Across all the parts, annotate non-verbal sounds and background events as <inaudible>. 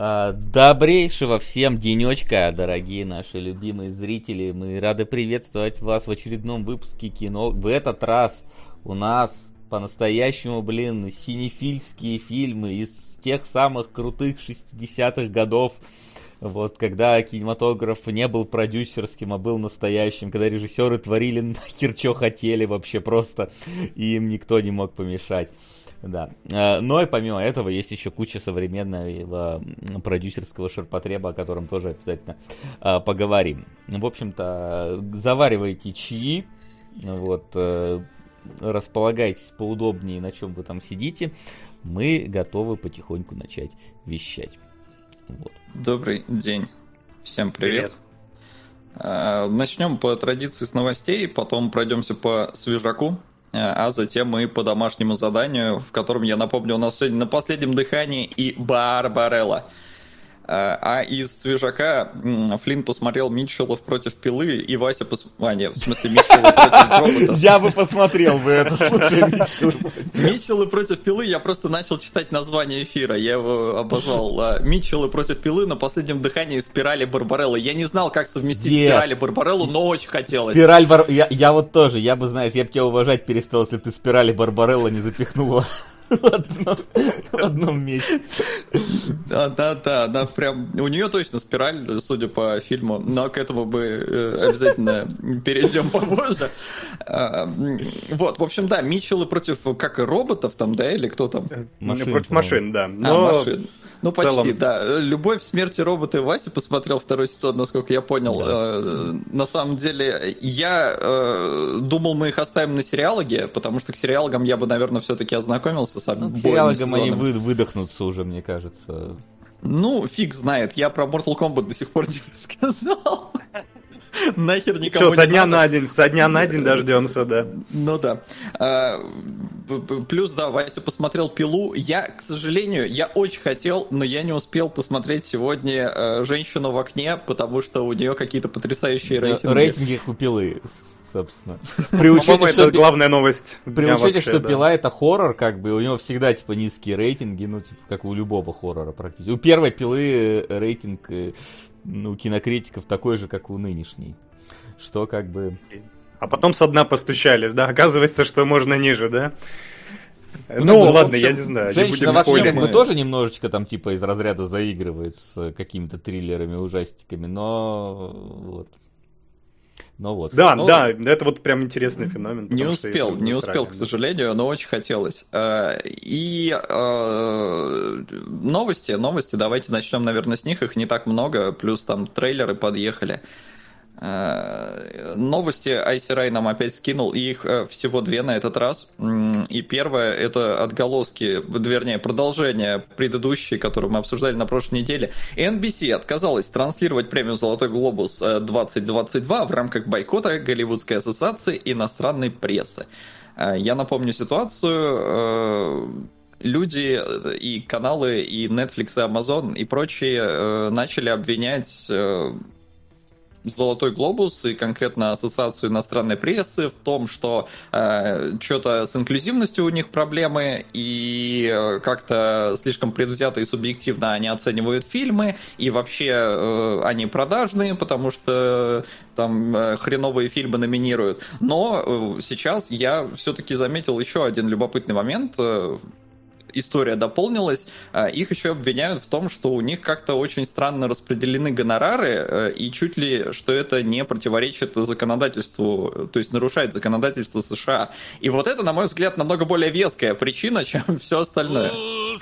А, добрейшего всем денечка, дорогие наши любимые зрители. Мы рады приветствовать вас в очередном выпуске кино. В этот раз у нас по-настоящему, блин, синефильские фильмы из тех самых крутых 60-х годов. Вот, когда кинематограф не был продюсерским, а был настоящим, когда режиссеры творили нахер, что хотели вообще просто, и им никто не мог помешать. Да. Э, но и помимо этого есть еще куча современного продюсерского ширпотреба, о котором тоже обязательно э, поговорим. В общем-то, заваривайте чаи, вот, э, располагайтесь поудобнее, на чем вы там сидите. Мы готовы потихоньку начать вещать. Вот. Добрый день. Всем привет. привет. Начнем по традиции с новостей, потом пройдемся по свежаку, а затем мы по домашнему заданию, в котором, я напомню, у нас сегодня на последнем дыхании и Барбарелла. А, а из свежака Флинн посмотрел Митчеллов против пилы, и Вася пос... А, нет, в смысле Митчеллы против <laughs> роботов. Я бы посмотрел бы это, слушай, Митчеллы против пилы, я просто начал читать название эфира, я его обозвал. А, Митчеллы против пилы на последнем дыхании спирали Барбареллы. Я не знал, как совместить yes. спирали Барбареллу, но очень хотелось. Спираль Бар... Я, я вот тоже, я бы, знаешь, я бы тебя уважать перестал, если бы ты спирали Барбарелла не запихнула в одном, месте. Да, да, да, она прям... У нее точно спираль, судя по фильму, но к этому мы э, обязательно перейдем попозже. А, вот, в общем, да, Митчеллы против, как и роботов там, да, или кто там? Машин, против машин, да. А, но... Ну, почти, целом... да. Любовь, смерти робота и Вася посмотрел второй сезон, насколько я понял. Да. Э, на самом деле, я э, думал, мы их оставим на сериалоге, потому что к сериалогам я бы, наверное, все-таки ознакомился с обоими ну, К сериалогам они вы, выдохнутся уже, мне кажется. Ну, фиг знает. Я про Mortal Kombat до сих пор не <laughs> рассказал. Нахер никому Что, со дня на день, со дня на день дождемся, да. Ну да. А, плюс, да, Вася посмотрел «Пилу». Я, к сожалению, я очень хотел, но я не успел посмотреть сегодня э, «Женщину в окне», потому что у нее какие-то потрясающие рейтинги. Рейтинги у «Пилы» собственно. <laughs> При учете, что это главная новость. При учете, что пила это хоррор, как бы у него всегда типа низкие рейтинги, ну типа как у любого хоррора практически. У первой пилы э, рейтинг ну, кинокритиков такой же, как у нынешней. Что как бы... А потом со дна постучались, да? Оказывается, что можно ниже, да? Ну, ну ладно, общем, я не знаю. Женщина не вообще как бы тоже немножечко там типа из разряда заигрывает с какими-то триллерами, ужастиками, но вот. Ну вот. Да, ну, да, это вот прям интересный феномен. Не успел, не успел, к сожалению, но очень хотелось. Э, и э, новости, новости, давайте начнем, наверное, с них. Их не так много, плюс там трейлеры подъехали. Э, новости ICRI нам опять скинул, и их э, всего две на этот раз. И первое — это отголоски, вернее, продолжение предыдущей, которую мы обсуждали на прошлой неделе. NBC отказалась транслировать премию «Золотой глобус» 2022 в рамках бойкота Голливудской ассоциации иностранной прессы. Э, я напомню ситуацию люди и каналы, и Netflix, и Amazon, и прочие начали обвинять Золотой глобус и конкретно Ассоциацию иностранной прессы в том, что э, что-то с инклюзивностью у них проблемы и э, как-то слишком предвзято и субъективно они оценивают фильмы и вообще э, они продажные, потому что там э, хреновые фильмы номинируют. Но э, сейчас я все-таки заметил еще один любопытный момент. Э, история дополнилась, а, их еще обвиняют в том, что у них как-то очень странно распределены гонорары, э, и чуть ли что это не противоречит законодательству, то есть нарушает законодательство США. И вот это, на мой взгляд, намного более веская причина, <laughs> чем все остальное.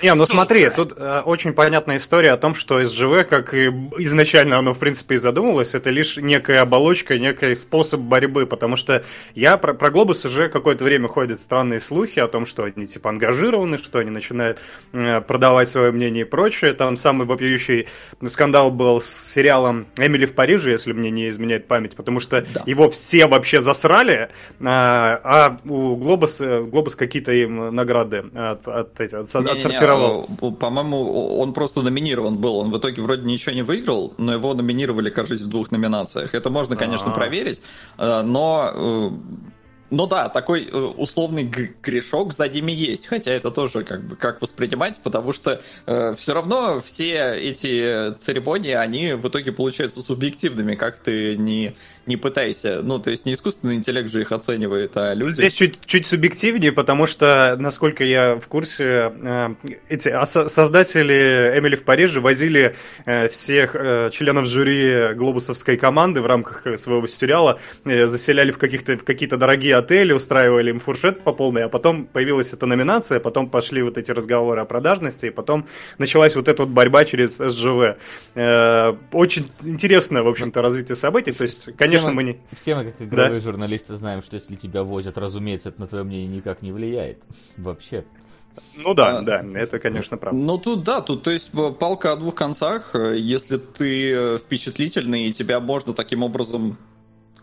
Не, ну смотри, тут э, очень понятная история о том, что СЖВ, как и изначально оно, в принципе, и задумывалось, это лишь некая оболочка, некий способ борьбы, потому что я про, про Глобус уже какое-то время ходят странные слухи о том, что они типа ангажированы, что они начинает э, продавать свое мнение и прочее. Там самый вопиющий скандал был с сериалом «Эмили в Париже», если мне не изменяет память, потому что да. его все вообще засрали, а, а у Глобус, э, Глобус какие-то им награды от, от, от, от, не, отсортировал. Не, не, по-моему, он просто номинирован был. Он в итоге вроде ничего не выиграл, но его номинировали, кажется, в двух номинациях. Это можно, конечно, А-а-а. проверить, э, но Ну да, такой э, условный грешок за ними есть, хотя это тоже как бы как воспринимать, потому что э, все равно все эти церемонии, они в итоге получаются субъективными, как ты не не пытайся. Ну, то есть не искусственный интеллект же их оценивает, а люди... Здесь чуть, чуть субъективнее, потому что, насколько я в курсе, э, эти создатели Эмили в Париже возили э, всех э, членов жюри глобусовской команды в рамках своего сериала, заселяли в, каких-то, в какие-то дорогие отели, устраивали им фуршет по полной, а потом появилась эта номинация, потом пошли вот эти разговоры о продажности, и потом началась вот эта вот борьба через СЖВ. Очень интересное, в общем-то, развитие событий. То есть, конечно, конечно, мы не... Все мы, как игровые да? журналисты, знаем, что если тебя возят, разумеется, это на твое мнение никак не влияет. Вообще. Ну да, а, да, это, конечно, правда. Ну тут да, тут то есть палка о двух концах. Если ты э, впечатлительный и тебя можно таким образом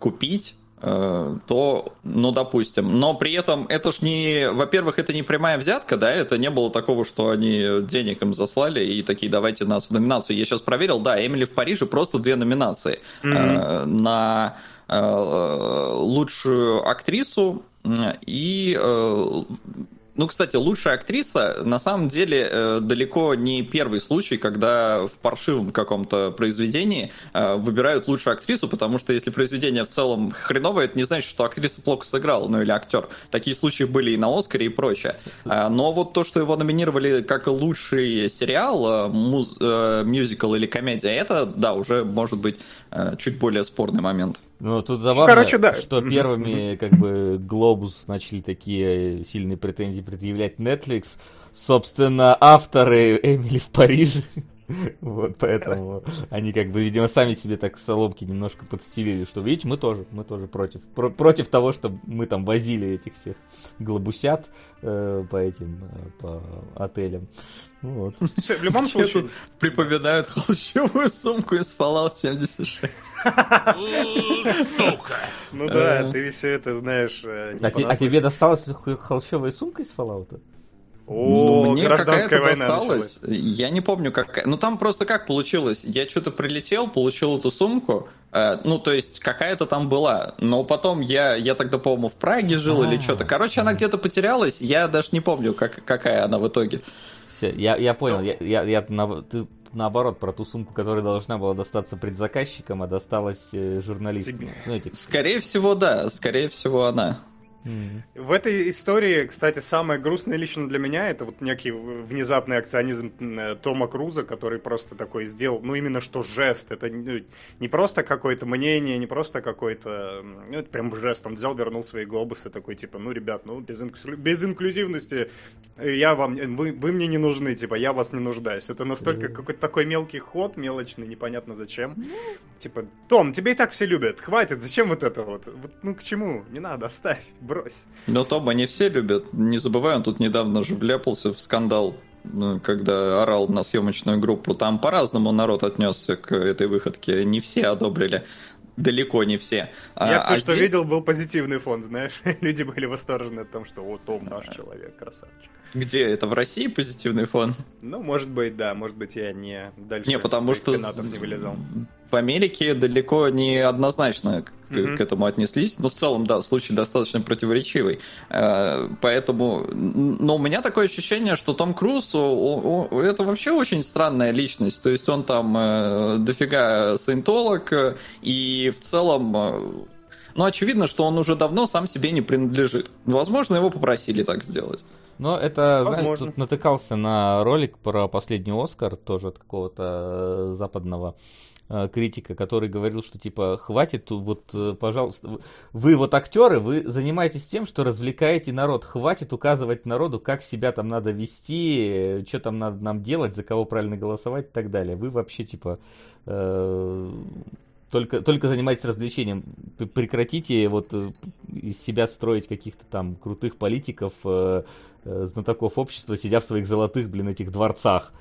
купить, Э, то, ну, допустим. Но при этом это ж не, во-первых, это не прямая взятка, да, это не было такого, что они денег им заслали и такие, давайте нас в номинацию. Я сейчас проверил, да, Эмили в Париже просто две номинации. Mm-hmm. На э, лучшую актрису и ну, кстати, лучшая актриса на самом деле э, далеко не первый случай, когда в паршивом каком-то произведении э, выбирают лучшую актрису, потому что если произведение в целом хреновое, это не значит, что актриса плохо сыграла, ну или актер. Такие случаи были и на Оскаре и прочее. Э, но вот то, что его номинировали как лучший сериал, мюзикл или комедия, это, да, уже может быть чуть более спорный момент. Ну, тут забавно, короче, да. что первыми, как бы, Глобус начали такие сильные претензии предъявлять Netflix. Собственно, авторы Эмили в Париже. <laughs> Вот, поэтому они как бы, видимо, сами себе так соломки немножко подстелили, что, видите, мы тоже, мы тоже против. Про против того, что мы там возили этих всех глобусят э, по этим, э, по отелям. Вот. <laughs> В любом случае... Припоминают холщовую сумку из Fallout 76. Сука! Ну да, э. ты все это знаешь. Э, а, а тебе досталась холщовая сумка из Fallout? О, ну, мне какая-то война досталась. Началась. Я не помню, как. Ну там просто как получилось. Я что-то прилетел, получил эту сумку. Э, ну, то есть, какая-то там была. Но потом я, я тогда, по-моему, в Праге жил А-а-а. или что-то. Короче, она где-то потерялась. Я даже не помню, как, какая она в итоге. Все, я, я понял. Я, я, я, на, ты наоборот про ту сумку, которая должна была достаться предзаказчикам, а досталась э, журналистам. Ну, эти... Скорее всего, да. Скорее всего, она. В этой истории, кстати, самое грустное лично для меня это вот некий внезапный акционизм э, Тома Круза, который просто такой сделал, ну именно что жест, это не просто какое-то мнение, не просто какой-то, ну это прям жест, он взял, вернул свои глобусы, такой типа, ну ребят, ну без, инклю... без инклюзивности я вам, вы, вы мне не нужны, типа я вас не нуждаюсь. Это настолько какой-то такой мелкий ход, мелочный, непонятно зачем. Типа, Том, тебя и так все любят, хватит, зачем вот это вот? вот ну к чему? Не надо, оставь брось. Но Тома не все любят. Не забывай, он тут недавно же вляпался в скандал ну, когда орал на съемочную группу, там по-разному народ отнесся к этой выходке. Не все одобрили. Далеко не все. Я а, все, а что здесь... видел, был позитивный фон, знаешь. <laughs> Люди были восторжены о том, что о, Том наш человек, красавчик. Где это в России позитивный фон? Ну, может быть, да, может быть, я не дальше. Не, потому что не вылезал. в Америке далеко не однозначно к, mm-hmm. к этому отнеслись. Но в целом, да, случай достаточно противоречивый. Э, поэтому, но у меня такое ощущение, что Том Круз о, о, это вообще очень странная личность. То есть он там э, дофига саентолог, и в целом э, ну, очевидно, что он уже давно сам себе не принадлежит. Возможно, его попросили так сделать. Но это, знаешь, тут натыкался на ролик про последний Оскар, тоже от какого-то э, западного э, критика, который говорил, что типа хватит, вот, э, пожалуйста, вы вот актеры, вы занимаетесь тем, что развлекаете народ, хватит указывать народу, как себя там надо вести, что там надо нам делать, за кого правильно голосовать и так далее. Вы вообще типа только, только занимайтесь развлечением. Прекратите вот э, из себя строить каких-то там крутых политиков, э, э, знатоков общества, сидя в своих золотых, блин, этих дворцах.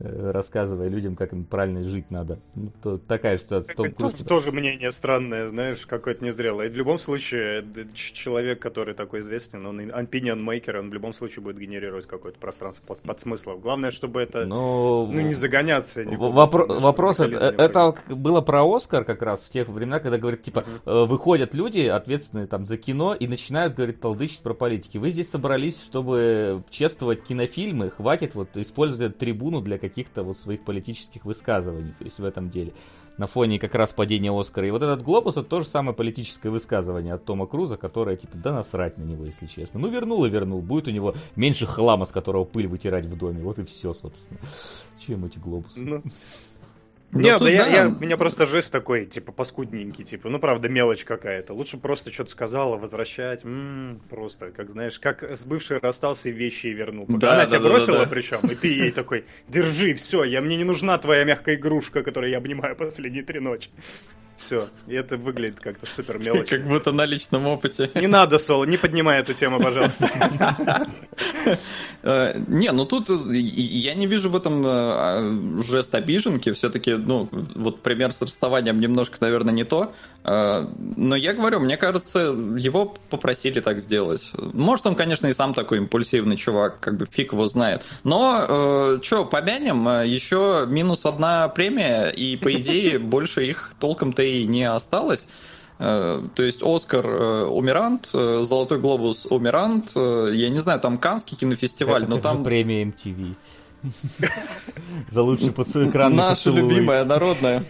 Э, рассказывая людям, как им правильно жить надо. Ну, то, такая же ситуация. Это тоже, тоже мнение странное, знаешь, какое-то незрелое. И в любом случае, человек, который такой известен, он opinion maker, он в любом случае будет генерировать какое-то пространство под, под смыслов. Главное, чтобы это, Но... ну, не загоняться. Не Вопро- вопрос, это, это было про Оскар как раз в тех временах, когда, говорит, типа, uh-huh. выходят люди, ответственные там за кино, и начинают, говорит, толдычить про политики. Вы здесь собрались, чтобы чествовать кинофильмы, хватит вот использовать трибуну для каких-то вот своих политических высказываний, то есть в этом деле. На фоне как раз падения Оскара. И вот этот глобус это то же самое политическое высказывание от Тома Круза, которое типа да насрать на него, если честно. Ну вернул и вернул. Будет у него меньше хлама, с которого пыль вытирать в доме. Вот и все, собственно. Чем эти глобусы? Ну, ну, Нет, да, я, да. я, у меня просто жест такой, типа, паскудненький, типа, ну, правда, мелочь какая-то. Лучше просто что-то сказала, возвращать, м-м, просто, как, знаешь, как с бывшей расстался и вещи и вернул. Пока да, она да, тебя да, бросила, да, да. причем, и ты ей такой, держи, все, я, мне не нужна твоя мягкая игрушка, которую я обнимаю последние три ночи. Все, и это выглядит как-то супер <laughs> мелочь. Как будто на личном опыте. Не надо, Соло, не поднимай эту тему, пожалуйста. Э, не, ну тут я не вижу в этом э, жест обиженки. Все-таки, ну, вот пример с расставанием немножко, наверное, не то. Э, но я говорю, мне кажется, его попросили так сделать. Может, он, конечно, и сам такой импульсивный чувак, как бы фиг его знает. Но, что, помянем, еще минус одна премия, и, по идее, <laughs> больше их толком-то и не осталось. Э, то есть Оскар э, Умирант, э, Золотой глобус Умирант, я не знаю, там Канский кинофестиваль, но там... премия MTV. За лучший экранный Наша любимая, народная.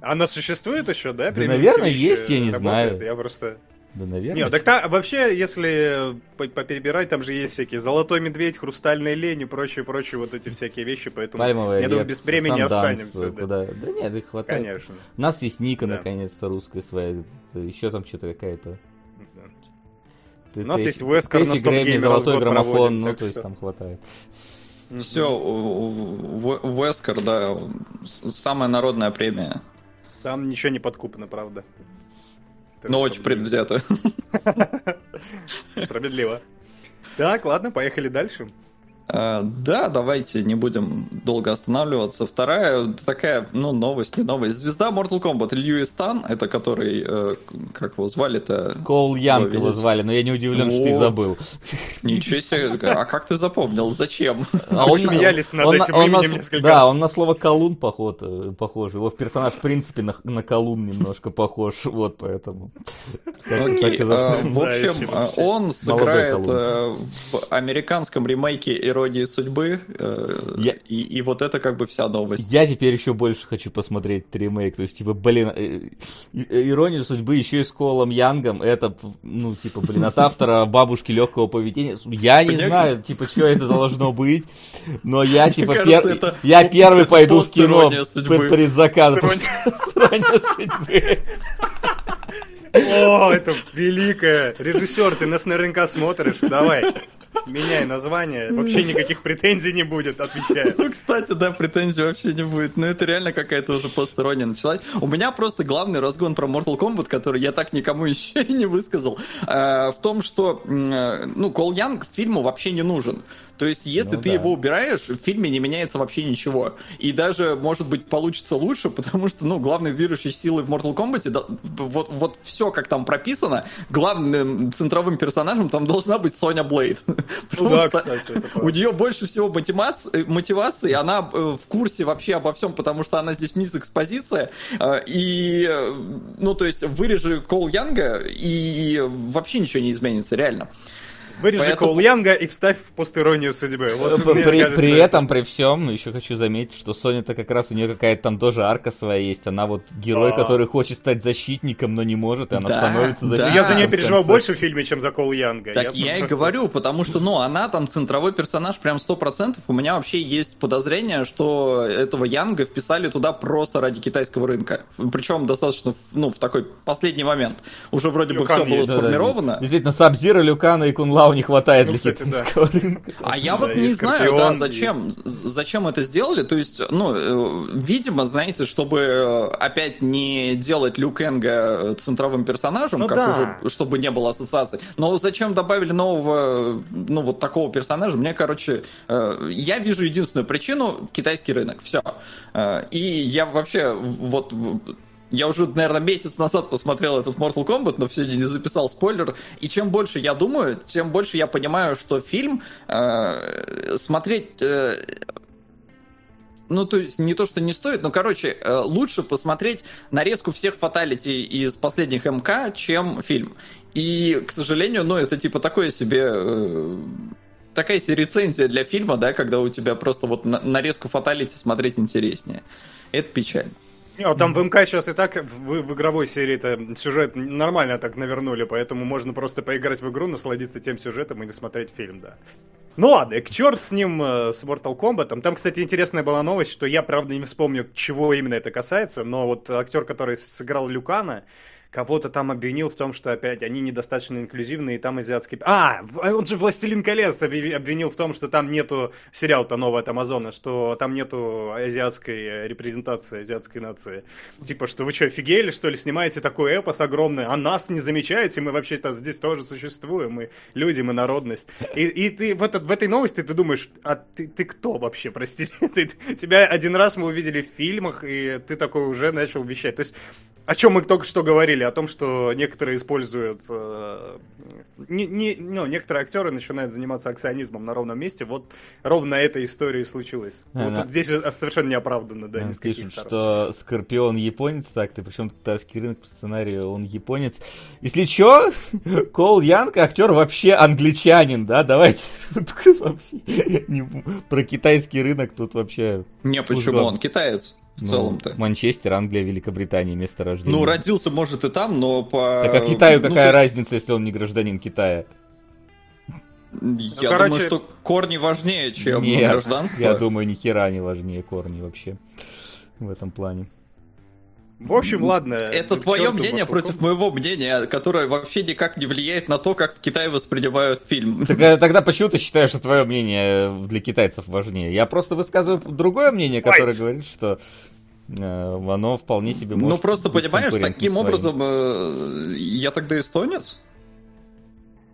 Она существует еще, да? Да, наверное, есть, я не знаю. Я просто... Да, наверное. Нет, так та, вообще, если поперебирать, там же есть всякие золотой медведь, хрустальная лень и прочие, прочие вот эти всякие вещи, поэтому Пальмовая я думаю, без времени не останемся. Куда... Да. да нет, их хватает. Конечно. У нас есть Ника, да. наконец-то, русская своя, еще там что-то какая-то. Да. У нас есть Вескар на Грэмми, золотой граммофон, проводим, ну, то есть там хватает. Все, Вескар, да, самая народная премия. Там ничего не подкуплено, правда. Но очень предвзято. <laughs> Справедливо. Так, ладно, поехали дальше. А, да, давайте не будем долго останавливаться. Вторая такая, ну, новость, не новость. Звезда Mortal Kombat Льюис Тан, это который, э, как его звали-то? Коул Янг его звали, но я не удивлен, О, что ты забыл. Ничего себе, а как ты запомнил? Зачем? А он, смеялись над он, этим он, именем несколько Да, он на слово колун поход, э, похож. Его персонаж, в принципе, на, на колун немножко похож, вот поэтому. Окей, а, в общем, он сыграет э, в американском ремейке иронии судьбы. Э, я... и, и вот это как бы вся новость. Я теперь еще больше хочу посмотреть ремейк. То есть, типа, блин, э, иронию судьбы еще и с Колом Янгом. Это, ну, типа, блин, от автора <laughs> бабушки легкого поведения. Я не знаю, типа, что это должно быть. Но я, типа, пер... я первый пойду в кино предзаказ. <laughs> Ирония судьбы. О, это великое. Режиссер, ты нас наверняка смотришь. Давай. Меняй название, вообще никаких претензий не будет, отвечаю. Ну, кстати, да, претензий вообще не будет. Но ну, это реально какая-то уже посторонняя началась. У меня просто главный разгон про Mortal Kombat, который я так никому <laughs> еще и не высказал, э, в том, что, э, ну, Кол Янг фильму вообще не нужен. То есть, если ну, ты да. его убираешь, в фильме не меняется вообще ничего. И даже, может быть, получится лучше, <laughs> потому что, ну, главной движущей силой в Mortal Kombat, да, вот, вот все, как там прописано, главным центровым персонажем там должна быть Соня Блейд. <laughs> Потому ну, да, что кстати, у нее больше всего мотивации, мотивации, она э, в курсе вообще обо всем, потому что она здесь мисс экспозиция. Э, и, э, ну, то есть, вырежи Кол Янга, и вообще ничего не изменится, реально. Вырежи Поэтому... Коул Янга и вставь в постиронию судьбы. Вот, при, кажется, при этом, при всем, еще хочу заметить, что Соня-то как раз у нее какая-то там тоже арка своя есть. Она вот герой, а. который хочет стать защитником, но не может, и она да, становится защитником. Да. Я за нее переживал больше в фильме, чем за Коул Янга. Так я, я просто... и говорю, потому что, ну, она там центровой персонаж прям сто процентов. У меня вообще есть подозрение, что этого Янга вписали туда просто ради китайского рынка. Причем достаточно, ну, в такой последний момент. Уже вроде Люкан бы все было есть. сформировано. Да, да, Действительно, Сабзира, Люкана и Кунлау know-how не хватает ну, для китайского да. рынка. А я вот не знаю, да, зачем, зачем это сделали. То есть, ну, э, видимо, знаете, чтобы э, опять не делать Люк Энга центровым персонажем, ну, как да. уже, чтобы не было ассоциаций. Но зачем добавили нового, ну, вот такого персонажа? Мне, короче, э, я вижу единственную причину – китайский рынок. Все. И я вообще вот я уже, наверное, месяц назад посмотрел этот Mortal Kombat, но все не записал спойлер. И чем больше я думаю, тем больше я понимаю, что фильм э, смотреть... Э, ну, то есть, не то, что не стоит, но, короче, э, лучше посмотреть нарезку всех фаталити из последних МК, чем фильм. И, к сожалению, ну, это типа такое себе... Э, такая себе рецензия для фильма, да, когда у тебя просто вот нарезку фаталити смотреть интереснее. Это печально. Не, там в МК сейчас и так в, в игровой серии-то сюжет нормально так навернули, поэтому можно просто поиграть в игру, насладиться тем сюжетом и не смотреть фильм, да. Ну ладно, к черт с ним, э, с Mortal Kombat. Там, кстати, интересная была новость, что я, правда, не вспомню, чего именно это касается, но вот актер, который сыграл Люкана, кого-то там обвинил в том, что опять они недостаточно инклюзивные, и там азиатский... А, он же «Властелин колец» обвинил в том, что там нету... Сериал-то новый от Амазона, что там нету азиатской репрезентации, азиатской нации. Типа, что вы что, офигели, что ли, снимаете такой эпос огромный, а нас не замечаете, мы вообще-то здесь тоже существуем, мы люди, мы народность. И, и ты в, этот, в этой новости ты думаешь, а ты, ты кто вообще, простите? <laughs> Ты, тебя один раз мы увидели в фильмах, и ты такой уже начал вещать. То есть о чем мы только что говорили, о том, что некоторые используют, э, не, не, ну, некоторые актеры начинают заниматься акционизмом на ровном месте. Вот ровно эта история и случилась. А, вот здесь совершенно неоправданно, да, ни Пишут, что Скорпион японец, так ты причем китайский рынок по сценарию, он японец. Если чё, <laughs> Кол Янг, актер вообще англичанин, да, давайте <laughs> про китайский рынок тут вообще... Не, почему, он китаец в ну, целом-то. Манчестер, Англия, Великобритания, место рождения. Ну, родился, может, и там, но по... Так а Китаю ну, какая ну, разница, если он не гражданин Китая? Я ну, короче... думаю, что корни важнее, чем Нет, гражданство. Я думаю, ни хера не важнее корни вообще в этом плане. В общем, ладно. Это твое мнение против моего мнения, которое вообще никак не влияет на то, как в Китае воспринимают фильм. Так, э, тогда почему ты считаешь, что твое мнение для китайцев важнее? Я просто высказываю другое мнение, которое говорит, что э, оно вполне себе может. Ну просто понимаешь, таким образом э, я тогда эстонец.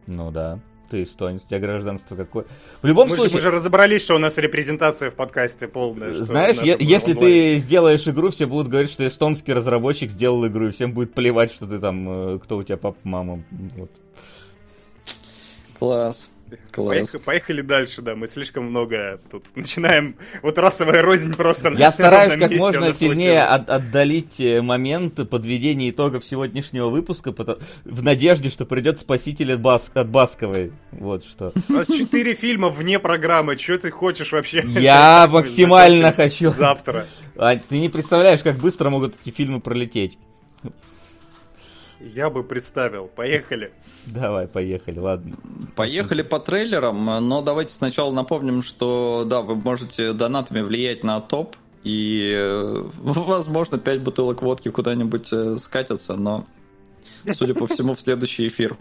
Ну да ты эстонец, у тебя гражданство какое. В любом мы случае... Же, мы же разобрались, что у нас репрезентация в подкасте полная. Знаешь, я, если ты сделаешь игру, все будут говорить, что эстонский разработчик сделал игру, и всем будет плевать, что ты там, э, кто у тебя папа, мама. Вот. Класс. Класс. Поехали, поехали дальше, да, мы слишком много тут начинаем, вот расовая рознь просто Я <laughs> стараюсь как можно сильнее от, отдалить э, момент подведения итогов сегодняшнего выпуска потому, в надежде, что придет спаситель от, Бас, от Басковой, вот что. У нас четыре фильма вне программы, что ты хочешь вообще? Я <laughs> максимально хочу. Завтра. А, ты не представляешь, как быстро могут эти фильмы пролететь. Я бы представил. Поехали. <laughs> Давай, поехали, ладно. Поехали по трейлерам, но давайте сначала напомним, что да, вы можете донатами влиять на топ, и э, <laughs> возможно 5 бутылок водки куда-нибудь э, скатятся, но судя по всему в следующий эфир.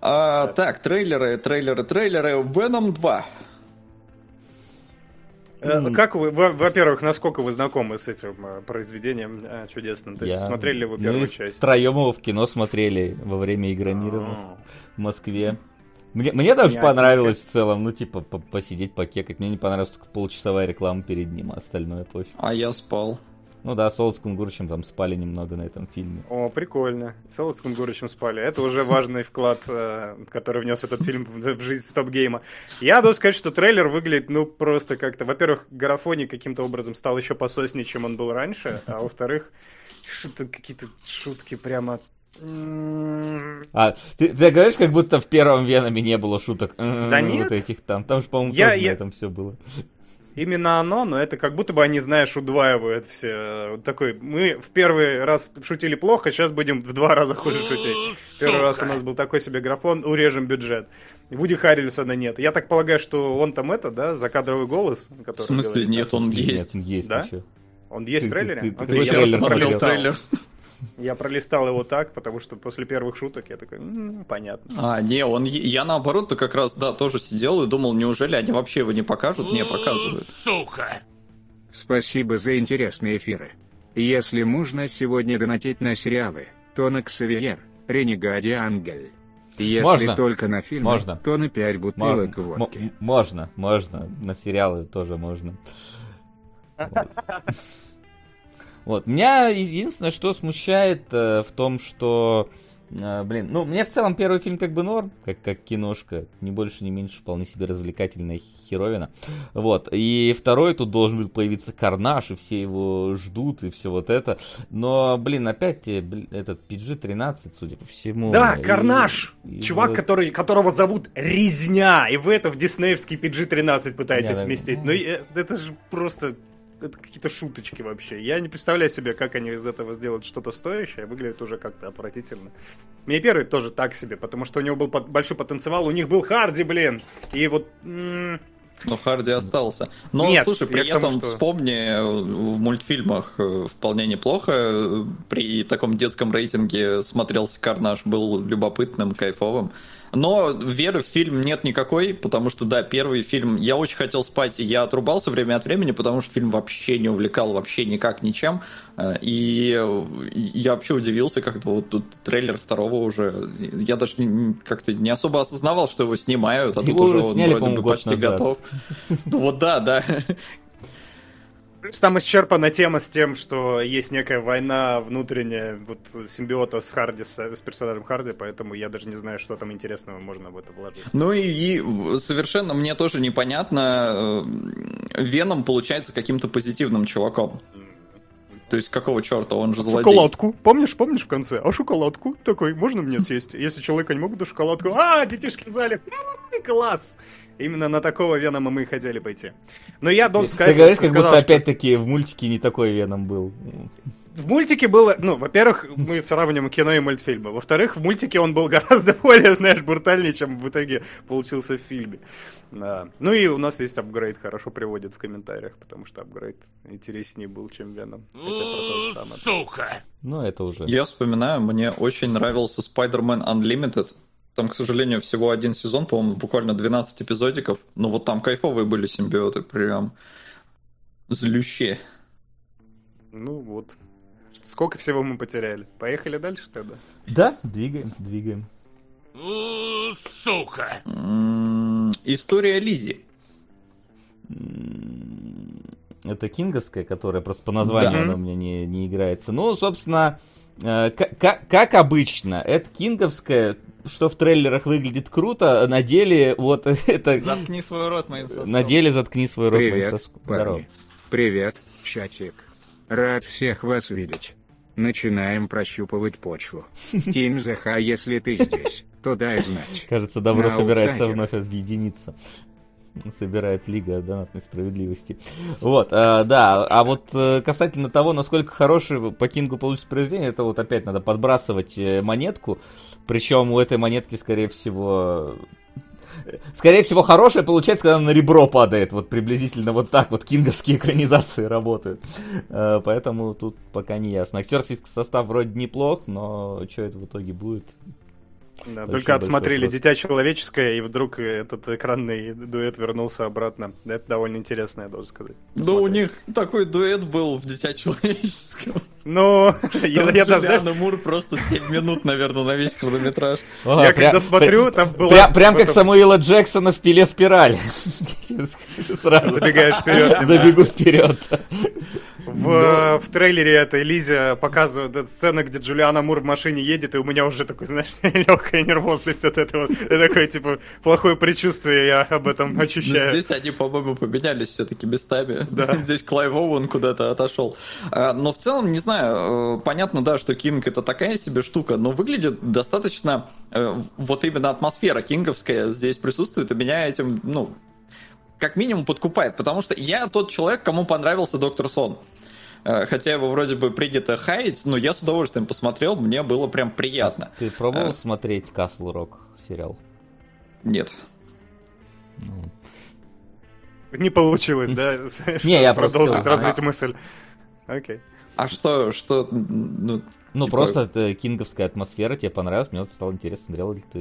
А, так, трейлеры, трейлеры, трейлеры. Venom 2. Mm. Как вы, во-первых, насколько вы знакомы с этим э, произведением э, чудесным? То есть Я... смотрели ли вы первую Мы часть? Втроем его в кино смотрели во время игры мира в Москве. Мне, мне даже не понравилось в целом, ну, типа, посидеть, покекать. Мне не понравилось только полчасовая реклама перед ним, а остальное пофиг. А я спал. Ну да, Солод с Кунгурычем там спали немного на этом фильме. О, прикольно. Солод с Кунгурычем спали. Это уже важный вклад, э, который внес этот фильм в жизнь стоп-гейма. Я должен сказать, что трейлер выглядит, ну, просто как-то... Во-первых, Гарафони каким-то образом стал еще пососнее, чем он был раньше, а во-вторых, какие-то шутки прямо а, ты, ты говоришь, как будто в первом Веноме не было шуток. Да нет. Вот этих там. Там же, по-моему, я, тоже я... на этом все было именно оно, но это как будто бы они, знаешь, удваивают все. Вот такой, мы в первый раз шутили плохо, сейчас будем в два раза хуже шутить. Первый раз у нас был такой себе графон, урежем бюджет. Вуди Харрельсона нет. Я так полагаю, что он там это, да, закадровый голос? Который в смысле, делает, нет, он есть. Нет, он есть да? Он есть в трейлере? Ты, ты, ты, я смотрел трейлер. Я пролистал его так, потому что после первых шуток я такой, понятно. А, не, он, я наоборот-то как раз, да, тоже сидел и думал, неужели они вообще его не покажут? Не показывают. Сука! Спасибо за интересные эфиры. Если можно сегодня донатить на сериалы, то на Ксавиер, Ренегади Ангель. Если Можно. только на фильмы, Можно. то на 5 бутылок Можно, водки. м- можно, можно. На сериалы тоже можно. <laughs> Вот. Меня единственное, что смущает э, в том, что, э, блин, ну, мне в целом первый фильм как бы норм, как, как киношка, ни больше, ни меньше, вполне себе развлекательная херовина. Вот. И второй тут должен был появиться Карнаж, и все его ждут, и все вот это. Но, блин, опять э, блин, этот PG-13, судя по всему. Да, И- Карнаж! и Чувак, вот- который, которого зовут Резня, и вы это в диснеевский PG-13 пытаетесь Не, да. вместить. Ну, э, это же просто... Это какие-то шуточки вообще. Я не представляю себе, как они из этого сделают что-то стоящее. Выглядит уже как-то отвратительно. Мне первый тоже так себе, потому что у него был под- большой потенциал. У них был Харди, блин. И вот... м, Но Харди остался. Но, Нет, слушай, при к тому, этом что- вспомни, в мультфильмах э, вполне неплохо. э, При таком детском рейтинге смотрелся Карнаж, был любопытным, кайфовым. Но веры в фильм нет никакой, потому что, да, первый фильм... Я очень хотел спать, и я отрубался время от времени, потому что фильм вообще не увлекал, вообще никак ничем. Э, И я вообще удивился, как-то вот тут трейлер второго уже... Я даже как-то не особо осознавал, что его снимают, а тут уже уже он вроде бы почти назад. готов. Ну вот да, да. Плюс там исчерпана тема с тем, что есть некая война внутренняя, вот симбиота с Харди, с, с персонажем Харди, поэтому я даже не знаю, что там интересного можно в это вложить. Ну и, и совершенно мне тоже непонятно, э, Веном получается каким-то позитивным чуваком. То есть какого черта, он же злодей. Шоколадку. Помнишь, помнишь в конце? А шоколадку? Такой, можно мне съесть? Если человека не могут, то шоколадку. А, детишки в зале. Класс. Именно на такого Венома мы и хотели пойти. Но я должен сказать... Ты говоришь, как будто сказал, что опять-таки в мультике не такой Веном был. В мультике было... Ну, во-первых, мы сравниваем кино и мультфильмы. Во-вторых, в мультике он был гораздо более, знаешь, брутальнее, чем в итоге получился в фильме. Да. Ну и у нас есть апгрейд, хорошо приводит в комментариях, потому что апгрейд интереснее был, чем Веном. Сука! Ну, это уже. Я вспоминаю, мне очень нравился Spider-Man Unlimited. Там, к сожалению, всего один сезон, по-моему, буквально 12 эпизодиков. Но вот там кайфовые были симбиоты, прям злющие. Ну вот. Сколько всего мы потеряли? Поехали дальше тогда? Да, двигаем, двигаем. Сука! История Лизи. Это кинговская, которая просто по названию Да. она у меня не, не играется. Ну, собственно, э, к- как, как обычно, это кинговская, что в трейлерах выглядит круто, а на деле вот <laughs> это... Заткни свой рот моим На деле заткни свой рот моим Привет, соском. Здорово. парни. Привет, чатик. Рад всех вас видеть. Начинаем прощупывать почву. <laughs> Тим Заха, если ты здесь, то дай знать. Кажется, добро собирается вновь объединиться. Собирает Лига донатной справедливости. Вот, э, да. А вот э, касательно того, насколько хороший по Кингу получится произведение, это вот опять надо подбрасывать э, монетку. Причем у этой монетки, скорее всего... Скорее всего, хорошее получается, когда она на ребро падает. Вот приблизительно вот так вот кинговские экранизации работают. Э, Поэтому тут пока не ясно. Актерский состав вроде неплох, но что это в итоге будет? Да, только отсмотрели большой «Дитя человеческое», и вдруг этот экранный дуэт вернулся обратно. Это довольно интересно, я должен сказать. Да у них такой дуэт был в «Дитя человеческом». Ну, я, Джулиана Мур просто 7 минут, наверное, на весь хронометраж. Я когда смотрю, там была... Прям, как Самуила Джексона в пиле спираль. Сразу <laughs> Забегаешь вперед. забегу вперед. В, в трейлере этой Лизе показывают эту сцену, где Джулиана Мур в машине едет, и у меня уже такой, знаешь, <laughs> легкая нервозность от этого. Это такое, типа, плохое предчувствие, я об этом Но ощущаю. здесь они, по-моему, поменялись все-таки местами. Да. <laughs> Здесь Клайв Оуэн куда-то отошел. А, Но в целом, не знаю, э, понятно, да, что Кинг это такая себе штука, но выглядит достаточно... э, Вот именно атмосфера кинговская здесь присутствует, и меня этим, ну, как минимум подкупает, потому что я тот человек, кому понравился Доктор Сон. Э, Хотя его вроде бы принято хаять, но я с удовольствием посмотрел, мне было прям приятно. Ты пробовал Э. смотреть Касл Рок сериал? Нет. Ну, Не получилось, да? Не, я просто- Продолжить развить мысль. Окей. А что, что, ну, Ну, типа- просто это кинговская атмосфера, тебе понравилось, мне вот стало интересно, смотрел ли ты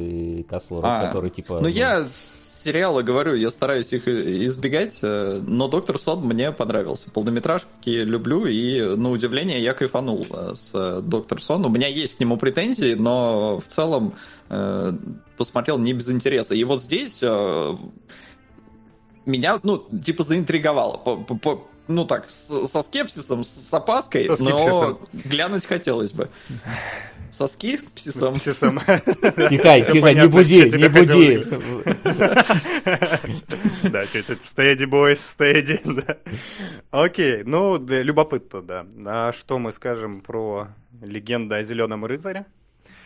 Castle Rock, А, который типа... Ну, я сериалы говорю, я стараюсь их и- избегать, э, но Доктор Сон мне понравился. Полнометражки люблю, и на удивление я кайфанул э, с э, Доктор Сон. У меня есть к нему претензии, но в целом э, посмотрел не без интереса. И вот здесь э, меня, ну, типа, заинтриговало. По- по- по- ну так, с- со скепсисом, с, с опаской, Со скепсисом. но глянуть хотелось бы. Соски псисом. Псисом. Тихай, тихай, не буди, не буди. Да, чуть-чуть стеди, бойс, стеди, да. Окей, ну, любопытно, да. А что мы скажем про легенду о Зеленом рыцаре?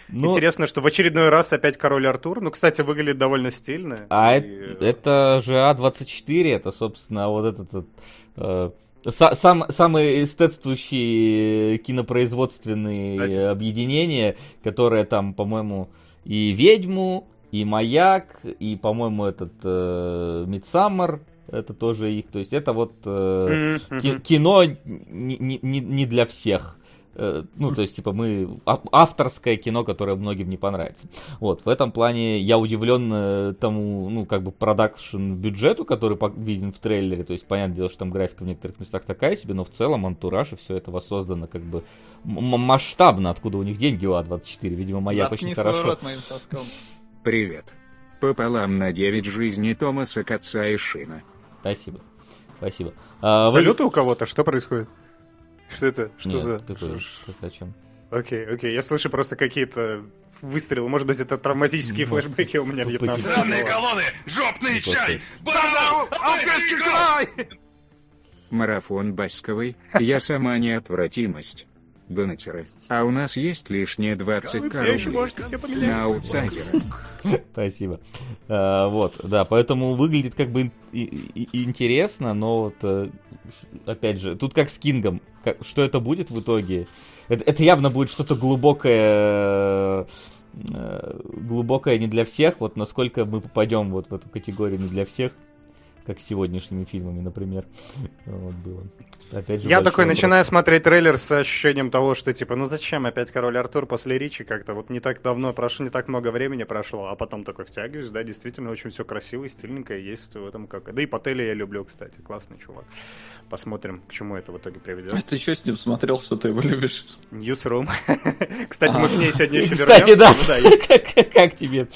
Ну, Интересно, что в очередной раз опять король Артур. Ну, кстати, выглядит довольно стильно. А И, это, же А24, это, собственно, вот этот э, са- сам, самые эстетствующие кинопроизводственные Кстати. объединения, которые там, по-моему, и «Ведьму», и «Маяк», и, по-моему, этот «Мидсаммер», это тоже их. То есть это вот э, мгм. кино не- не- не для всех. Э, Ну, то есть, типа, мы... Авторское кино, которое многим не понравится. Вот, в этом плане я удивлен э, тому, ну, как бы, продакшн бюджету, который виден в трейлере. То есть, понятное дело, что там графика в некоторых местах такая себе, но в целом антураж и все это воссоздано, как бы, м- масштабно, откуда у них деньги у А24. Видимо, маяк Заткни очень хорошо. рот моим соском. <laughs> Привет. Пополам на 9 жизней Томаса Каца и Шина. Спасибо. Спасибо. А, вы- Салюты у кого-то? Что происходит? Что это? Что Нет, за... какой- что о чем? Окей, окей, я слышу просто какие-то выстрелы. Может быть, это травматические Может. флешбеки у меня вьетнамские. Сраные Ну колонны! Жопный Неплохой. чай! Барабан! Афганский край! Марафон Басковый, я сама неотвратимость. Донатеры. А у нас есть лишние 20 Вы все еще рублей. На аутсайдера. <laughs> Спасибо. А, вот, да, поэтому выглядит как бы и- и- и интересно, но вот, э, опять же, тут как с Кингом. Как- что это будет в итоге? Это, это явно будет что-то глубокое, э, глубокое не для всех. Вот насколько мы попадем вот в эту категорию не для всех, как с сегодняшними фильмами, например. Вот было. Опять же, Я такой вопрос. начинаю смотреть трейлер с ощущением того, что типа, ну зачем опять король Артур после Ричи как-то вот не так давно прошло, не так много времени прошло, а потом такой втягиваюсь, да, действительно очень все красиво и стильненько, есть в этом как. Да и Паттели я люблю, кстати, классный чувак. Посмотрим, к чему это в итоге А приведет. ты что с ним смотрел, что ты его любишь? Newsroom. <laughs> Кстати, мы к ней сегодня еще Кстати, вернемся. да. Ну да, <laughs> я- Как, тебе?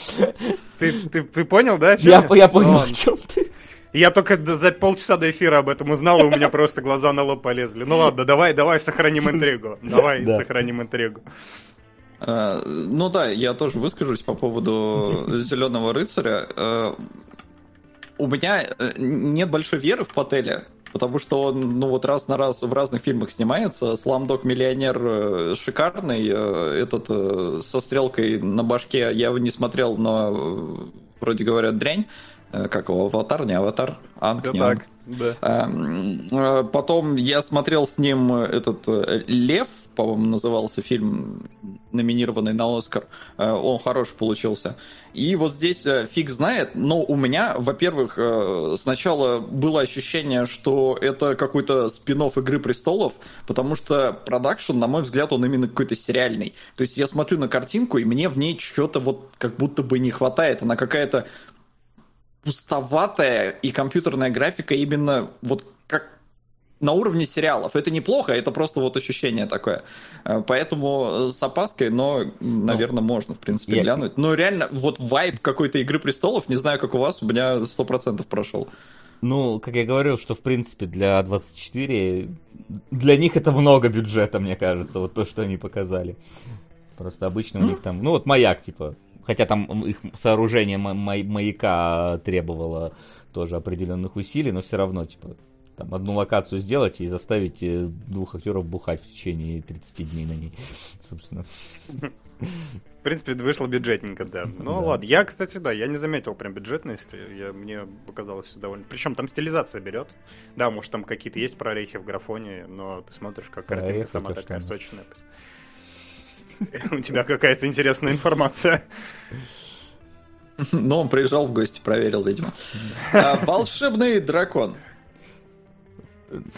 ты, понял, да? Я, понял, Ну о чем ты. Я только за полчаса до эфира об этом узнал, и у меня просто глаза на лоб полезли. Ну ладно, давай, давай сохраним интригу. Давай Да. сохраним интригу. А, Ну да, я тоже выскажусь по поводу Зеленого рыцаря. Э, У меня э, нет большой веры в Пателя, потому что он, ну вот раз на раз в разных фильмах снимается. Сламдок миллионер шикарный, этот со стрелкой на башке я его не смотрел, но вроде говорят дрянь. Э, Как его, аватар, не аватар? Анг, Да не так, Анг. да. Эм, э, Потом я смотрел с ним э, этот Лев, по-моему, назывался фильм, номинированный на Оскар. Он хороший получился. И вот здесь фиг знает, но у меня, во-первых, сначала было ощущение, что это какой-то спин Игры престолов, потому что продакшн, на мой взгляд, он именно какой-то сериальный. То есть я смотрю на картинку, и мне в ней что-то вот как будто бы не хватает. Она какая-то пустоватая и компьютерная графика именно вот как на уровне сериалов. Это неплохо, это просто вот ощущение такое. Э, Поэтому э, с опаской, но, наверное, можно, в принципе, я- глянуть. Но реально, вот вайб какой-то Игры Престолов, не знаю, как у вас, у меня 100% прошел. Ну, как я говорил, что в принципе для 24 для них это много бюджета, мне кажется, вот то, что они показали. Просто обычно у них там, ну вот маяк, типа, хотя там их сооружение ма- ма- маяка требовало тоже определенных усилий, но все равно, типа, там одну локацию сделать и заставить э, двух актеров бухать в течение 30 дней на ней, <laughs> собственно. В принципе, вышло бюджетненько, да. Ну Да. ладно. Я, кстати, да, я не заметил прям бюджетности. Я, мне показалось все довольно... Причем там стилизация берет. Да, может, там какие-то есть прорехи в графоне, но ты смотришь, как картинка Прорехи, сама такая сочная. <laughs> У тебя какая-то интересная информация. Но он приезжал в гости, проверил, видимо. А, Волшебный дракон.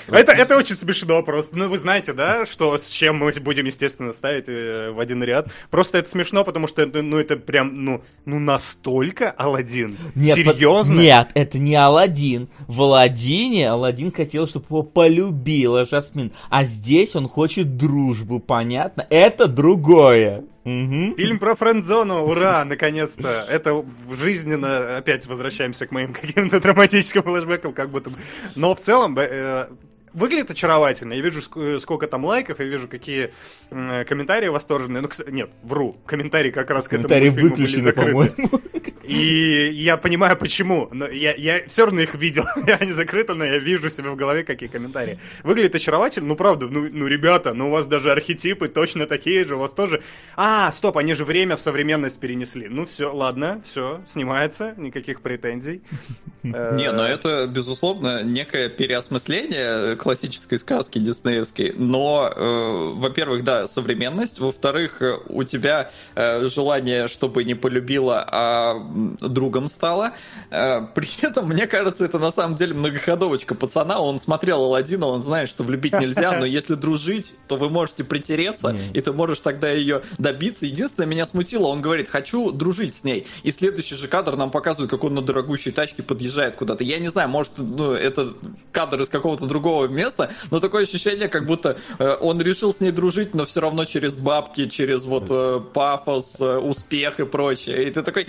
Это, это очень смешно просто. Ну, вы знаете, да, что с чем мы будем, естественно, ставить э, в один ряд. Просто это смешно, потому что это, ну, это прям, ну, ну настолько Алладин. Нет, Серьезно? Под... Нет, это не Алладин. В Алладине Алладин хотел, чтобы его полюбила Жасмин. А здесь он хочет дружбу, понятно? Это другое. Угу. Фильм про френдзону, ура, наконец-то. Это жизненно, опять возвращаемся к моим <laughs> каким-то драматическим флешбекам, как будто бы. Но в целом, э, выглядит очаровательно. Я вижу, сколько там лайков, я вижу, какие комментарии восторженные. Ну, кстати, нет, вру. Комментарии как раз к этому фильму были закрыты. <laughs> И я понимаю, почему. Но я, я все равно их видел. <laughs> Они закрыты, но я вижу себе в голове, какие комментарии. Выглядит очаровательно. Ну, правда, ну, ну, ребята, ну у вас даже архетипы точно такие же. У вас тоже... А, стоп, они же время в современность перенесли. Ну, все, ладно, все, снимается. Никаких претензий. <laughs> Не, но это, безусловно, некое переосмысление классической сказки диснеевской, но, э, во-первых, да, современность, во-вторых, э, у тебя э, желание, чтобы не полюбила, а другом стала. Э, при этом, мне кажется, это на самом деле многоходовочка пацана, он смотрел Алладина, он знает, что влюбить нельзя, но <laughs> если дружить, то вы можете притереться, и ты можешь тогда ее добиться. Единственное, меня смутило, он говорит, хочу дружить с ней, и следующий же кадр нам показывает, как он на дорогущей тачке подъезжает куда-то. Я не знаю, может, ну, это кадр из какого-то другого место, но такое ощущение, как будто э, он решил с ней дружить, но все равно через бабки, через вот э, пафос, э, успех и прочее. И ты такой,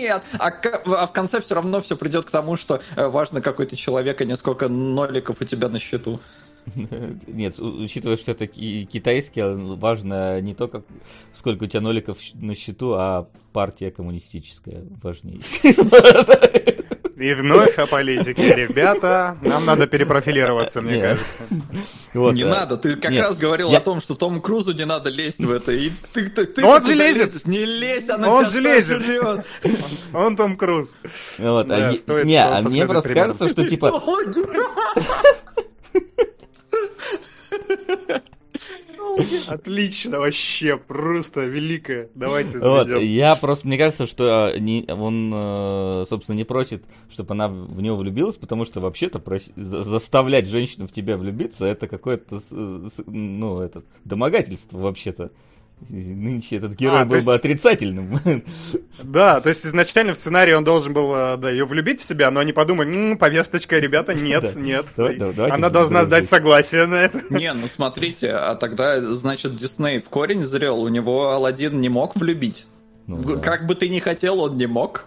нет! А, а в конце все равно все придет к тому, что э, важно, какой ты человек, а не сколько ноликов у тебя на счету. <laughs> Нет, учитывая, что это китайский, важно не то, как, сколько у тебя ноликов на счету, а партия коммунистическая важнее. <laughs> И вновь о политике. Ребята, нам надо перепрофилироваться, мне кажется. Вот, не да. надо, ты как Нет. раз говорил я... о том, что Тому Крузу не надо лезть в это. И ты, ты, ты он же лезет! Лезешь. Не лезь, она Он же лезет! Он, <laughs> он Том Круз. Вот, да, а, стоит, не, а мне просто примерно. кажется, что типа... <laughs> <laughs> <laughs> Отлично, вообще, просто великое. Давайте вот, Я просто, мне кажется, что а, не, он, э, собственно, не просит, чтобы она в него влюбилась, потому что вообще-то заставлять женщину в тебя влюбиться, это какое-то, ну, это домогательство вообще-то. Нынче этот герой а, был есть... бы отрицательным. <laughs> Да, то есть изначально в сценарии он должен был э, да, ее влюбить в себя, но они подумали, м-м, повесточка, ребята, <laughs> нет, нет. Она должна сдать согласие на это. <laughs> Не, ну смотрите, а тогда, значит, Дисней в корень зрел, у него Алладин не мог влюбить. Ну, как бы ты ни хотел, он не мог.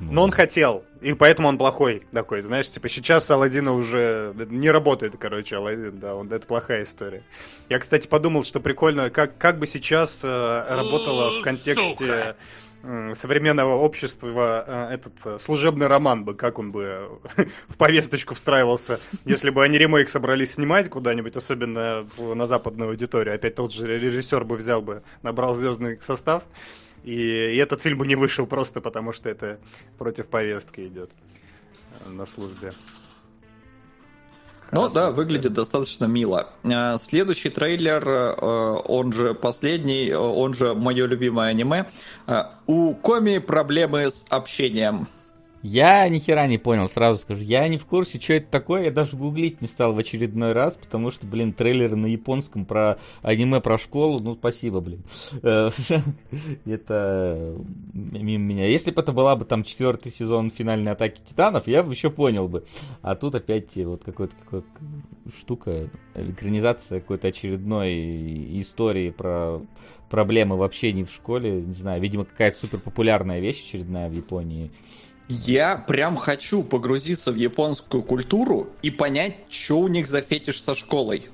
Но он хотел, и поэтому он плохой такой. Знаешь, типа сейчас Алладина уже не работает, короче, Алладин, да, он, это плохая история. Я, кстати, подумал, что прикольно, как, как бы сейчас э, работало в контексте э, современного общества э, этот э, служебный роман бы, как он бы <laughs> в повесточку встраивался, если бы они ремейк собрались снимать куда-нибудь, особенно в, на западную аудиторию. Опять тот же режиссер бы взял бы, набрал звездный состав, и, и этот фильм бы не вышел просто потому, что это против повестки идет э, на службе. Ну да, выглядит достаточно мило. Э, следующий трейлер, э, он же последний, он же мое любимое аниме. У Коми проблемы с общением. Я ни хера не понял, сразу скажу. Я не в курсе, что это такое. Я даже гуглить не стал в очередной раз, потому что, блин, трейлеры на японском про аниме про школу, ну спасибо, блин. Э, <laughs> это мимо меня. Если бы это была бы там четвертый сезон финальной атаки титанов, я бы еще понял бы. А тут опять вот какой-то какой штука, экранизация какой-то очередной истории про проблемы в общении в школе. Не знаю, видимо, какая-то супер популярная вещь очередная в Японии. Я прям хочу погрузиться в японскую культуру и понять, что у них за фетиш со школой.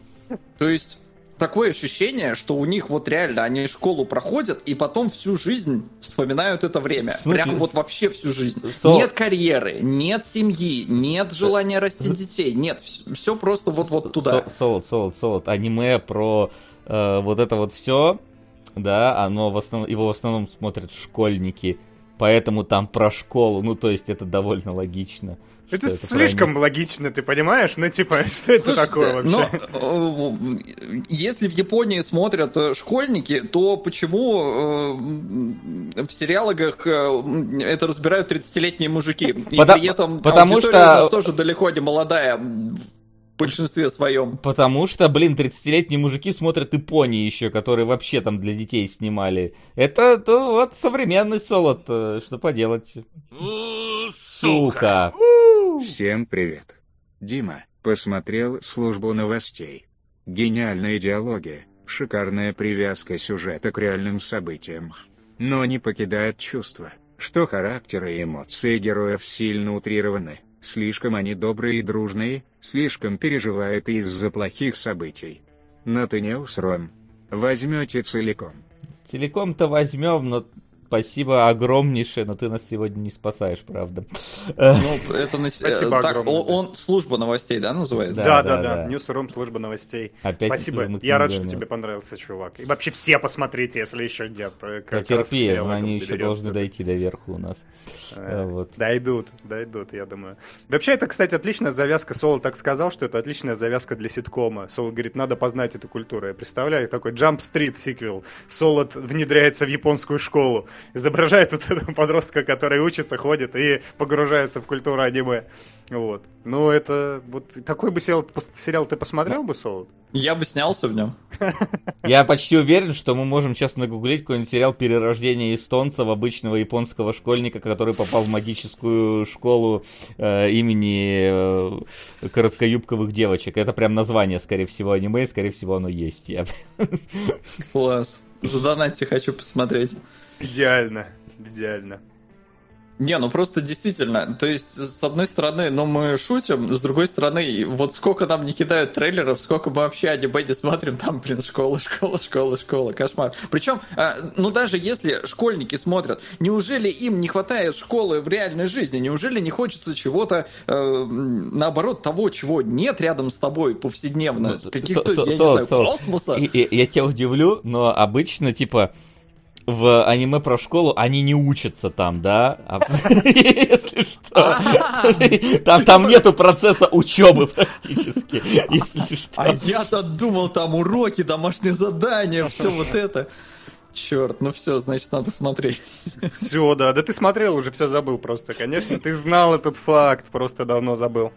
То есть такое ощущение, что у них вот реально они школу проходят и потом всю жизнь вспоминают это время. Прям вот вообще всю жизнь. Со... Нет карьеры, нет семьи, нет желания расти детей, нет, все просто вот вот туда. Солод, солод, солод. Аниме про э, вот это вот все, да, оно в основном его в основном смотрят школьники поэтому там про школу, ну то есть это довольно логично. Это, это слишком про... логично, ты понимаешь? Ну, типа, <laughs> что это Слушайте, такое вообще? Но, э, если в Японии смотрят э, школьники, то почему э, в сериалах э, это разбирают 30-летние мужики? И Потому, при этом потому что... у нас тоже далеко не молодая большинстве своем. Потому что, блин, 30-летние мужики смотрят Японии еще, которые вообще там для детей снимали. Это то, вот современный солод, э, что поделать. Сука. Всем привет. Дима, посмотрел службу новостей. Гениальная идеология, шикарная привязка сюжета к реальным событиям. Но не покидает чувство, что характеры и эмоции героев сильно утрированы. Слишком они добрые и дружные, слишком переживают из-за плохих событий. Не усром. Возьмете целиком. Целиком-то возьмем, но Спасибо огромнейшее, но ты нас сегодня не спасаешь, правда. Ну, это на... Спасибо так, огромное. он, он служба новостей, да, называется? Да, Да, да, да, да. Ньюсрум, служба новостей. Опять Спасибо. Я рад, что тебе понравился, чувак. И вообще все посмотрите, если еще нет. э, Потерпи, сериалу они этот еще должны дойти до верху у нас. Э, А, Вот. Дойдут, дойдут, я думаю. Вообще, это, кстати, отличная завязка. Соло так сказал, что это отличная завязка для ситкома. Соло говорит, надо познать эту культуру. Я представляю, такой Jump Street сиквел. Солод внедряется в японскую школу. Изображает вот <laughs> этого подростка, который учится, ходит и погружается в культуру аниме. Вот. Ну, это вот такой бы сериал, сериал ты посмотрел бы, Солод? Я бы снялся в нем. <laughs> Я почти уверен, что мы можем сейчас нагуглить какой-нибудь сериал «Перерождение эстонца» в обычного японского школьника, который попал в магическую школу э, имени э, короткоюбковых девочек. Это прям название, скорее всего, аниме, и, скорее всего, оно есть. Я- Класс. Задонатьте, хочу посмотреть. Идеально, идеально. Не, ну просто действительно, то есть, с одной стороны, ну мы шутим, с другой стороны, вот сколько нам не кидают трейлеров, сколько мы вообще аниме не смотрим, там, блин, школа, <laughs> школа, школа, школа, кошмар. Причем, а, ну даже если школьники смотрят, неужели им не хватает школы в реальной жизни? Неужели не хочется чего-то, э, наоборот, того, чего нет рядом с тобой повседневно? Ну, Каких-то, я не знаю, космоса? Я тебя удивлю, но обычно, типа, в аниме про школу они не учатся там, да? А- <laughs> Если что. Там, там нету процесса учебы практически, если А что. я-то думал, там уроки, домашние задания, все вот это. Черт, ну все, значит, надо смотреть. Все, да. Да ты смотрел, уже все забыл просто. Конечно, ты знал этот факт, просто давно забыл.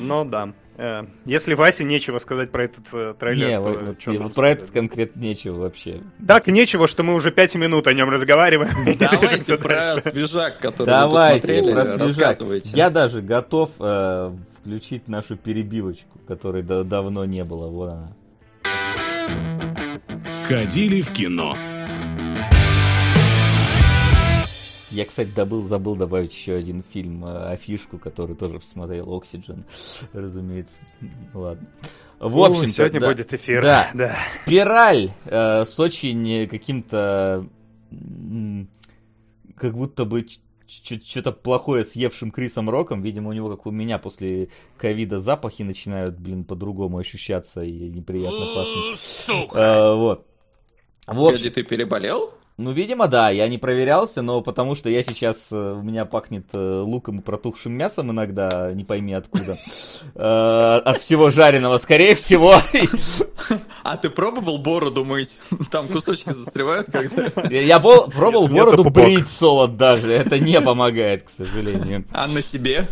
Но да. Э, Если Васе нечего сказать про этот э, трейлер, Не, то вот- и нам вот про этот конкретно нечего вообще. Так нечего, что мы уже пять минут о нем разговариваем. и <laughs> Давайте про свежак, который Давайте, вы посмотрели, про свежак. рассказывайте. Я даже готов э, включить нашу перебивочку, которой да- давно не было. Вот она. Сходили в кино. Я, кстати, добыл, забыл добавить еще один фильм, э, афишку, который тоже смотрел, Oxygen, разумеется. Ладно. В общем, сегодня будет эфир. Да. <laughs> Да. Спираль э, с очень каким-то как будто бы что-то плохое съевшим Крисом Роком. Видимо, у него, как у меня, после ковида запахи начинают, блин, по-другому ощущаться и неприятно пахнуть. Сука! Э, вот. В общем, ты переболел? Ну, видимо, да, я не проверялся, но потому что я сейчас, э, у меня пахнет э, луком и протухшим мясом иногда, не пойми откуда, <laughs> Э, от всего жареного, скорее всего. А ты пробовал бороду мыть? Там кусочки застревают когда? Я- <laughs> пробовал бороду брить солод даже, это не помогает, к сожалению. А на себе?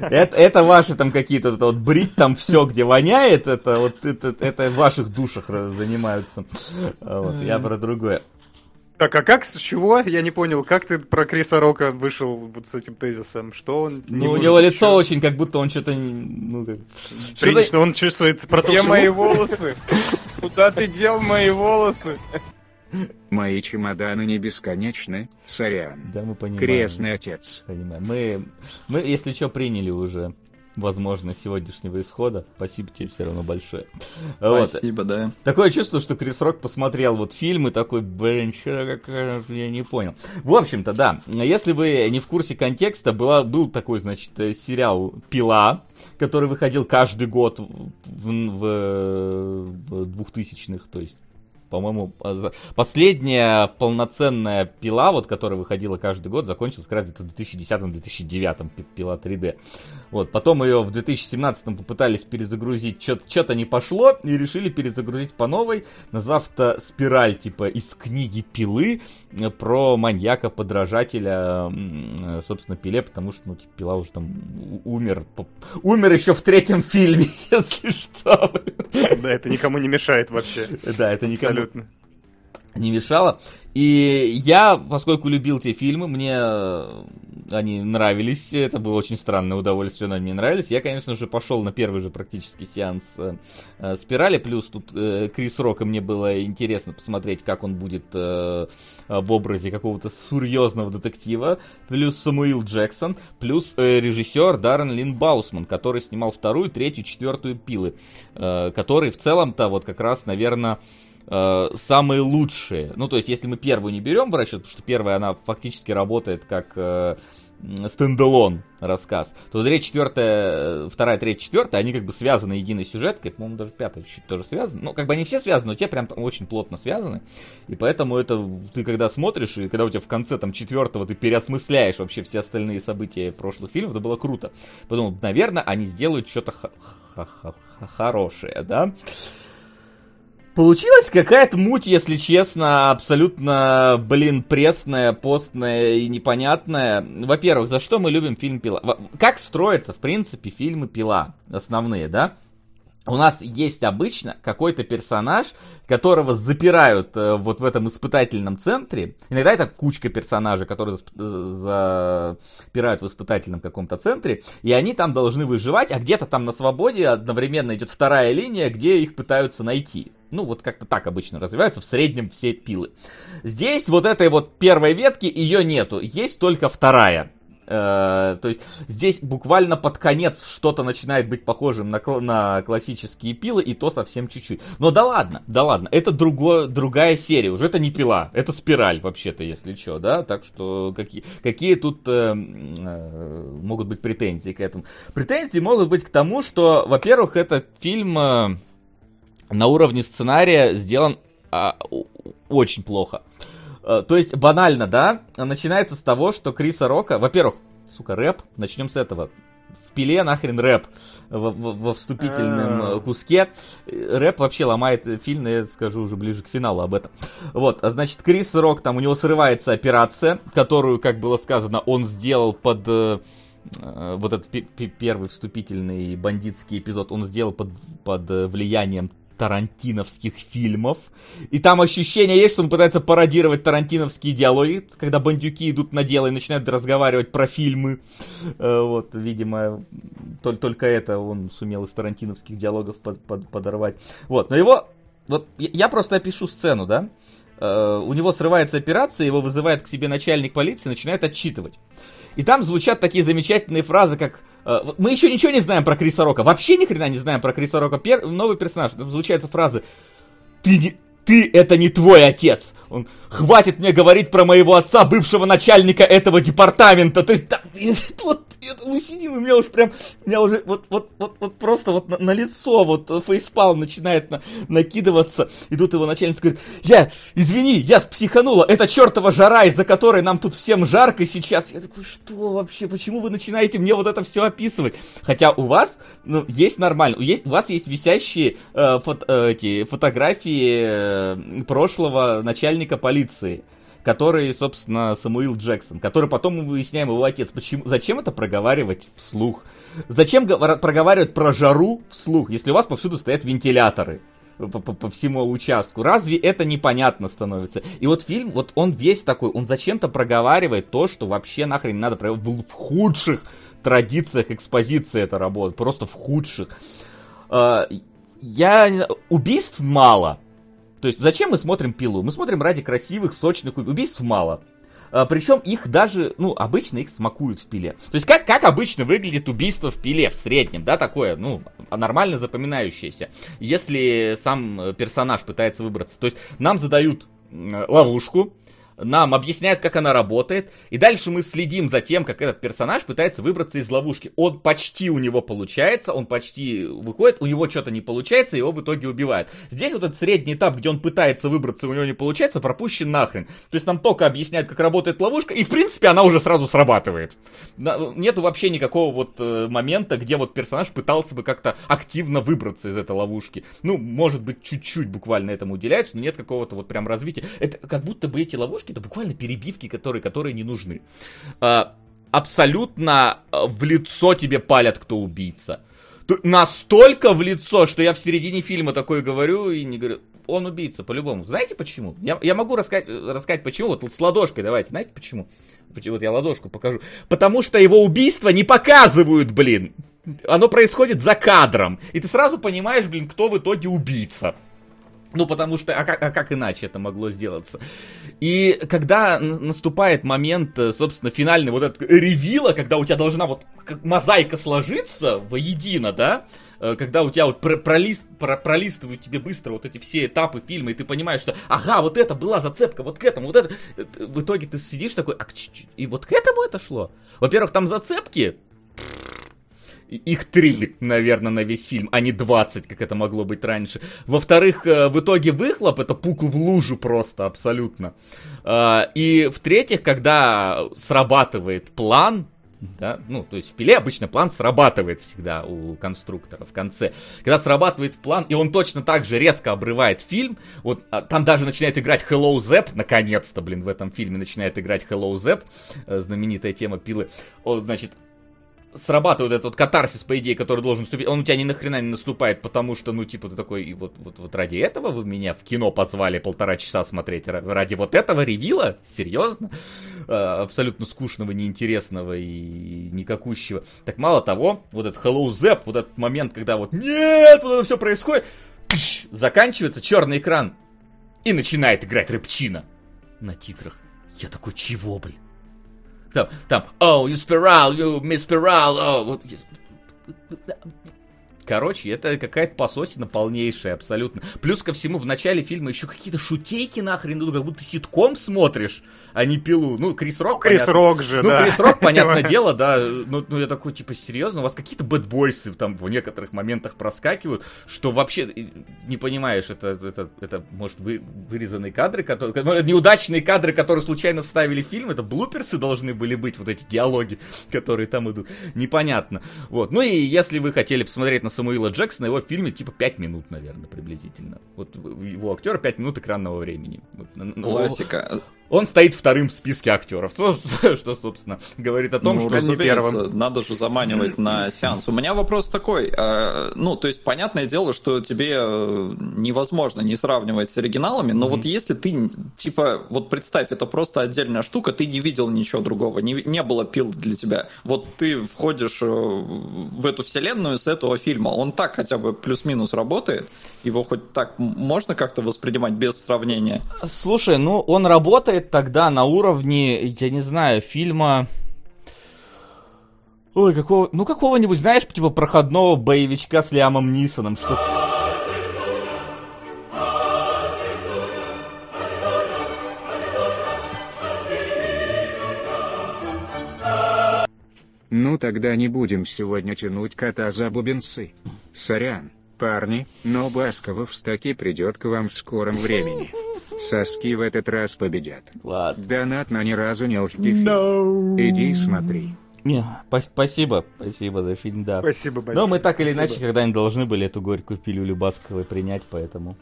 <laughs> Это, ваши там какие-то, вот, брить там все, где воняет, это вот это, ваших душах занимаются. Вот, я про другое. Так, а как, с чего? Я не понял, как ты про Криса Рока вышел вот с этим тезисом? Что он Ну, у него лицо ещё? очень, как будто он что-то, ну, как... что-то- Прилично, он чувствует Где протухший мои волосы? Куда ты дел мои волосы? Мои чемоданы не бесконечны, сорян. Да, мы понимаем. Крестный отец. Понимаем. Мы, мы, если что, приняли уже возможность сегодняшнего исхода. Спасибо тебе все равно большое. Вот. Спасибо, да. Такое чувство, что Крис Рок посмотрел вот фильм и такой, блин, что какая я не понял. В общем-то, да, если вы не в курсе контекста, была, был такой, значит, э, сериал «Пила», который выходил каждый год в, в, в 2000-х, то есть по-моему, последняя полноценная пила, вот, которая выходила каждый год, закончилась как раз где-то в 2010-2009, пила 3D. Вот, потом ее в 2017 попытались перезагрузить, что-то не пошло, и решили перезагрузить по новой, назвав это «Спираль», типа, из книги Пилы, э, про маньяка-подражателя, э, собственно, Пиле, потому что, ну, типа, Пила уже там умер, умер еще в третьем фильме, <laughs> если что. Да, это никому не мешает вообще. Да, это никому Абсолютно. Не мешало. И я, поскольку любил те фильмы, мне они нравились, это было очень странное удовольствие, но они мне нравились. Я, конечно же, пошел на первый же практически сеанс э, э, Спирали, плюс тут э, Крис Рока мне было интересно посмотреть, как он будет э, в образе какого-то серьезного детектива, плюс Сэмюэл Джексон, плюс э, режиссер Даррен Лин Баусман, который снимал вторую, третью, четвертую пилы, э, который в целом-то вот как раз, наверное, э, самые лучшие. Ну, то есть, если мы первую не берем в расчет, потому что первая, она фактически работает как э, standalone рассказ, то третья, четвертая, вторая, третья, четвертая, они как бы связаны единой сюжеткой, по-моему, даже пятая чуть тоже связана. Ну, как бы они все связаны, но те прям там очень плотно связаны. И поэтому это ты когда смотришь, и когда у тебя в конце там четвертого ты переосмысляешь вообще все остальные события прошлых фильмов, это было круто. Подумал, наверное, они сделают что-то хорошее, да? Получилась какая-то муть, если честно, абсолютно, блин, пресная, постная и непонятная. Во-первых, за что мы любим фильм «Пила»? Как строятся, в принципе, фильмы «Пила» основные, да? У нас есть обычно какой-то персонаж, которого запирают э, вот в этом испытательном центре. Иногда это кучка персонажей, которые запирают в испытательном каком-то центре, и они там должны выживать, а где-то там на свободе одновременно идет вторая линия, где их пытаются найти. Ну, вот как-то так обычно развиваются в среднем все пилы. Здесь вот этой вот первой ветки ее нету, есть только вторая. Э, то есть здесь буквально под конец что-то начинает быть похожим на, на классические пилы, и то совсем чуть-чуть. Но да ладно, да ладно, это друго, другая серия, уже это не пила, это спираль вообще-то, если что, да, так что какие, какие тут э, э, могут быть претензии к этому? Претензии могут быть к тому, что, во-первых, этот фильм э, на уровне сценария сделан э, очень плохо. Э, то есть, банально, да, начинается с того, что Криса Рока, во-первых, сука, рэп, начнем с этого. В пиле нахрен рэп во, во, во вступительном э, куске. Рэп вообще ломает фильм, но я скажу уже ближе к финалу об этом. Вот, а значит, Крис Рок, там у него срывается операция, которую, как было сказано, он сделал под э, вот этот первый вступительный бандитский эпизод он сделал под, под влиянием тарантиновских фильмов. И там ощущение есть, что он пытается пародировать тарантиновские диалоги, когда бандюки идут на дело и начинают разговаривать про фильмы. Э, вот, видимо, только это он сумел из тарантиновских диалогов под, под, подорвать. Вот, но его... Вот я просто опишу сцену, да? Э, у него срывается операция, его вызывает к себе начальник полиции, начинает отчитывать. И там звучат такие замечательные фразы, как мы еще ничего не знаем про Криса Рока. Вообще ни хрена не знаем про Криса Рока. Пер... Новый персонаж. Там звучатся фразы. Ты не... Ты это не твой отец. Он, хватит мне говорить про моего отца, бывшего начальника этого департамента. То есть, да, <laughs> вот это, мы сидим, и меня уже прям, меня уже вот, вот, вот, вот просто вот на, на лицо вот фейспалм начинает на, накидываться. И тут его начальник говорит, я, извини, я психанула, это чертова жара, из-за которой нам тут всем жарко сейчас. Я такой, что вообще, почему вы начинаете мне вот это все описывать? Хотя у вас, ну, есть нормально, есть, у вас есть висящие э, фото, э, эти фотографии э, прошлого начальника полиции, который, собственно, Самуил Джексон, который потом мы выясняем его отец. Почему, зачем это проговаривать вслух? Зачем проговаривать про жару вслух, если у вас повсюду стоят вентиляторы? По, по, по всему участку. Разве это непонятно становится? И вот фильм, вот он весь такой, он зачем-то проговаривает то, что вообще нахрен не надо проговаривать. В худших традициях экспозиции это работает, просто в худших. А, я... Убийств мало, то есть зачем мы смотрим пилу? Мы смотрим ради красивых, сочных убийств мало. А, причем их даже, ну, обычно их смакуют в пиле. То есть как, как обычно выглядит убийство в пиле в среднем, да, такое, ну, нормально запоминающееся. Если сам персонаж пытается выбраться. То есть нам задают ловушку, нам объясняют, как она работает, и дальше мы следим за тем, как этот персонаж пытается выбраться из ловушки. Он почти у него получается, он почти выходит, у него что-то не получается, его в итоге убивают. Здесь вот этот средний этап, где он пытается выбраться, у него не получается, пропущен нахрен. То есть нам только объясняют, как работает ловушка, и в принципе она уже сразу срабатывает. Нету вообще никакого вот э, момента, где вот персонаж пытался бы как-то активно выбраться из этой ловушки. Ну, может быть, чуть-чуть буквально этому уделяется, но нет какого-то вот прям развития. Это как будто бы эти ловушки, это буквально перебивки, которые, которые не нужны. А, абсолютно а, в лицо тебе палят, кто убийца. Настолько в лицо, что я в середине фильма такое говорю и не говорю, он убийца, по-любому. Знаете почему? Я, я могу рассказать, рассказать почему. Вот с ладошкой давайте, знаете почему? Вот я ладошку покажу. Потому что его убийство не показывают, блин. Оно происходит за кадром. И ты сразу понимаешь, блин, кто в итоге убийца. Ну, потому что, а как, а как иначе это могло сделаться? И когда наступает момент, э, собственно, финальный вот этот ревила, когда у тебя должна вот мозаика сложиться воедино, да, э, когда у тебя вот пролист, пролистывают тебе быстро вот эти все этапы фильма, и ты понимаешь, что, ага, вот это была зацепка, вот к этому, вот это. Э, в итоге ты сидишь такой, а, и вот к этому это шло? Во-первых, там зацепки, их три, наверное, на весь фильм, а не 20, как это могло быть раньше. Во-вторых, э, в итоге выхлоп это пуку в лужу просто, абсолютно. А, и в-третьих, когда срабатывает план, да, ну, то есть в пиле обычно план срабатывает всегда у конструктора в конце. Когда срабатывает план, и он точно так же резко обрывает фильм, вот а, там даже начинает играть Hello Zep, наконец-то, блин, в этом фильме начинает играть Hello Zep, э, знаменитая тема пилы. О, значит, срабатывает этот вот катарсис, по идее, который должен наступить, он у тебя ни нахрена не наступает, потому что, ну, типа, ты такой, вот, вот, вот ради этого вы меня в кино позвали полтора часа смотреть, ради вот этого ревила? Серьезно? А, абсолютно скучного, неинтересного и никакущего. Так мало того, вот этот Hello Zap, вот этот момент, когда вот нет, вот это все происходит, заканчивается черный экран и начинает играть рыбчина на титрах. Я такой, чего, блин? там, там, oh, you spiral, you miss spiral, oh, вот, Короче, это какая-то пососина полнейшая, абсолютно. Плюс ко всему, в начале фильма еще какие-то шутейки нахрен идут, как будто ситком смотришь, а не пилу. Ну, Крис Рок, Крис понятно. Рок же, ну, да. Ну, Крис Рок, понятное <laughs> дело, да. Ну, ну, я такой, типа, серьезно, у вас какие-то бэтбойсы там в некоторых моментах проскакивают, что вообще не понимаешь, это, это, это может, вы, вырезанные кадры, которые, ну, неудачные кадры, которые случайно вставили в фильм, это блуперсы должны были быть, вот эти диалоги, которые там идут. Непонятно. Вот. Ну и если вы хотели посмотреть на Самуила Джексона, его в фильме типа 5 минут, наверное, приблизительно. Вот его актера 5 минут экранного времени. Классика. Он стоит вторым в списке актеров, что, <laughs> что собственно, говорит о том, ну, что не первым. Надо же заманивать на сеанс. У меня вопрос такой. Э, ну, то есть, понятное дело, что тебе э, невозможно не сравнивать с оригиналами, но mm-hmm. вот если ты, типа, вот представь, это просто отдельная штука, ты не видел ничего другого, не, не было пил для тебя. Вот ты входишь э, в эту вселенную с этого фильма, он так хотя бы плюс-минус работает, его хоть так можно как-то воспринимать без сравнения? Слушай, ну он работает тогда на уровне, я не знаю, фильма... Ой, какого, ну какого-нибудь, знаешь, типа проходного боевичка с Лиамом Нисоном, что Ну тогда не будем сегодня тянуть кота за бубенцы. Сорян. Парни, но Басковов таки придет к вам в скором времени. Соски в этот раз победят. Ладно. Донат на ни разу не фильм. No. Иди смотри. Не, спасибо, спасибо за фильм, да. Спасибо большое. Но мы так или спасибо. иначе когда-нибудь должны были эту горькую пилюлю Басковой принять, поэтому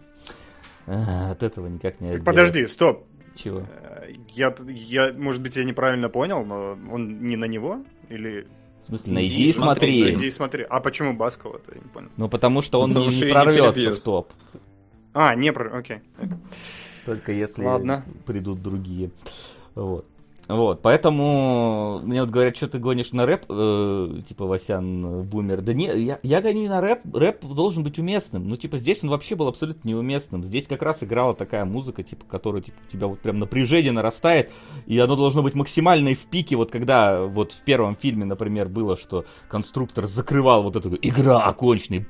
а, от этого никак не так Подожди, стоп. Чего? Э, я, я, может быть, я неправильно понял, но он не на него? Или в смысле, найди и смотри. Найди и смотри. А почему Баскова-то, я не понял. Ну, потому что он потому не, что не прорвется не в топ. А, не про... Окей. Только если Ладно. придут другие. Вот. Вот, поэтому мне вот говорят, что ты гонишь на рэп, э, типа Васян бумер. Да не, я, я гоню на рэп, рэп должен быть уместным. Ну, типа, здесь он вообще был абсолютно неуместным. Здесь как раз играла такая музыка, типа, которая, типа, у тебя вот прям напряжение нарастает, и оно должно быть максимально в пике. Вот когда вот в первом фильме, например, было, что конструктор закрывал вот эту игра оконченная,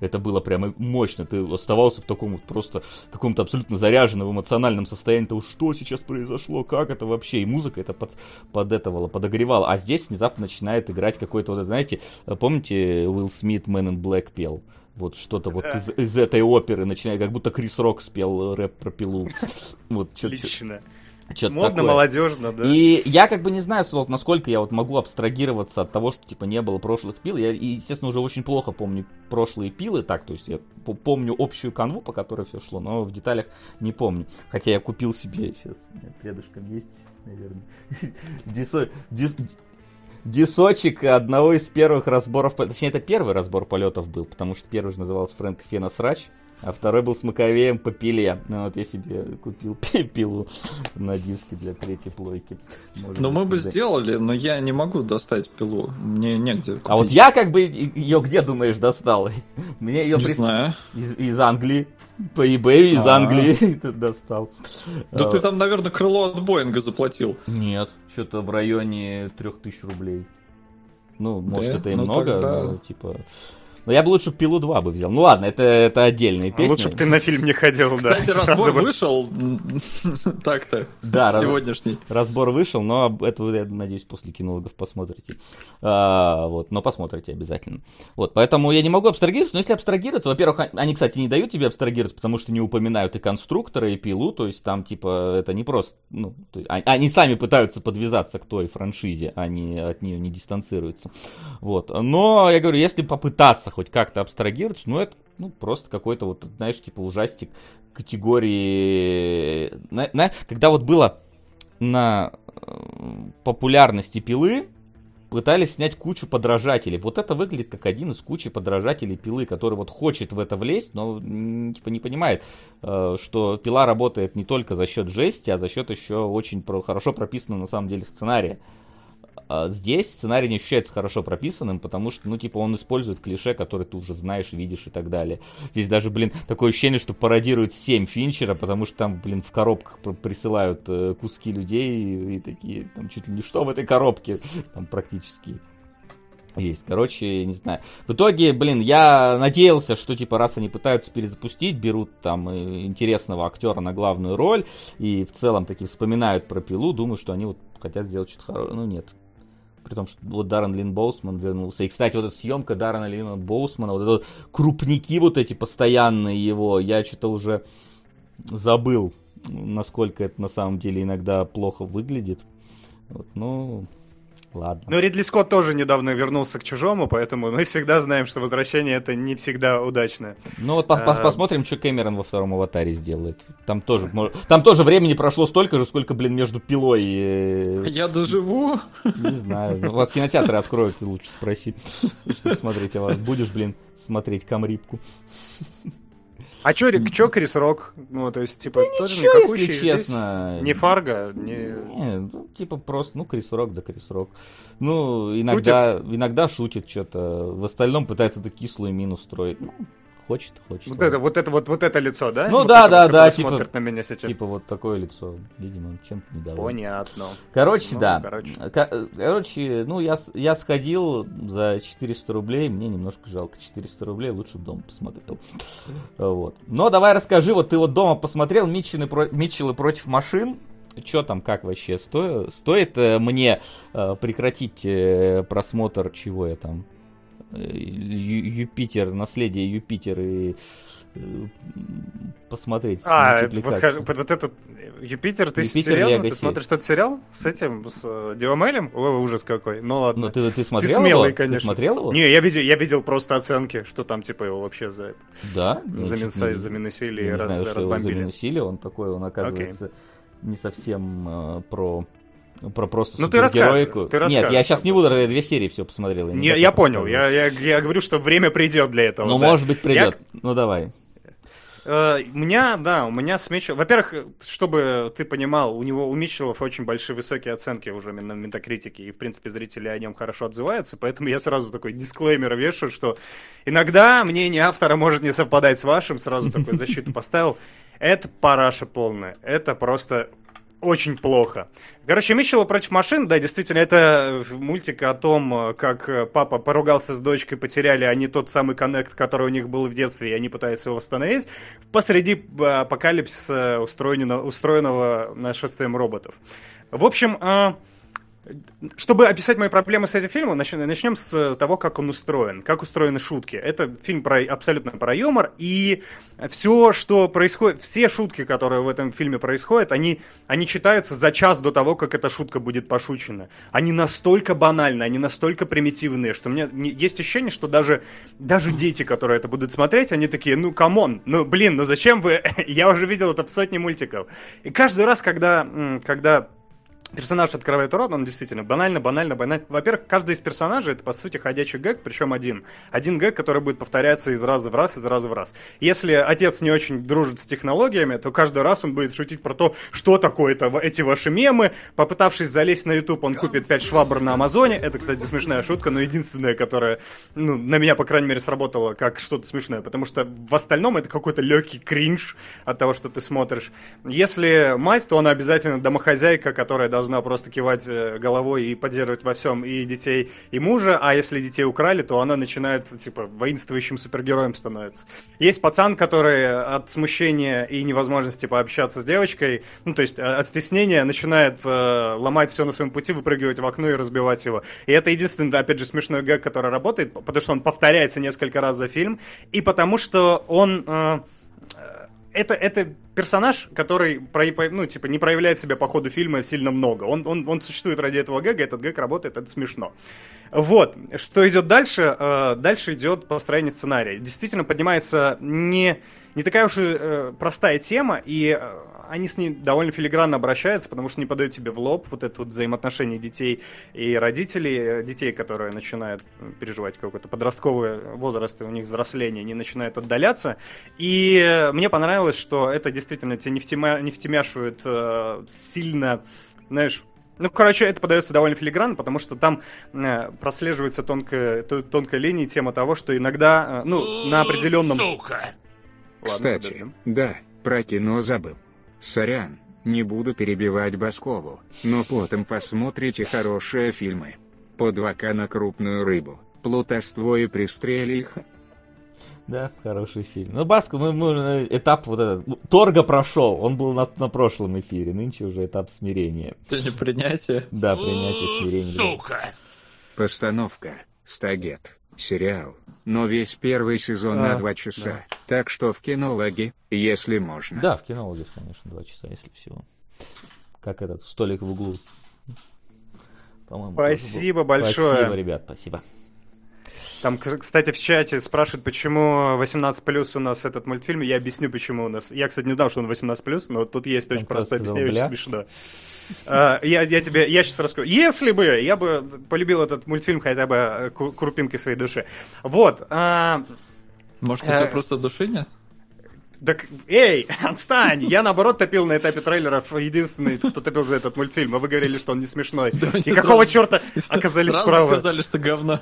это было прям мощно. Ты оставался в таком вот просто каком-то абсолютно заряженном эмоциональном состоянии того, что сейчас произошло, как это вообще и музыка это под, подэтовала, подогревала. А здесь внезапно начинает играть какой-то, вот, знаете, помните, Уилл Смит Man in Black пел? Вот что-то вот из, из этой оперы начинает, как будто Крис Рок спел рэп про пилу. <laughs> Вот, Отлично. Что-то Модно, такое. молодежно, да. И я как бы не знаю, Солод, насколько я вот могу абстрагироваться от того, что типа не было прошлых пил. Я, естественно, уже очень плохо помню прошлые пилы, так, то есть я помню общую канву, по которой все шло, но в деталях не помню. Хотя я купил себе, сейчас у меня рядышком есть, наверное, <laughs> дисо, дис, дисочек одного из первых разборов, точнее это первый разбор полетов был, потому что первый же назывался Фрэнк Фена Срач. А второй был с Маковеем по пиле. Ну, вот я себе купил <laughs> пилу на диске для третьей плойки. Может ну, мы бы да. сделали, но я не могу достать пилу. Мне негде купить. А вот я как бы ее где, думаешь, достал? <laughs> Мне ее не знаю. Из, из Англии. По eBay из А-а-а. Англии <laughs> достал. Да а... ты там, наверное, крыло от Боинга заплатил. Нет, что-то в районе 3000 рублей. Ну, может, да? это и ну, много, тогда... но типа... Но я бы лучше пилу 2 бы взял. Ну ладно, это, это отдельные песни. Лучше бы ты на фильм не ходил, да. Кстати, разбор вышел так-то. Да, сегодняшний. Разбор вышел, но это вы, я надеюсь, после кинологов посмотрите. А, вот, но посмотрите обязательно. Вот, поэтому я не могу абстрагироваться, но если абстрагироваться, во-первых, они, кстати, не дают тебе абстрагироваться, потому что не упоминают и конструктора, и пилу, то есть там, типа, это не просто, ну, а, они сами пытаются подвязаться к той франшизе, они от нее не дистанцируются. Вот, но, я говорю, если попытаться хоть как-то абстрагироваться, ну, это ну, просто какой-то вот, знаешь, типа ужастик категории... На, на, когда вот было на э, популярности пилы, пытались снять кучу подражателей. Вот это выглядит как один из кучи подражателей пилы, который вот хочет в это влезть, но типа не понимает, э, что пила работает не только за счет жести, а за счет еще очень хорошо прописанного на самом деле сценария. А здесь сценарий не ощущается хорошо прописанным, потому что, ну, типа, он использует клише, которые ты уже знаешь, видишь и так далее. Здесь даже, блин, такое ощущение, что пародирует 7 Финчера, потому что там, блин, в коробках присылают э, куски людей и, и такие, там, чуть ли не что в этой коробке, там, практически есть. Короче, не знаю. В итоге, блин, я надеялся, что, типа, раз они пытаются перезапустить, берут там э, интересного актера на главную роль, и в целом таки вспоминают про пилу, думаю, что они вот хотят сделать что-то хорошее. Ну, нет при том, что вот Даррен Лин Боусман вернулся. И, кстати, вот эта съемка Даррена Лина Боусмана, вот это крупники вот эти постоянные его, я что-то уже забыл, насколько это на самом деле иногда плохо выглядит. Вот, ну, Ладно. Ну, Ридли Скотт тоже недавно вернулся к чужому, поэтому мы всегда знаем, что возвращение это не всегда удачное. Ну вот а... посмотрим, что Кэмерон во втором аватаре сделает. Там тоже, там тоже времени прошло столько же, сколько, блин, между пилой и... Я доживу? Не знаю. Ну, у вас кинотеатры откроют, ты лучше спроси. Что смотреть, а вас будешь, блин, смотреть камрипку? А чё, чё Крис Рок? Ну, то есть, типа, да тоже ничего, никакущий если честно. Не Фарго, не... не... ну, типа, просто, ну, Крис Рок, да Крис Рок. Ну, иногда, шутит. иногда шутит что-то. В остальном пытается это кислую мину строить. Ну, Хочет, хочет. Вот это, вот это, вот, вот это лицо, да? Ну да, да, да, типа, на меня сейчас. типа вот такое лицо, видимо, чем-то недоволен. Понятно. Короче, ну, да. Короче. короче, ну я, я сходил за 400 рублей, мне немножко жалко 400 рублей, лучше бы дома посмотрел. Вот. Но давай расскажи, вот ты вот дома посмотрел Митчелы, про... Митчеллы против машин, что там, как вообще? Сто... Стоит э, мне э, прекратить э, просмотр, чего я там? Юпитер, наследие Юпитер и э, посмотреть. А, вот, скажи, вот этот Юпитер, ты Юпитер серьезно? Ты смотришь этот сериал с этим, с э, Диомелем? О, ужас какой. Ну ладно. Ну ты, ты смотрел ты смелый, его? конечно. Ты смотрел его? Не, я видел, я видел просто оценки, что там типа его вообще за это. Да? Заминуса, не, заминусили и раз, знаю, разбомбили. Его заминусили, он такой, он оказывается okay. не совсем э, про про просто ну, супергероику. Ты Нет, я сейчас не буду, я две серии все посмотрел. Я, не, я понял, я, я, я говорю, что время придет для этого. Ну, да. может быть, придет. Я... Ну, давай. Э, у меня, да, у меня с Митчеллом... Во-первых, чтобы ты понимал, у него, у Митчеллов очень большие, высокие оценки уже на метакритике, и, в принципе, зрители о нем хорошо отзываются, поэтому я сразу такой дисклеймер вешаю, что иногда мнение автора может не совпадать с вашим, сразу такой защиту поставил. Это параша полная. Это просто очень плохо. Короче, Митчелла против машин, да, действительно, это мультик о том, как папа поругался с дочкой, потеряли они тот самый коннект, который у них был в детстве, и они пытаются его восстановить посреди апокалипсиса, устроенного, устроенного нашествием роботов. В общем, чтобы описать мои проблемы с этим фильмом, начнем с того, как он устроен, как устроены шутки. Это фильм про, абсолютно про юмор, и все, что происходит, все шутки, которые в этом фильме происходят, они, они читаются за час до того, как эта шутка будет пошучена. Они настолько банальны, они настолько примитивные, что у меня есть ощущение, что даже, даже дети, которые это будут смотреть, они такие, ну, come on, ну, блин, ну зачем вы... <laughs> Я уже видел это в сотне мультиков. И каждый раз, когда, когда персонаж открывает рот, он действительно банально, банально, банально. Во-первых, каждый из персонажей это, по сути, ходячий гэг, причем один. Один гэг, который будет повторяться из раза в раз, из раза в раз. Если отец не очень дружит с технологиями, то каждый раз он будет шутить про то, что такое это эти ваши мемы. Попытавшись залезть на YouTube, он купит 5 швабр на Амазоне. Это, кстати, смешная шутка, но единственная, которая, ну, на меня, по крайней мере, сработала как что-то смешное, потому что в остальном это какой-то легкий кринж от того, что ты смотришь. Если мать, то она обязательно домохозяйка, которая должна должна просто кивать э, головой и поддерживать во всем и детей, и мужа, а если детей украли, то она начинает, типа, воинствующим супергероем становится. Есть пацан, который от смущения и невозможности пообщаться с девочкой, ну, то есть э, от стеснения начинает э, ломать все на своем пути, выпрыгивать в окно и разбивать его. И это единственный, опять же, смешной гэг, который работает, потому что он повторяется несколько раз за фильм, и потому что он... Э, это, это персонаж, который ну, типа, не проявляет себя по ходу фильма сильно много. Он, он, он существует ради этого гэга, этот гэг работает, это смешно. Вот, что идет дальше? Э, дальше идет построение сценария. Действительно поднимается не, не такая уж и э, простая тема, и э, они с ней довольно филигранно обращаются, потому что не подают тебе в лоб вот это вот взаимоотношение детей и родителей, детей, которые начинают переживать какой-то подростковый возраст, и у них взросление, они начинают отдаляться. И мне понравилось, что это действительно тебя не, втема, не втемяшивает э, сильно, знаешь, ну, короче, это подается довольно филигранно, потому что там э, прослеживается тонкая, тонкая линия тема того, что иногда, э, ну, на определенном... Сука! Кстати, да, про кино забыл. Сорян, не буду перебивать Баскову, но потом посмотрите хорошие фильмы. По 2К на крупную рыбу, плутовство и пристрели их. Да, хороший фильм. Ну, Баску, мы, мы этап вот этот, Торга прошел, он был на, на прошлом эфире, нынче уже этап смирения. Это не принятие? Да, принятие смирения. Сука! Постановка, стагет, сериал, но весь первый сезон а, на два часа. Да. Так что в кинологе, если можно. Да, в кинологе, конечно, два часа, если всего. Как этот столик в углу. По-моему, спасибо большое. Спасибо, ребят, спасибо. Там, кстати, в чате спрашивают, почему 18 плюс у нас этот мультфильм. Я объясню, почему у нас. Я, кстати, не знал, что он 18 плюс, но тут есть очень простое объяснение, очень смешно. Uh, я, я тебе, я сейчас расскажу. Если бы, я бы полюбил этот мультфильм хотя бы э, крупинкой своей души. Вот. Uh, Может, у тебя uh, просто души нет? Так, эй, отстань! Я, наоборот, топил на этапе трейлеров единственный, кто топил за этот мультфильм, а вы говорили, что он не смешной. И какого черта оказались правы? сказали, что говно.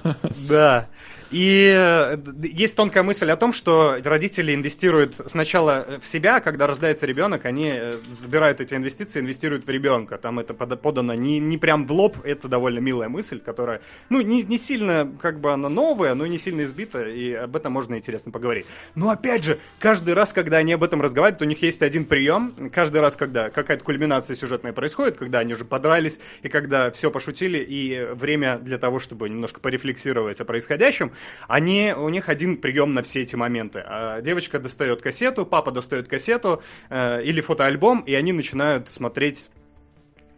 Да. И э, есть тонкая мысль о том, что родители инвестируют сначала в себя, когда рождается ребенок, они э, забирают эти инвестиции, инвестируют в ребенка. Там это подано не, не прям в лоб, это довольно милая мысль, которая, ну, не, не сильно, как бы она новая, но не сильно избита, и об этом можно интересно поговорить. Но опять же, каждый раз, когда они об этом разговаривают, у них есть один прием. Каждый раз, когда какая-то кульминация сюжетная происходит, когда они уже подрались, и когда все пошутили, и время для того, чтобы немножко порефлексировать о происходящем, они, у них один прием на все эти моменты. А девочка достает кассету, папа достает кассету э, или фотоальбом, и они начинают смотреть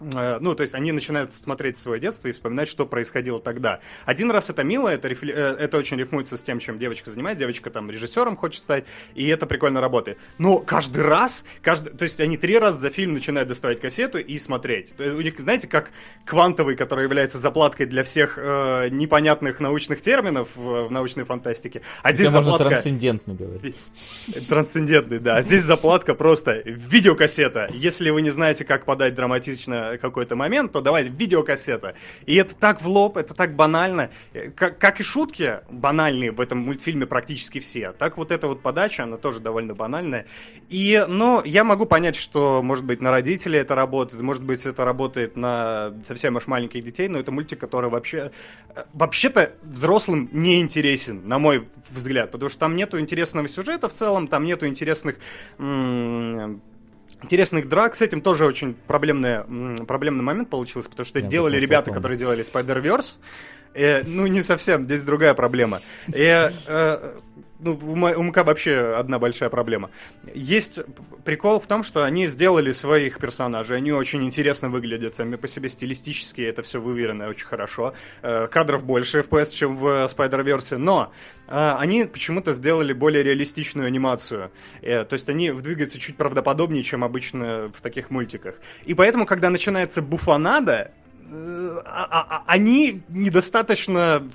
ну, то есть они начинают смотреть свое детство и вспоминать, что происходило тогда. Один раз это мило, это, рефли... Э, это очень рифмуется с тем, чем девочка занимает, девочка там режиссером хочет стать, и это прикольно работает. Но каждый раз, каждый... то есть они три раза за фильм начинают доставать кассету и смотреть. У них, знаете, как квантовый, который является заплаткой для всех э, непонятных научных терминов в, в научной фантастике. А здесь Тебе заплатка... трансцендентный говорить. Трансцендентный, да. А здесь заплатка просто видеокассета. Если вы не знаете, как подать драматично какой-то момент, то давай видеокассета. И это так в лоб, это так банально. Как, как и шутки банальные в этом мультфильме практически все, так вот эта вот подача, она тоже довольно банальная. И, ну, я могу понять, что, может быть, на родителей это работает, может быть, это работает на совсем уж маленьких детей, но это мультик, который вообще, вообще-то взрослым не интересен, на мой взгляд, потому что там нету интересного сюжета в целом, там нету интересных м- интересных драк. С этим тоже очень проблемный, проблемный момент получился, потому что Я делали ребята, которые делали Spider-Verse. Э, ну, не совсем, здесь другая проблема. Э, э, ну, у МК вообще одна большая проблема. Есть прикол в том, что они сделали своих персонажей, они очень интересно выглядят сами по себе стилистически, это все выверено очень хорошо. Э, кадров больше FPS, чем в Spider-Verse, но э, они почему-то сделали более реалистичную анимацию. Э, то есть они двигаются чуть правдоподобнее, чем обычно в таких мультиках. И поэтому, когда начинается буффонада, а, а, а, они недостаточно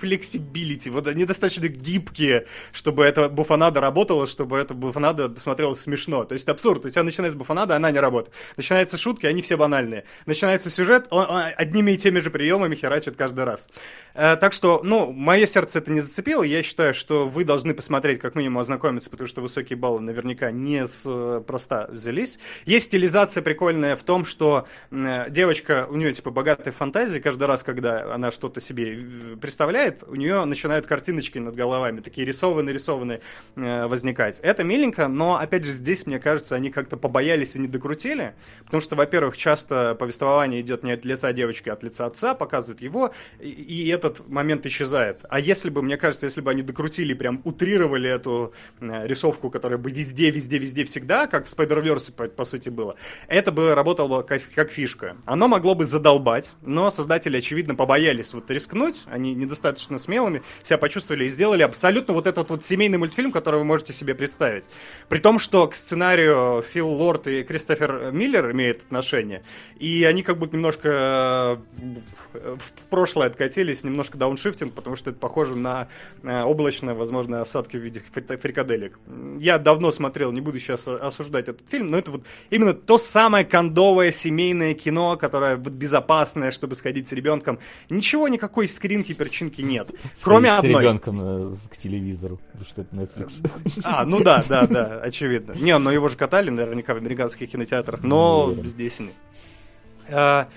flexibility, вот они достаточно гибкие, чтобы эта буффонада работала, чтобы эта буффонада смотрелась смешно. То есть абсурд. У тебя начинается буффонада, она не работает. Начинаются шутки, они все банальные. Начинается сюжет, он, он одними и теми же приемами херачит каждый раз. Э, так что, ну, мое сердце это не зацепило. Я считаю, что вы должны посмотреть, как минимум ознакомиться, потому что высокие баллы наверняка не с э, просто взялись. Есть стилизация прикольная в том, что э, девочка, у нее типа богатая фантазия, каждый раз, когда она что-то себе э, представляет, стреляет, у нее начинают картиночки над головами, такие рисованные-рисованные э, возникать. Это миленько, но, опять же, здесь, мне кажется, они как-то побоялись и не докрутили, потому что, во-первых, часто повествование идет не от лица девочки, а от лица отца, показывают его, и, и этот момент исчезает. А если бы, мне кажется, если бы они докрутили, прям утрировали эту э, рисовку, которая бы везде, везде, везде, всегда, как в Spider-Verse, по, по сути, было, это бы работало как, как фишка. Оно могло бы задолбать, но создатели, очевидно, побоялись вот рискнуть, они недостаточно достаточно смелыми, себя почувствовали и сделали абсолютно вот этот вот семейный мультфильм, который вы можете себе представить. При том, что к сценарию Фил Лорд и Кристофер Миллер имеют отношение, и они как будто немножко э, в прошлое откатились, немножко дауншифтинг, потому что это похоже на облачные, возможно, осадки в виде фрикаделек. Я давно смотрел, не буду сейчас осуждать этот фильм, но это вот именно то самое кондовое семейное кино, которое вот безопасное, чтобы сходить с ребенком. Ничего, никакой скринки, перчинки нет. Кроме с одной. ребенком э, к телевизору, потому что это Netflix. А, ну да, да, да, очевидно. Не, но его же катали наверняка в американских кинотеатрах, но здесь нет. А,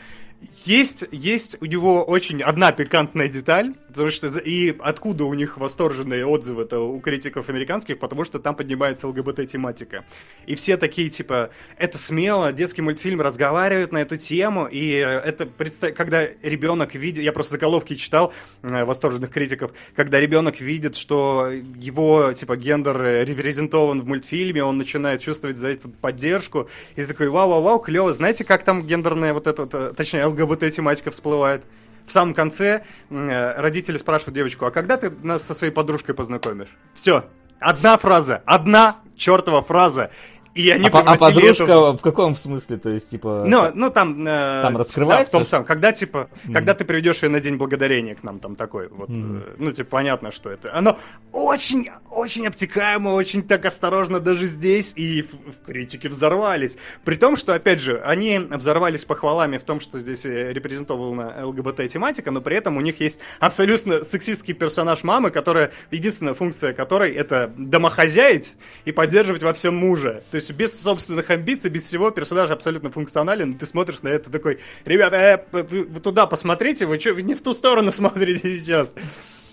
есть, есть у него очень одна пикантная деталь, потому что и откуда у них восторженные отзывы это у критиков американских, потому что там поднимается ЛГБТ-тематика. И все такие, типа, это смело, детский мультфильм разговаривает на эту тему, и это, представь, когда ребенок видит, я просто заголовки читал э, восторженных критиков, когда ребенок видит, что его, типа, гендер репрезентован в мультфильме, он начинает чувствовать за это поддержку, и такой, вау-вау-вау, клево, знаете, как там гендерная вот эта, э, точнее, ЛГБТ-тематика всплывает. В самом конце э, родители спрашивают девочку, а когда ты нас со своей подружкой познакомишь? Все, одна фраза, одна чертова фраза. И они а, а подружка это... в каком смысле? То есть, типа... Ну, ну там... Э, там раскрывается? Да, в том самом. Когда, типа, mm. когда ты приведешь ее на День Благодарения к нам, там такой, вот, mm. э, ну, типа, понятно, что это. Оно очень, очень обтекаемо, очень так осторожно даже здесь, и в, в критике взорвались. При том, что, опять же, они взорвались похвалами в том, что здесь э, репрезентована ЛГБТ-тематика, но при этом у них есть абсолютно сексистский персонаж мамы, которая, единственная функция которой это домохозяить и поддерживать во всем мужа. То есть есть без собственных амбиций, без всего персонаж абсолютно функционален, ты смотришь на это такой, ребята, э, вы туда посмотрите, вы что, вы не в ту сторону <laughs> смотрите сейчас.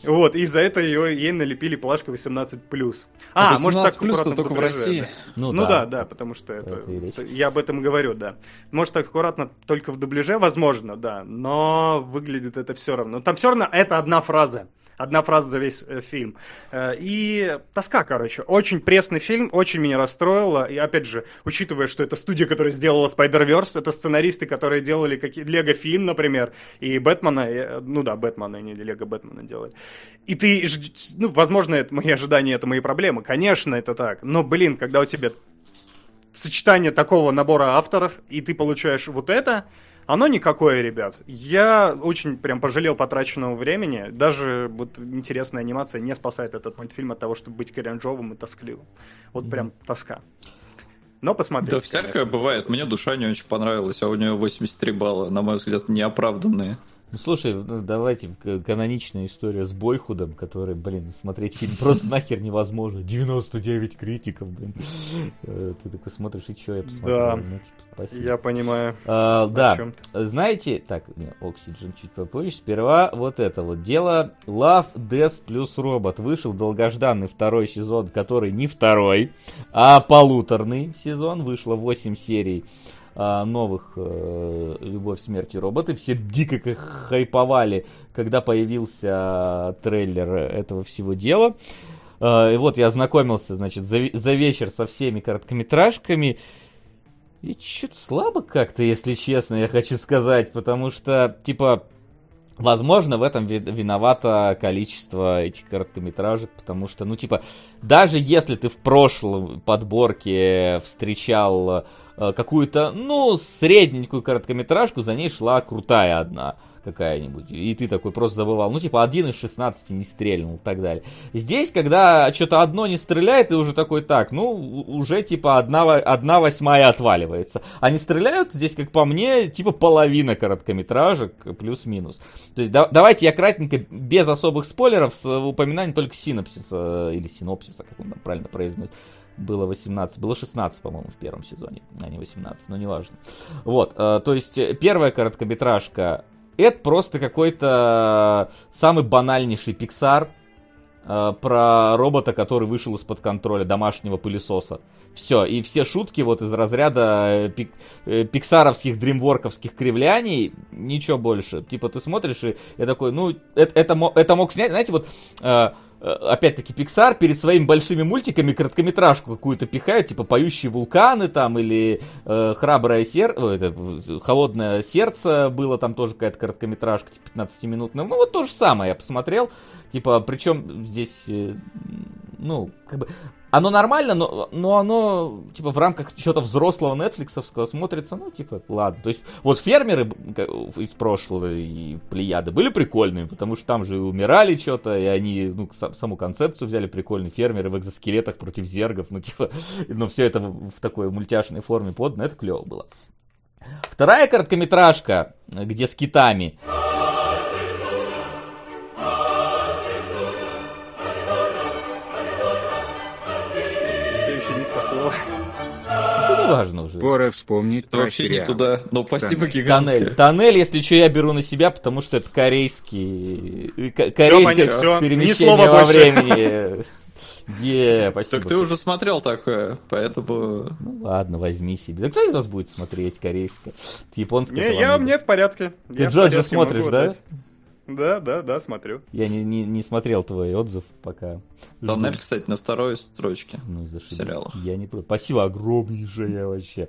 Вот, и за это ее, ей налепили плашка 18+. А, может так плюс аккуратно только в России. да. Ну, Ну да, да, потому что это, это- я об этом говорю, да. Может так аккуратно только в дубляже, возможно, да, но выглядит это все равно. Там все равно это одна фраза. Одна фраза за весь э, фильм. Э, и тоска, короче. Очень пресный фильм, очень меня расстроило. И опять же, учитывая, что это студия, которая сделала Spider-Verse, это сценаристы, которые делали какие Лего-фильм, например, и Бэтмена, э, ну да, Бэтмена, они Лего Бэтмена делали. И ты, ну, возможно, это мои ожидания, это мои проблемы. Конечно, это так. Но, блин, когда у тебя сочетание такого набора авторов, и ты получаешь вот это, оно никакое, ребят. Я очень прям пожалел потраченного времени. Даже вот интересная анимация не спасает этот мультфильм от того, чтобы быть кринжовым и тоскливым. Вот прям тоска. Но посмотрите. Да всякое конечно. бывает. Мне душа не очень понравилась, а у нее 83 балла, на мой взгляд, неоправданные. Ну, слушай, ну, давайте, каноничная история с Бойхудом, который, блин, смотреть фильм просто нахер невозможно. 99 критиков, блин. Э, Ты такой смотришь, и что я посмотрел? Да. Ну, типа, спасибо. Я понимаю. А, да, чём знаете, так, Oxygen чуть попозже. Сперва вот это вот дело. Love, Death плюс Робот. Вышел долгожданный второй сезон, который не второй, а полуторный сезон. Вышло 8 серий новых э, Любовь, смерть и роботы. Все дико хайповали, когда появился трейлер этого всего дела. А, И вот я ознакомился, значит, за, ве- за вечер со всеми короткометражками. И чуть слабо как-то, если честно, я хочу сказать, потому что, типа, возможно, в этом ви- виновато количество этих короткометражек, потому что, ну, типа, даже если ты в прошлом подборке встречал э, какую-то, ну, средненькую короткометражку, за ней шла крутая одна какая-нибудь, и ты такой просто забывал, ну, типа, один из 16 не стрельнул и так далее. Здесь, когда что-то одно не стреляет, ты уже такой, так, ну, уже, типа, одна, одна восьмая отваливается. Они стреляют здесь, как по мне, типа, половина короткометражек, плюс-минус. То есть, да- давайте я кратенько, без особых спойлеров, с упоминанием только синопсиса, или синопсиса, как он там правильно произносит, было 18, было 16, по-моему, в первом сезоне, а не 18, но неважно. Вот, э, то есть э, первая короткометражка это просто какой-то самый банальнейший Pixar э, про робота, который вышел из-под контроля домашнего пылесоса. Все, и все шутки вот из разряда э, пик- пиксаровских, дримворковских кривляний, ничего больше. Типа ты смотришь, и я такой, ну, это, это, это мог снять, знаете, вот э, опять-таки, Pixar перед своими большими мультиками короткометражку какую-то пихает, типа «Поющие вулканы» там, или э, «Храброе сердце», «Холодное сердце» было там тоже какая-то короткометражка, типа 15-минутная. Ну, вот то же самое я посмотрел. Типа, причем здесь, э, ну, как бы, оно нормально, но, но оно, типа, в рамках чего-то взрослого нетфликсовского смотрится, ну, типа, ладно. То есть, вот фермеры из прошлой плеяды были прикольными, потому что там же и умирали что-то, и они, ну, сам- саму концепцию взяли прикольные фермеры в экзоскелетах против зергов, ну, типа, <laughs> но все это в такой мультяшной форме подано, это клево было. Вторая короткометражка, где с китами, неважно уже. Пора вспомнить Это про вообще не сериал. туда, но спасибо Тоннель. гигантское. Тоннель. Тоннель, если что, я беру на себя, потому что это корейский... э, ко- Корейское понятно, всё, ни перемещение слова во больше. времени. <laughs> Е, спасибо. Так ты уже смотрел такое, поэтому... Ну ладно, возьми себе. Да кто из вас будет смотреть корейское? Японское. Не, я, мне в порядке. Ты Джоджо смотришь, да? Да, да, да, смотрю. Я не, не, не смотрел твой отзыв пока. Жду. Тоннель, кстати, на второй строчке. Ну, зашибись. сериалах. Я не. Спасибо огромнейшее вообще.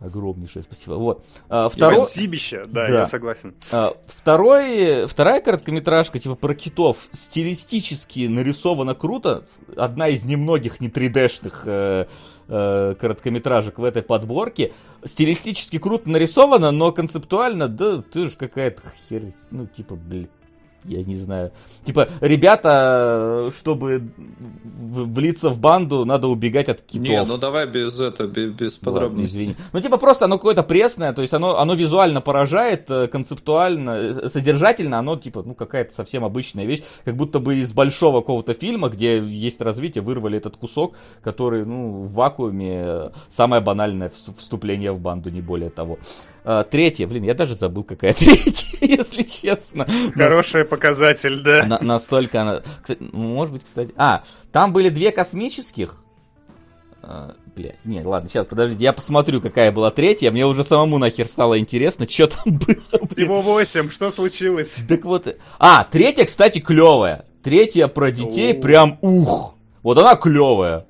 Огромнейшее спасибо. Вот. А, второй... Спасибище, да, Да. я согласен. А, Второй, вторая короткометражка, типа про китов, стилистически нарисована круто. Одна из немногих не 3D-шных э, э, короткометражек в этой подборке. Стилистически круто нарисована, но концептуально, да, ты же какая-то хер, ну, типа, блин. Я не знаю. Типа, ребята, чтобы влиться в банду, надо убегать от китов. Не, ну давай без это, без, без Ладно, подробностей. извини. Ну, типа, просто оно какое-то пресное, то есть оно, оно визуально поражает, э, концептуально, э, содержательно, оно, типа, ну, какая-то совсем обычная вещь, как будто бы из большого какого-то фильма, где есть развитие, вырвали этот кусок, который, ну, в вакууме э, самое банальное вс- вступление в банду, не более того. А, третья, блин, я даже забыл, какая <laughs> третья, если честно. Хороший показатель, да. На- настолько она... Кстати, может быть, кстати... А, там были две космических. А, бля, нет, ладно, сейчас, подождите, я посмотрю, какая была третья. Мне уже самому нахер стало интересно, что там было. блин. Всего 8, что случилось? Так вот... А, третья, кстати, клевая. Третья про детей О. прям ух. Вот она клевая.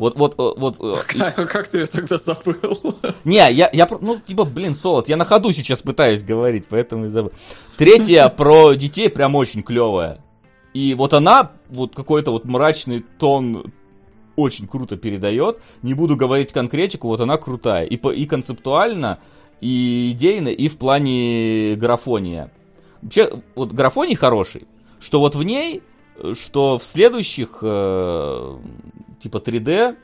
Вот, вот, э, вот... э, <laughs> А как ты тогда забыл? <laughs> Не, я, я, ну, типа, блин, Солод, я на ходу сейчас пытаюсь говорить, поэтому и забыл. Третья <laughs> про детей прям очень клевая. И вот она, вот какой-то вот мрачный тон очень круто передает. Не буду говорить конкретику, вот она крутая. И, по, и концептуально, и идейно, и в плане графония. Вообще, вот графоний хороший, что вот в ней, э, что в следующих, э, типа 3D,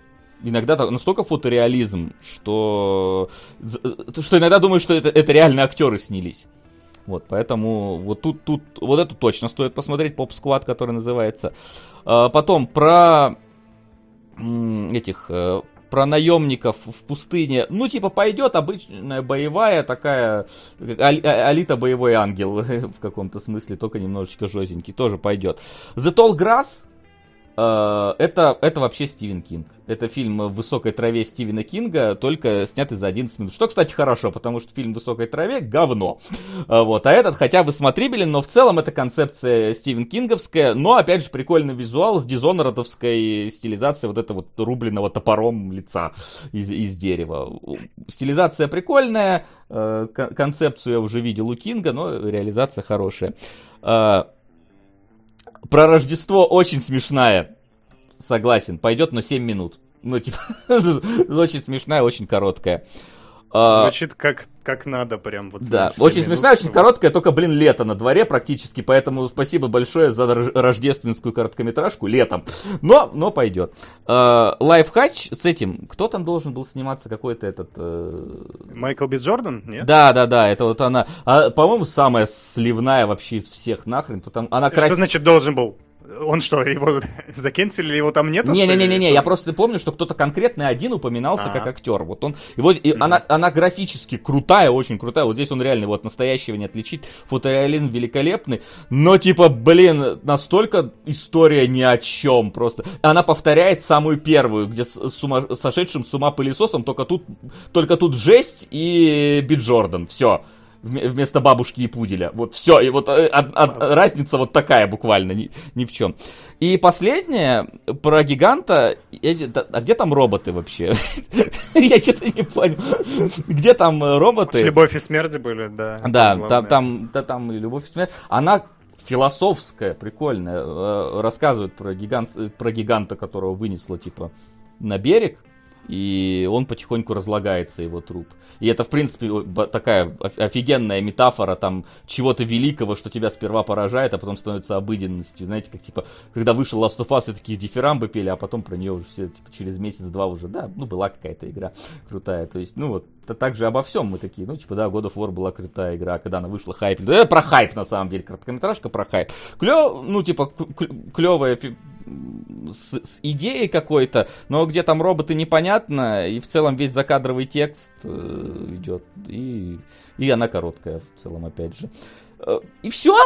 иногда настолько фотореализм, что, э, что иногда думаю, что это, это реально актеры снялись. Вот, поэтому вот тут, тут, вот эту точно стоит посмотреть, Поп Сквад, который называется. А, Потом про этих, э, про наемников в пустыне. Ну, типа, пойдет обычная боевая такая, как Али- а- Алита боевой ангел <laughs> в каком-то смысле, только немножечко жестенький, тоже пойдет. The Tall Grass, э, это, это вообще Стивен Кинг. Это фильм в высокой траве Стивена Кинга, только снятый за 11 минут. Что, кстати, хорошо, потому что фильм в высокой траве говно. А Вот, а этот хотя бы смотрибелен, но в целом это концепция Стивен Кинговская, но опять же прикольный визуал с дизонородовской стилизацией вот этого вот рубленного топором лица из, из дерева. Стилизация прикольная, э, кон- концепцию я уже видел у Кинга, но реализация хорошая. Про Рождество очень смешная. Согласен, пойдет, но 7 минут. Ну, типа, <laughs> очень смешная, очень короткая. А, Звучит как, как надо прям. Вот, да, очень семь смешная, минут. очень короткая, только, блин, лето на дворе практически, поэтому спасибо большое за рож- рождественскую короткометражку летом. Но, но пойдет. А, Лайфхач с этим, кто там должен был сниматься, какой-то этот... э, Майкл Би Джордан, нет? Да, да, да, это вот она, а, по-моему, самая сливная вообще из всех нахрен, потому она Что красивая. значит должен был? Он что, его <laughs> закенселили, его там нету? Не-не-не-не, я просто помню, что кто-то конкретный один упоминался А. как актер. Вот он, и вот и она, она графически крутая, очень крутая. Вот здесь он реально вот настоящего не отличить. Фотореализм великолепный. Но типа, блин, настолько история ни о чем просто. Она повторяет самую первую, где с, с ума- сошедшим с ума пылесосом, только тут, только тут жесть и Бит Джордан. Все. Вместо бабушки и пуделя. Вот все. И вот од- од- разница вот такая буквально, ни, ни в чем. И последнее про гиганта. А где там роботы вообще? <laughs> Я что-то не понял. Где там э, роботы? Любовь и смерть были, да. Да, там, там, да, там и любовь и смерть. Она философская, прикольная. э, Рассказывает про, гигант, про гиганта, которого вынесло, типа, на берег. И он потихоньку разлагается, его труп. И это, в принципе, такая оф- офигенная метафора там чего-то великого, что тебя сперва поражает, а потом становится обыденностью. Знаете, как типа, когда вышел Last of Us, и такие дифирамбы пели, а потом про нее уже все типа, через месяц-два уже, да, ну, была какая-то игра крутая. То есть, ну, вот, это так же обо всем мы такие, ну, типа, да, God of War была крутая игра, когда она вышла, хайп. Да, это про хайп, на самом деле, короткометражка про хайп. Клё, ну, типа, клевая с, с идеей какой-то, но где там роботы непонятно, и в целом весь закадровый текст э, идет, и, и она короткая в целом, опять же. Э, и все?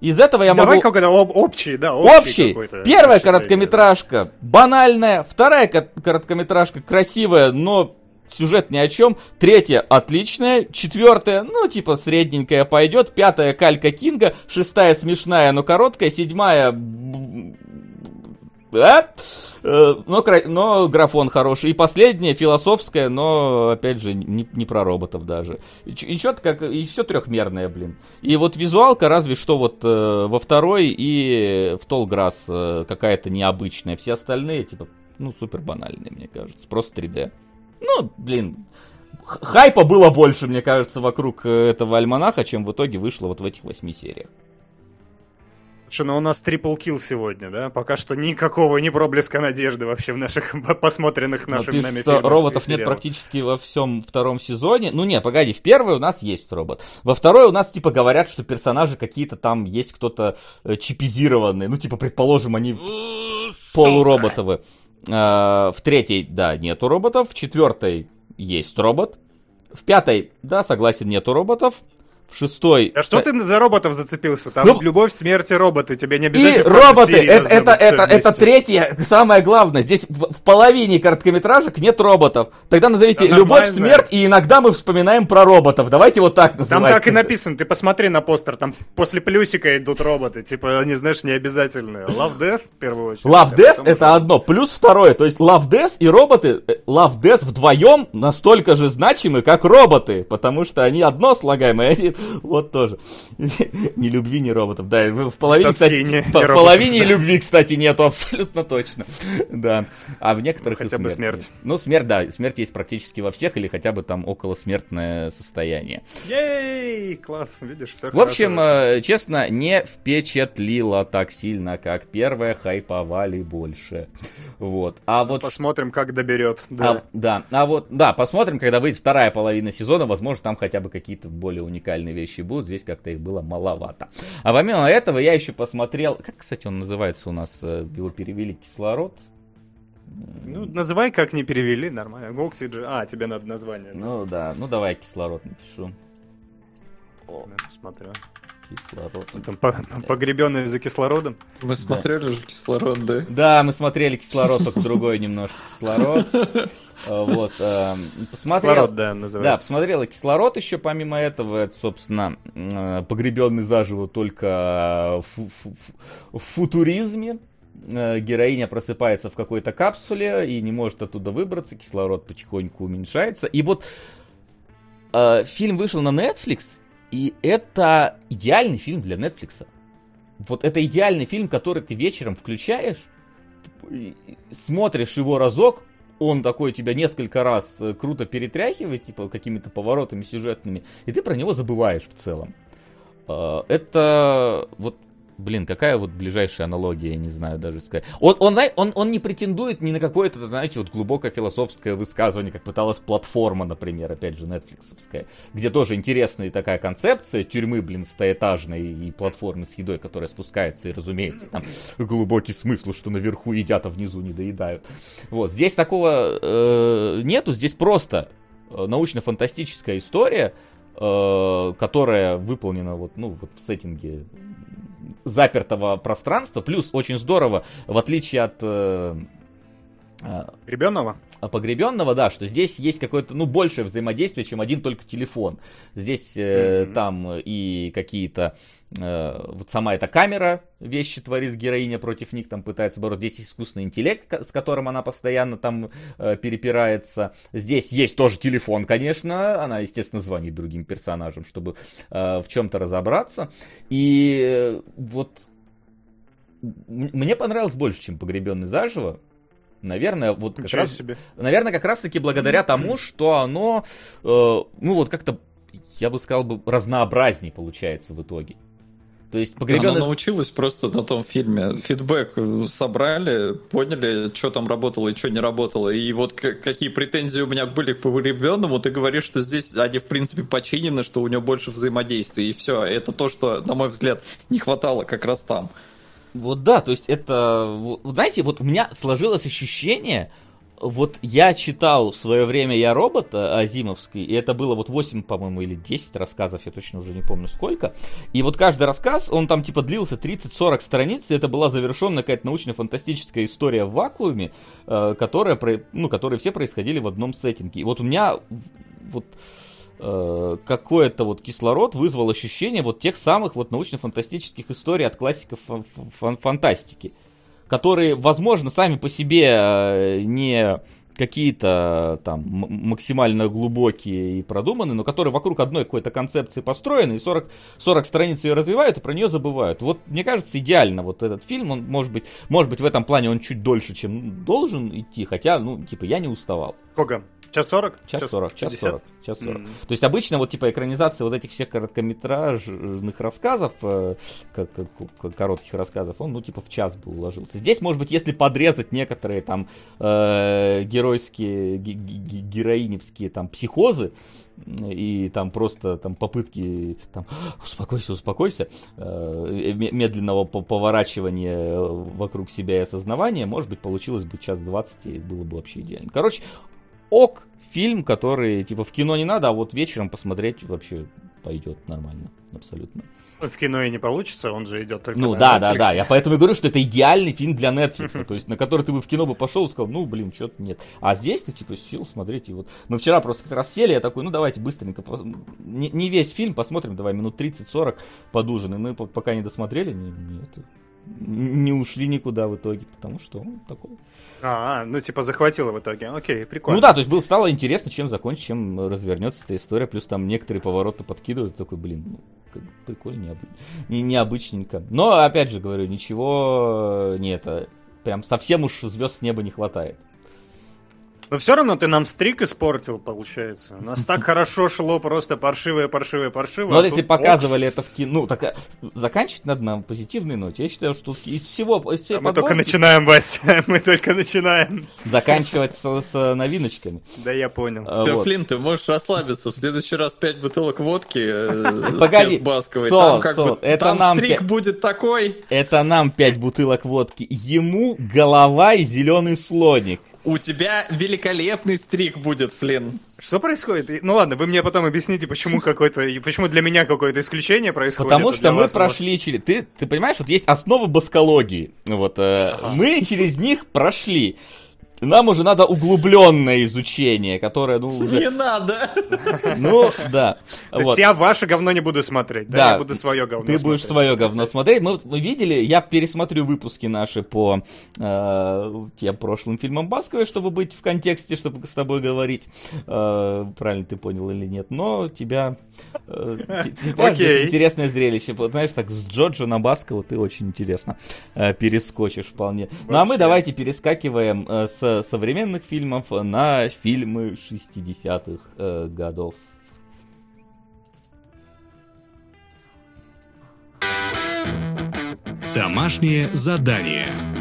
Из этого я Давай могу... какой-то об- общий, да, общий, Общий. Первая ощущение, короткометражка банальная, вторая ко- короткометражка красивая, но сюжет ни о чем. Третья отличная, четвертая, ну типа средненькая пойдет, пятая калька Кинга, шестая смешная, но короткая, седьмая да? Э, Но, кра- но графон хороший. И последняя философская, но, опять же, не, не про роботов даже. И, и что-то как... И все трехмерное, блин. И вот визуалка разве что вот э, во второй и в Толграсс э, какая-то необычная. Все остальные, типа, ну, супер банальные, мне кажется. Просто 3D. Ну, блин, хайпа было больше, мне кажется, вокруг э, этого альманаха, чем в итоге вышло вот в этих восьми сериях. Слушай, ну у нас трипл килл сегодня, да? Пока что никакого, ни проблеска надежды вообще в наших <laughs> посмотренных нашими нами что, фильмах роботов нет практически во всем втором сезоне. Ну не, погоди, в первой у нас есть робот. Во второй у нас типа говорят, что персонажи какие-то там есть кто-то э, чипизированный. Ну типа, предположим, они полуроботовы. А, в третьей, да, нету роботов. В четвертой есть робот. В пятой, да, согласен, нету роботов. В шестой... А что ты за роботов зацепился? Там Ну, любовь, смерть и роботы. Тебе не И обязательно... каждой роботы, это, это, это, это третье, самое главное. Здесь в, в половине короткометражек нет роботов. Тогда назовите Да, «Любовь, смерть», и иногда мы вспоминаем про роботов. Давайте вот так называть. Там так и написано, ты посмотри на постер, там после плюсика идут роботы, типа, они, знаешь, не обязательные. Love Death, в первую очередь. Love Death это одно, плюс второе, то есть Love Death и роботы, э, Love Death вдвоем настолько же значимы, как роботы, потому что они одно слагаемое, вот тоже. <laughs> Ни любви, ни роботов. Да, в половине, кстати, не- в половине любви, кстати, нету абсолютно точно. Да. А в некоторых Хотя бы смерть. Ну, смерть, да, смерть есть практически во всех, или хотя бы там околосмертное состояние. Ей, класс, видишь, все В общем, э, честно, не впечатлило так сильно, как первое, хайповали больше. Вот. А вот Посмотрим, как доберет. а, Да. да, а вот, да, посмотрим, когда выйдет вторая половина сезона, возможно, там хотя бы какие-то более уникальные вещи будут, здесь как-то их было маловато. А помимо этого я еще посмотрел, как, кстати, он называется у нас, э, его перевели кислород? Ну, называй, как не перевели, нормально. Oxygen. А, тебе надо название. да. Ну да, ну давай кислород напишу. О, Да, посмотрю. кислород. Там погребенный за кислородом. Мы смотрели же кислород, да? Да, мы смотрели кислород, только другой немножко кислород. Э, Вот, э, посмотрел. Кислород, да, Да, называется. посмотрела кислород еще, помимо этого, это, собственно, э, погребенный заживо только в, фу- фу- в футуризме. Героиня просыпается в какой-то капсуле и не может оттуда выбраться, кислород потихоньку уменьшается. И вот э, фильм вышел на Netflix, и это идеальный фильм для Netflix. Вот это идеальный фильм, который ты вечером включаешь, смотришь его разок, он такой тебя несколько раз э, круто перетряхивает, типа какими-то поворотами сюжетными, и ты про него забываешь в целом. Э, Это вот, блин, какая вот ближайшая аналогия, я не знаю даже сказать. Он, он, он, он не претендует ни на какое-то, знаете, вот глубокое философское высказывание, как пыталась платформа, например, опять же, нетфликсовская, где тоже интересная такая концепция тюрьмы, блин, стоэтажной и платформы с едой, которая спускается, и, разумеется, там глубокий смысл, что наверху едят, а внизу не доедают. Вот, здесь такого э, нету, здесь просто э, научно-фантастическая история, э, которая выполнена вот, ну, вот в сеттинге запертого пространства, плюс очень здорово, в отличие от э, э, Гребенного? а погребенного, да, что здесь есть какое-то, ну, большее взаимодействие, чем один только телефон. Здесь э, Мгм. там и какие-то, э, вот сама эта камера вещи творит героиня против них, там пытается бороться. Здесь искусственный интеллект, с которым она постоянно там э, перепирается. Здесь есть тоже телефон, конечно, она, естественно, звонит другим персонажам, чтобы э, в чем-то разобраться. И э, вот мне понравилось больше, чем погребенный заживо. Наверное, вот как Ничего раз себе. Наверное, как раз-таки благодаря тому, что оно, э, ну вот как-то, я бы сказал, бы разнообразней получается в итоге. То есть Она погребенный... научилась просто на том фильме. Фидбэк э, собрали, поняли, что там работало и что не работало. И вот к- какие претензии у меня были к погребенному, ты говоришь, что здесь они, в принципе, починены, что у него больше взаимодействия. И все. Это то, что, на мой взгляд, не хватало как раз там. Вот да, то есть это, вот, знаете, вот у меня сложилось ощущение, вот я читал в свое время «Я робот» Азимовский, и это было вот 8, по-моему, или 10 рассказов, я точно уже не помню сколько. И вот каждый рассказ, он там типа длился 30-40 страниц, и это была завершенная какая-то научно-фантастическая история в вакууме, э, которая, ну, которые все происходили в одном сеттинге. И вот у меня вот э, какой-то вот кислород вызвал ощущение вот тех самых вот научно-фантастических историй от классиков фан- фан- фантастики, которые, возможно, сами по себе э, не какие-то там м- максимально глубокие и продуманные, но которые вокруг одной какой-то концепции построены, и 40, 40 страниц ее развивают, и про нее забывают. Вот, мне кажется, идеально вот этот фильм, он может быть, может быть, в этом плане он чуть дольше, чем должен идти, хотя, ну, типа, я не уставал. Сколько? Час сорок? Час 40, час 50? 40, час 40. М. То есть обычно вот типа экранизация вот этих всех короткометражных рассказов, э, как, как- коротких рассказов, он ну типа в час бы уложился. Здесь, может быть, если подрезать некоторые там э, геройские, ге- ге- героиневские там психозы, и там просто там попытки там успокойся, успокойся, э, ме- медленного по- поворачивания э, вокруг себя и осознавания, может быть, получилось бы час двадцать, и было бы вообще идеально. Короче, ок, фильм, который, типа, в кино не надо, а вот вечером посмотреть вообще пойдет нормально, абсолютно. Ну, в кино и не получится, он же идет только Ну на да, Netflix. да, да. Я поэтому и говорю, что это идеальный фильм для Netflix. То есть, на который ты бы в кино бы пошел и сказал, ну, блин, что-то нет. А здесь ты, типа, сел смотреть. И вот мы вчера просто как раз сели, я такой, ну, давайте быстренько. пос- Не, не весь фильм посмотрим, давай минут 30-40 под ужин. И мы по- пока не досмотрели, не, не это, не ушли никуда в итоге, потому что он такой. А, ну типа захватило в итоге. Окей, прикольно. Ну да, то есть было, стало интересно, чем закончить, чем развернется эта история. Плюс там некоторые повороты подкидывают. Такой, блин, ну, как бы прикольно, необы- не, необычненько. Но, опять же говорю, ничего не это. Прям совсем уж звезд с неба не хватает. Но все равно ты нам стрик испортил, получается. У нас так хорошо шло, просто паршивое, паршивое, паршивое. Но вот а если тут- показывали это в кино, ну, так а, заканчивать надо на позитивной ноте. Я считаю, что из всего, из всей А мы только подборки начинаем, Вась. <laughs> Мы только начинаем. заканчивать с, с новиночками. Да, я понял. А, Да, вот. Флинн, ты можешь расслабиться. В следующий раз пять бутылок водки э, <laughs> Погоди, Басковой. Сол, Там как Сол, бы это там нам стрик пя- будет такой. Это нам 5 бутылок водки. Ему голова и зеленый слоник. У тебя великолепный стрик будет, Флинн. Что происходит? Ну ладно, вы мне потом объясните, почему какое-то, и почему для меня какое-то исключение происходит. Потому что мы вас, может, прошли через... Ты, ты понимаешь, вот есть основы баскологии. Вот, э, мы через них прошли. Нам уже надо углубленное изучение, которое, ну, уже... Не надо. Ну, да. То есть Вот. я ваше говно не буду смотреть, да? Да, Я буду свое говно Ты будешь смотреть. свое говно смотреть. Мы, вот- мы видели, я пересмотрю выпуски наши по э, тем прошлым фильмам Басковой, чтобы быть в контексте, чтобы с тобой говорить. Э, правильно ты понял или нет. Но тебя... э, <laughs> Окей. это интересное зрелище. Вот Знаешь, так с Джоджо на Баскову ты очень интересно э, перескочишь вполне. Ну а мы Вообще. давайте перескакиваем э, с современных фильмов на фильмы 60-х э, годов. Домашнее задание.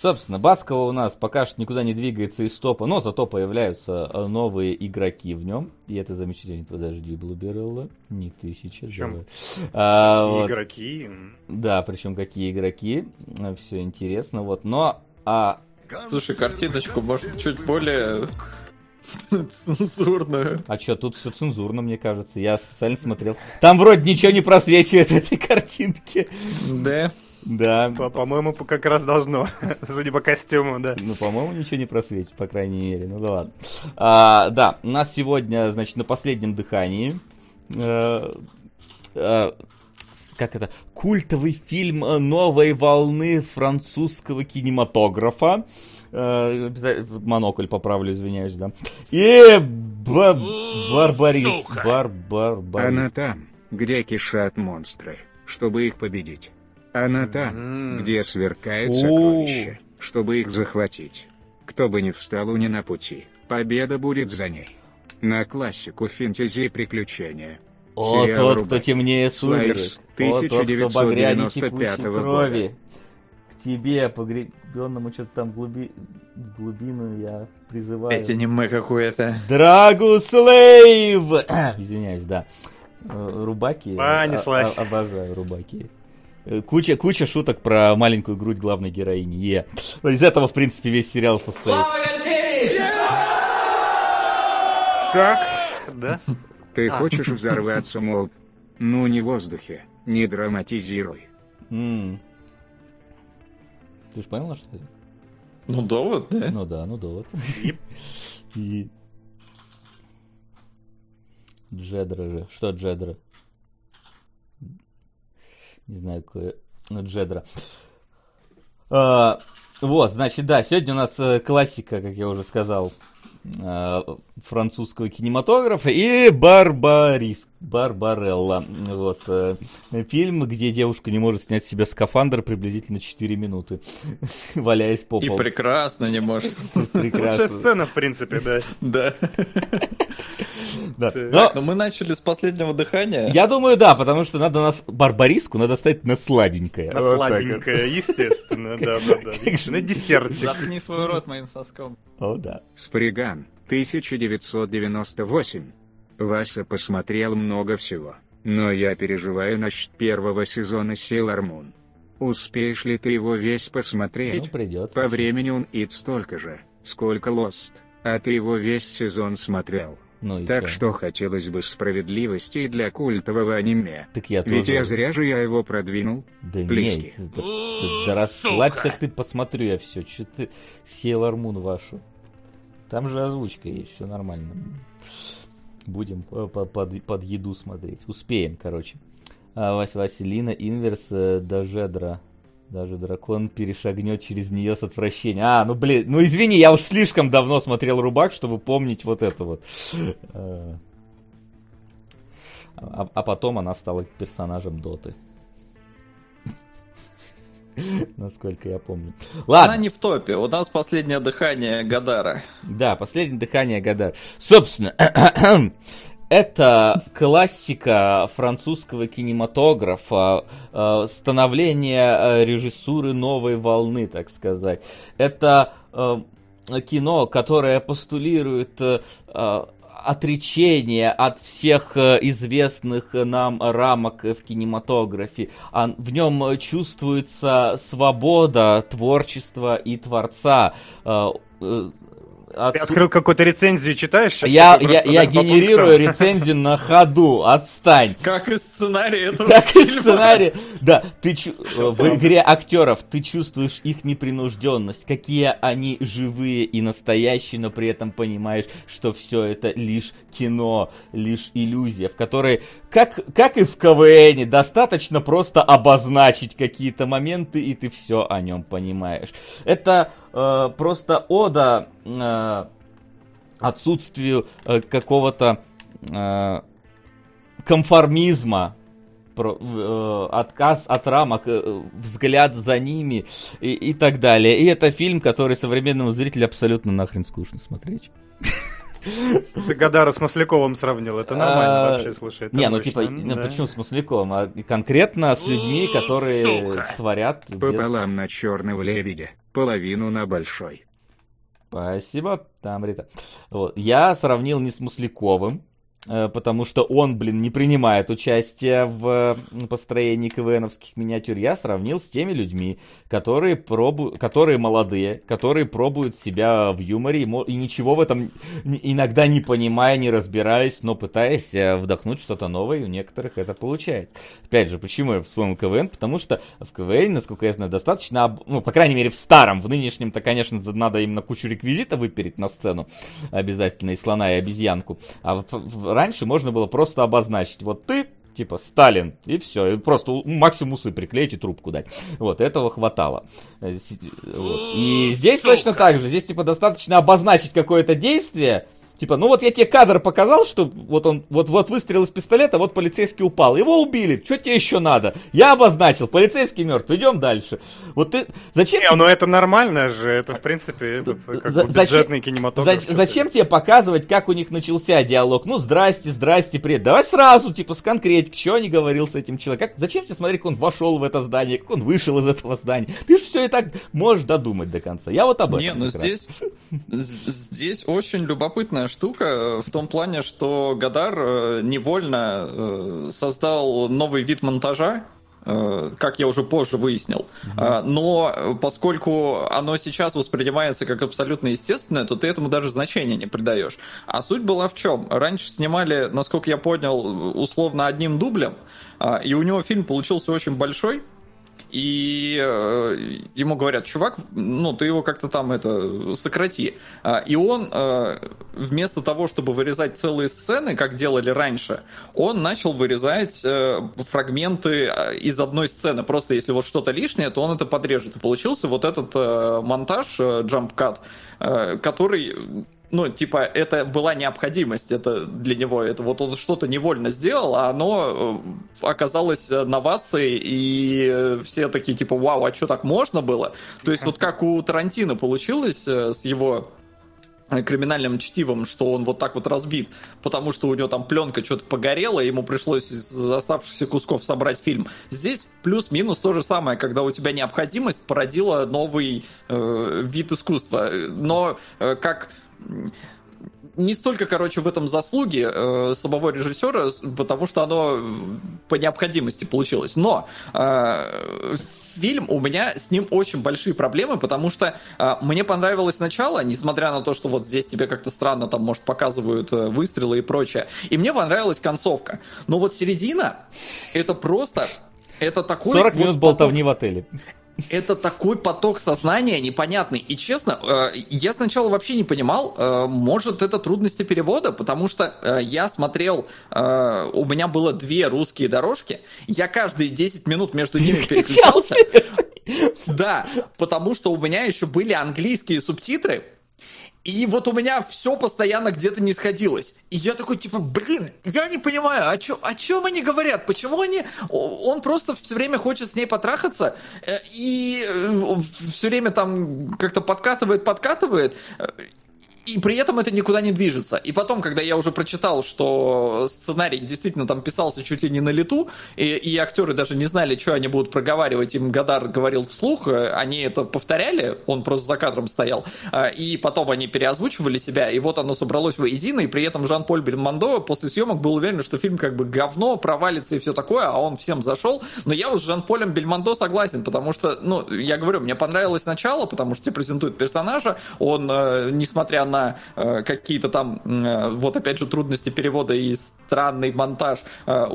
Собственно, Баскова у нас пока что никуда не двигается из топа, но зато появляются э, новые игроки в нем. И это замечательно. Подожди, Блуберелла. Не тысяча. Причем. А, Какие вот. игроки. Да, причем какие игроки. Все интересно. Вот. Но а, Слушай, картиночку, может, чуть более <laughs> цензурную. а что, тут все цензурно, мне кажется. Я специально смотрел. Там вроде ничего не просвечивает в этой картинке. Да. Да. По- По-моему, по- как раз должно. <laughs> Судя по костюму, да. Ну, по-моему, ничего не просвечит, по крайней мере. Ну да ладно. А, да, у нас сегодня, значит, на последнем дыхании. э, э, как это? Культовый фильм новой волны французского кинематографа. Э, Монокль поправлю, извиняюсь, да. И ба- Барбарис. Бар, бар, барбарис. Она там, где кишат монстры, чтобы их победить. Она там, где сверкает сокровище, чтобы их захватить. Кто бы ни встал у не на пути, победа будет за ней. На классику фэнтези и приключения. О, Сериал тот, кто темнее сумерек. О, тот, кто багрянее 1995 текущей года. крови. К тебе, погребенному, что-то там глуби... в глубину я призываю. Эти аниме какое-то. Драгус Лейв! <clears throat> Извиняюсь, да. Э, Рубаки. Понеслась. а- а- Обожаю рубаки. Э, Куча, куча шуток про маленькую грудь главной героини. Е. Из этого, в принципе, весь сериал состоит. Как? Да? Ты А. хочешь взорваться, <laughs> мол, ну не в воздухе, не драматизируй. М. Ты же понял, что это? Ну, довод, да? Ну да, ну да, вот. Еп. И... Джедра же. Что Джедра? Не знаю, какое... Ну, Джедра. А, вот, значит, да, сегодня у нас э, классика, как я уже сказал, э, французского кинематографа и Барбарис, Барбарелла. Вот, э, фильм, где девушка не может снять с себя скафандр приблизительно 4 минуты, <laughs> валяясь по И полу. прекрасно не может. Лучшая Прекрасно. сцена, в принципе, да. Да. <laughs> Да. Так. Но Но мы начали с последнего дыхания. Я думаю, да, потому что надо нас барбариску надо ставить на сладенькое. На Вот сладенькое, естественно, да-да-да. На десертик. Заткни свой рот моим соском. О, да. Сприган, 1998. Вася посмотрел много всего, но я переживаю насчет первого сезона Sailor Moon. Успеешь ли ты его весь посмотреть? Ну, придется. По времени он ид столько же, сколько Lost, а ты его весь сезон смотрел. Ну и Так чё? что хотелось бы справедливости и для культового аниме. Так я Ведь тоже- я зря же я его продвинул. Да Близкий. нет, да, да- да расслабься ты, посмотрю я все. Че ты Сейлор Мун вашу? Там же озвучка есть, все нормально. Будем по- под, под еду смотреть. Успеем, короче. А, Вась Василина, Инверс, э, Дажедра. Даже дракон перешагнет через нее с отвращением. А, ну блин, ну извини, я уж слишком давно смотрел Рубак, чтобы помнить вот это вот. А, а потом она стала персонажем Доты. Насколько я помню. Ладно. Она не в топе. У нас последнее дыхание Гадара. Да, последнее дыхание года. Собственно, это классика французского кинематографа, э, становление э, режиссуры новой волны, так сказать. Это э, кино, которое постулирует отречение от всех известных нам рамок в кинематографе. А В нем чувствуется свобода творчества и творца. Э, э, Ты открыл какую-то рецензию, читаешь? сейчас я, я, я генерирую <laughs> рецензию на ходу, отстань. Как и сценарий этого Как и сценарий. Да, ты чу- в игре актеров ты чувствуешь их непринужденность, какие они живые и настоящие, но при этом понимаешь, что все это лишь кино, лишь иллюзия, в которой, как, как и в КВН, достаточно просто обозначить какие-то моменты, и ты все о нем понимаешь. Это э, просто ода э, отсутствию э, какого-то э, конформизма, про- э, отказ от рамок, э, взгляд за ними и, и так далее. И это фильм, который современному зрителю абсолютно нахрен скучно смотреть. Ты Гадара с Масляковым сравнил, это нормально А, вообще, слушай. это Не, ну мощно, типа, ну, да. почему с Масляком, а конкретно с людьми, которые сука. творят... Пополам на черного лебедя, половину на большой. Спасибо, там Рита. Вот. Я сравнил не с Масляковым, э, потому что он, блин, не принимает участие в э, построении КВНовских миниатюр. Я сравнил с теми людьми, которые, пробу... которые молодые, которые пробуют себя в юморе и, ничего в этом иногда не понимая, не разбираясь, но пытаясь э, вдохнуть что-то новое, и у некоторых это получается. Опять же, почему я вспомнил КВН? Потому что в КВН, насколько я знаю, достаточно, об- ну, по крайней мере, в старом, в нынешнем-то, конечно, надо именно кучу реквизита выпереть на сцену, обязательно, и слона, и обезьянку. А в- раньше можно было просто обозначить, вот ты, типа, Сталин, и все, и просто максимум усы приклеить и трубку дать. Вот, этого хватало. Э, вот. И здесь точно так же, здесь, типа, достаточно обозначить какое-то действие, Типа, ну вот я тебе кадр показал, что вот он, вот, вот выстрел из пистолета, вот полицейский упал. Его убили. Что тебе еще надо? Я обозначил. Полицейский мертв. Идем дальше. Вот ты... Зачем Не, тебе- ну это нормально же, это в принципе этот, как за- бюджетный зачем- кинематограф. За- зачем тебе показывать, как у них начался диалог? Ну, здрасте, здрасте, привет. Давай сразу, типа, с конкретики, что он не говорил с этим человеком. Как- зачем тебе смотреть, как он вошел в это здание, как он вышел из этого здания? Ты же все и так можешь додумать до конца. Я вот об этом. Не, ну здесь, здесь очень любопытная штука э, в том плане, что Гадар э, невольно э, создал новый вид монтажа, как я уже позже выяснил. А, Но поскольку оно сейчас воспринимается как абсолютно естественное, то ты этому даже значения не придаешь. А суть была в чем? Раньше снимали, насколько я понял, условно одним дублем, а, и у него фильм получился очень большой, и э, ему говорят, чувак, ну ты его как-то там это сократи. А, и он э, вместо того, чтобы вырезать целые сцены, как делали раньше, он начал вырезать э, фрагменты э, из одной сцены. Просто если вот что-то лишнее, то он это подрежет. И получился вот этот э, монтаж, э, jump cut, э, который ну, типа, это была необходимость, это для него, это вот он что-то невольно сделал, а оно э, оказалось э, новацией, и все такие, типа, вау, а что так можно было? То есть вот как у Тарантино получилось э, с его криминальным чтивом, что он вот так вот разбит, потому что у него там пленка что-то погорела, ему пришлось из оставшихся кусков собрать фильм. Здесь плюс-минус то же самое, когда у тебя необходимость породила новый э, вид искусства. Но э, как не столько, короче, в этом заслуги э, самого режиссера, потому что оно по необходимости получилось. Но э, фильм, у меня с ним очень большие проблемы, потому что э, мне понравилось начало, несмотря на то, что вот здесь тебе как-то странно там, может, показывают э, выстрелы и прочее. И мне понравилась концовка. Но вот середина, это просто... Это такой... 40 вот минут болтовни в отеле это такой поток сознания непонятный. И честно, э, я сначала вообще не понимал, э, может это трудности перевода, потому что э, я смотрел, у меня было две русские дорожки, я каждые 10 минут между <laughs> ними переключался. Да, потому что у меня еще были английские субтитры, и вот у меня все постоянно где-то не сходилось. И я такой, типа, блин, я не понимаю, о, чё, о чем они говорят? Почему они... Он просто все время хочет с ней потрахаться, э, и э, все время там как-то подкатывает, подкатывает и при этом это никуда не движется. И потом, когда я уже прочитал, что сценарий действительно там писался чуть ли не на лету, и, и актеры даже не знали, что они будут проговаривать, им Гадар говорил вслух, э, они это повторяли, он просто за кадром стоял, э, и потом они переозвучивали себя, и вот оно собралось воедино, и при этом Жан-Поль Бельмондо после съемок был уверен, что фильм как бы говно, провалится и все такое, а он всем зашел. Но я вот с Жан-Полем Бельмондо согласен, потому что, ну, я говорю, мне понравилось начало, потому что тебе презентуют персонажа, он, э, несмотря на э, какие-то там, э, вот опять же, трудности перевода и странный монтаж, э,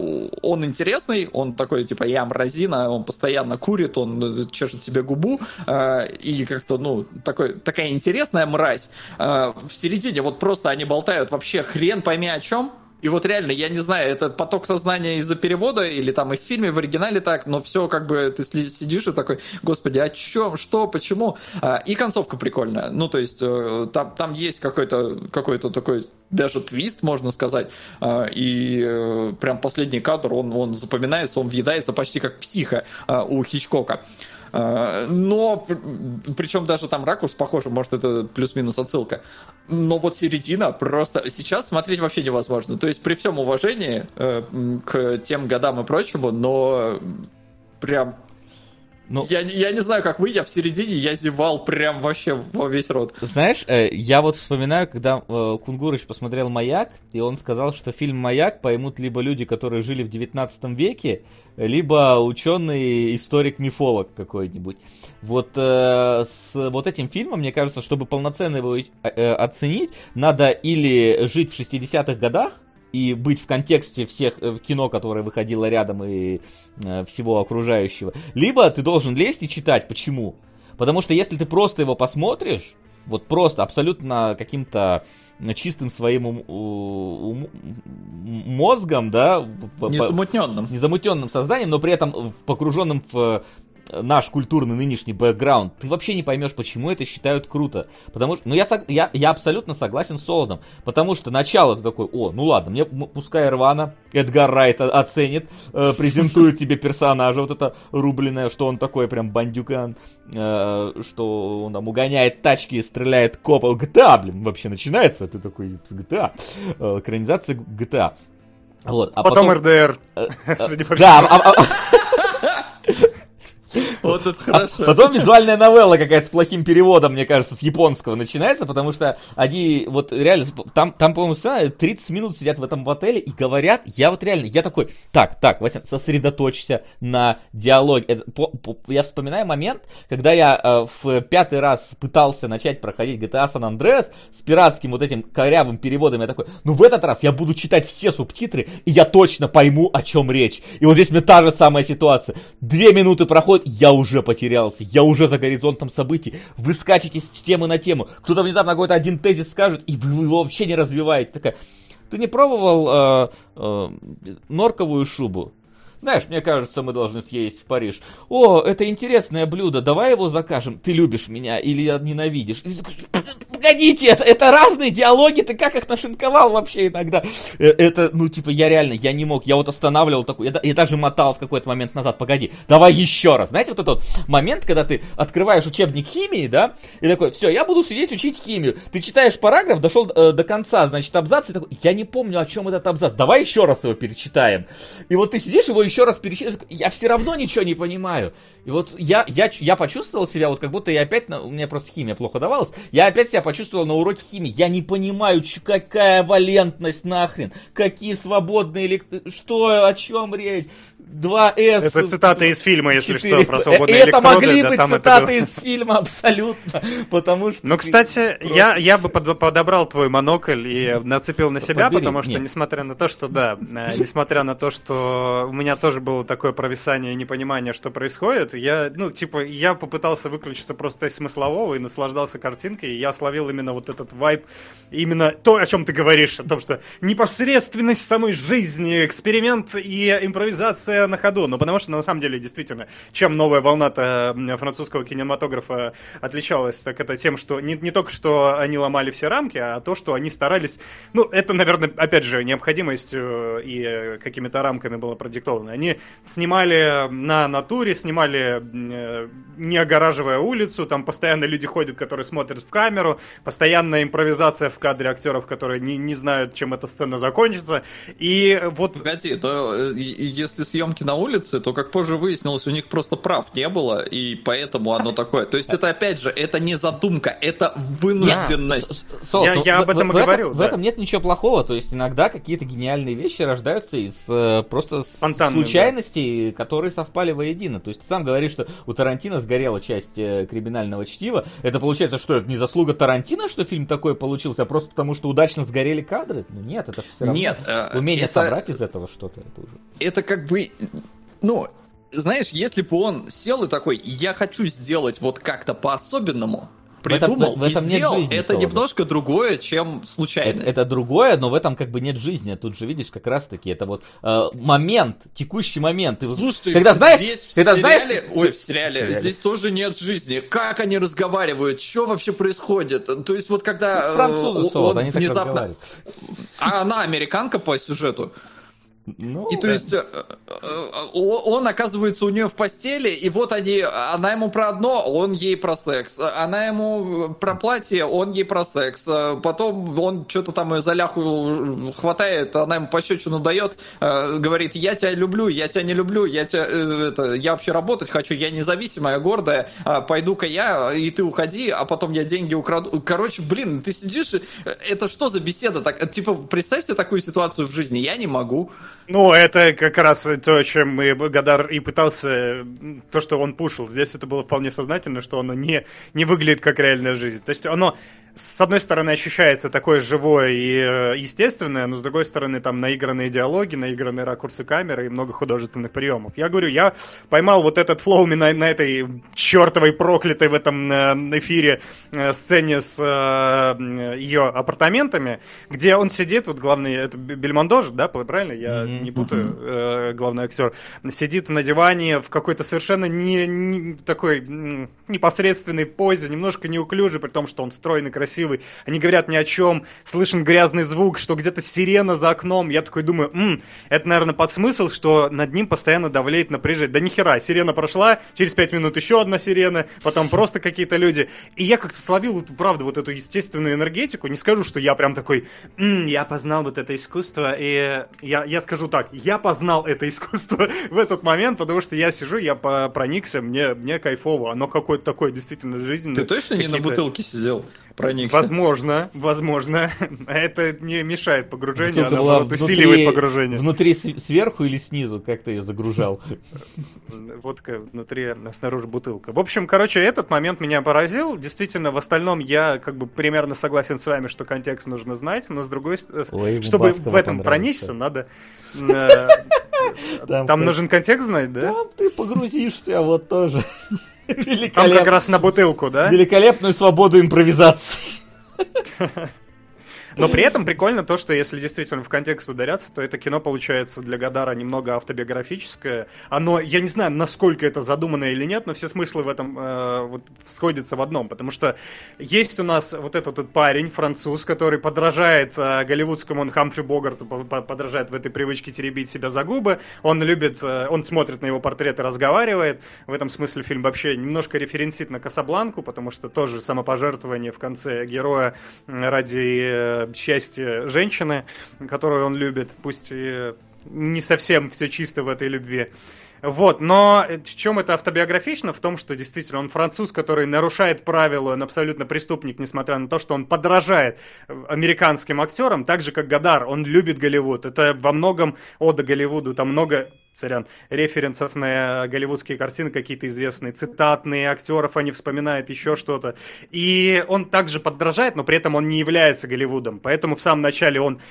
он интересный, он такой, типа, я мразина, он постоянно курит, он э, чешет себе губу, э, и как-то, ну, такой, такая интересная мразь. Э, в середине вот просто они болтают вообще хрен пойми о чем, и вот реально, я не знаю, это поток сознания из-за перевода, или там и в фильме, в оригинале так, но все как бы ты сидишь и такой, господи, о чем, что, почему? А, и концовка прикольная. Ну, то есть, э, там, там есть какой-то какой такой даже твист, можно сказать. А, и э, прям последний кадр, он, он запоминается, он въедается почти как психа а, у Хичкока. А, но, причем даже там ракурс похож, может, это плюс-минус отсылка. Но вот середина просто... Сейчас смотреть вообще невозможно. То есть при всем уважении э, к тем годам и прочему, но прям ну, я, я не знаю, как вы, я в середине, я зевал прям вообще во весь рот. Знаешь, э, я вот вспоминаю, когда э, Кунгурыч посмотрел «Маяк», и он сказал, что фильм «Маяк» поймут либо люди, которые жили в 19 веке, либо ученый историк-мифолог какой-нибудь. Вот э, с вот этим фильмом, мне кажется, чтобы полноценно его э, оценить, надо или жить в 60-х годах, и быть в контексте всех э, кино, которое выходило рядом и э, всего окружающего. Либо ты должен лезть и читать. Почему? Потому что если ты просто его посмотришь, вот просто абсолютно каким-то чистым своим ум, ум, мозгом, да, незамутненным, незамутненным созданием, но при этом погруженным в наш культурный нынешний бэкграунд, ты вообще не поймешь, почему это считают круто. Потому что, ну я, я, я абсолютно согласен с Солодом, потому что начало ты такой, о, ну ладно, мне пускай рвано, Эдгар Райт оценит, э, <laughs> презентует тебе персонажа, вот это рубленое, что он такой прям бандюкан, э, что он там угоняет тачки, стреляет копов, GTA, блин, вообще начинается, ты такой, GTA, э, экранизация GTA. Вот, а потом, потом РДР. Э, <laughs> э, да, <laughs> вот это хорошо. А потом визуальная новелла какая-то с плохим переводом, мне кажется, с японского начинается, потому что они вот реально, там, там по-моему, 30 минут сидят в этом отеле и говорят, я вот реально, я такой, так, так, Вася, сосредоточься на диалоге. Это, по, по, я вспоминаю момент, когда я э, в пятый раз пытался начать проходить GTA San Andreas с пиратским вот этим корявым переводом, я такой, ну в этот раз я буду читать все субтитры, и я точно пойму, о чем речь. И вот здесь мне та же самая ситуация. Две минуты проходит, я уже потерялся, я уже за горизонтом событий. Вы скачете с темы на тему. Кто-то внезапно какой-то один тезис скажет, и вы его вообще не развиваете. Такая, ты не пробовал э, э, норковую шубу? Знаешь, мне кажется, мы должны съесть в Париж. О, это интересное блюдо, давай его закажем. Ты любишь меня или ненавидишь? Погодите, это, это разные диалоги, ты как их нашинковал вообще иногда? Э, это, ну, типа, я реально, я не мог, я вот останавливал такой, я, я даже мотал в какой-то момент назад, погоди, давай еще раз. Знаете, вот этот момент, когда ты открываешь учебник химии, да, и такой, все, я буду сидеть учить химию. Ты читаешь параграф, дошел э, до конца, значит, абзац, и такой, я не помню, о чем этот абзац, давай еще раз его перечитаем. И вот ты сидишь его еще раз перечислить, я все равно ничего не понимаю. И вот я, я, я почувствовал себя, вот как будто я опять, у меня просто химия плохо давалась, я опять себя почувствовал на уроке химии. Я не понимаю, какая валентность нахрен, какие свободные электроны, что, о чем речь? 2С. Это цитата из фильма, если что, 4P. про свободные Это электроды, могли да, быть это цитаты было. из фильма абсолютно, потому что... Ну, кстати, просто- я, я бы под- подобрал твой монокль и нацепил на себя, Подбери. потому что, Нет. несмотря на то, что, да, э, несмотря на то, что у меня тоже было такое провисание и непонимание, что происходит, я, ну, типа, я попытался выключиться просто из смыслового и наслаждался картинкой, и я словил именно вот этот вайб, именно то, о чем ты говоришь, о том, что непосредственность самой жизни, эксперимент и импровизация на ходу, ну, потому что, на самом деле, действительно, чем новая волна-то м, французского кинематографа отличалась, так это тем, что не, не только что они ломали все рамки, а то, что они старались, ну, это, наверное, опять же, необходимостью и э, какими-то рамками было продиктовано. Они снимали на натуре, снимали э, не огораживая улицу, там постоянно люди ходят, которые смотрят в камеру, постоянная импровизация в кадре актеров, которые не, не знают, чем эта сцена закончится. И вот Погоди, то э, и- и если съемки на улице, то, как позже выяснилось, у них просто прав не было, и поэтому оно такое. То есть это, опять же, это не задумка, это вынужденность. Сол, Я- ну, я в- об этом в- и в говорю, В да. этом нет ничего плохого. То есть иногда какие-то гениальные вещи рождаются из э, просто Спонтанных, случайностей, которые совпали воедино. То есть ты сам говоришь, что у Тарантино сгорела часть э, криминального чтива. Это получается, что это не заслуга Тарантино, что фильм такой получился, а просто потому, что удачно сгорели кадры? Ну нет, это же все равно Нет, э, умение это- собрать из этого что-то. Это уже. это как бы, ну, знаешь, если бы он сел и такой, я хочу сделать вот как-то по-особенному, В этом- придумал в этом и нет сделал, жизни, это Солодов. немножко другое, чем Это, случайность. это другое, но в этом как бы нет жизни. Тут же видишь, как раз таки, это вот э, момент, текущий момент. Слушай, когда знаешь, здесь в когда сериале, знаешь, ой, в сериале, в сериале. здесь тоже нет жизни. Как они разговаривают, что вообще происходит? То есть вот когда э, французы он Солод, они так внезапно, а она американка по сюжету, Ну, И то есть э, э, о- он оказывается у нее в постели, и вот они, она ему про одно, он ей про секс, она ему про платье, он ей про секс, Э, потом он что-то там ее за ляху хватает, она ему пощечину дает, э, говорит, я тебя люблю, я тебя не люблю, я тебя, э, это, я вообще работать хочу, я независимая, гордая, пойду-ка я, и ты уходи, а потом я деньги украду. Короче, блин, ты сидишь, э, это что за беседа? Так, э, типа, представь себе такую ситуацию в жизни, я не могу. Ну, это как раз то, чем и Гадар и пытался, то, что он пушил. Здесь это было вполне сознательно, что оно не, не выглядит как реальная жизнь. То есть оно, с одной стороны, ощущается такое живое и э, естественное, но с другой стороны, там наигранные диалоги, наигранные ракурсы камеры и много художественных приемов. Я говорю, я поймал вот этот флоу на, на этой чертовой проклятой в этом э, эфире э, сцене с э, ее апартаментами, где он сидит, вот главный, это Бельмондо же, да, правильно? Я Мгм. не путаю, э, главный актер. Сидит на диване в какой-то совершенно не, не- такой непосредственной позе, немножко неуклюжий, при том, что он стройный, красивый. Они говорят ни о чем, слышен грязный звук, что где-то сирена за окном. Я такой думаю, «М, это, наверное, под смысл, что над ним постоянно давлеет напряжение. Да нихера, сирена прошла, через пять минут еще одна сирена, потом просто какие-то люди. И я как-то словил, правда, вот эту естественную энергетику. Не скажу, что я прям такой, «М, я познал вот это искусство, и я, я скажу так, я познал это искусство <laughs> в этот момент, потому что я сижу, я проникся, мне, мне кайфово, оно какое-то такое действительно жизненное. Ты точно не на бутылке сидел? Проникся. Возможно, возможно. <laughs> Это не мешает погружению, а была наоборот усиливает внутри- погружение. Внутри сверху или снизу, как ты ее загружал? <laughs> Водка внутри, а снаружи бутылка. В общем, короче, этот момент меня поразил. Действительно, в остальном я как бы примерно согласен с вами, что контекст нужно знать, но с другой стороны, чтобы в этом проникся, надо... <laughs> э, Там нужен контекст знать, да? Там ты погрузишься вот тоже. Там как раз на бутылку, да? Великолепную свободу импровизации. <laughs> Но при этом прикольно то, что если действительно в контекст ударяться, то это кино получается для Гадара немного автобиографическое. Оно, я не знаю, насколько это задумано или нет, но все смыслы в этом э, вот сходятся в одном. Потому что есть у нас вот этот вот парень, француз, который подражает э, голливудскому, он Хамфри Богарту по- по- подражает в этой привычке теребить себя за губы. Он любит, э, он смотрит на его портрет и разговаривает. В этом смысле фильм вообще немножко референсит на Касабланку, потому что тоже самопожертвование в конце героя ради э, счастья женщины, которую он любит, пусть и не совсем все чисто в этой любви. Вот, но в чем это автобиографично? В том, что действительно он француз, который нарушает правила, он абсолютно преступник, несмотря на то, что он подражает американским актерам, так же, как Гадар, он любит Голливуд. Это во многом ода Голливуду, там много сорян, референсов на голливудские картины какие-то известные, цитатные актеров, они вспоминают еще что-то. И он также подражает, но при этом он не является Голливудом. Поэтому в самом начале он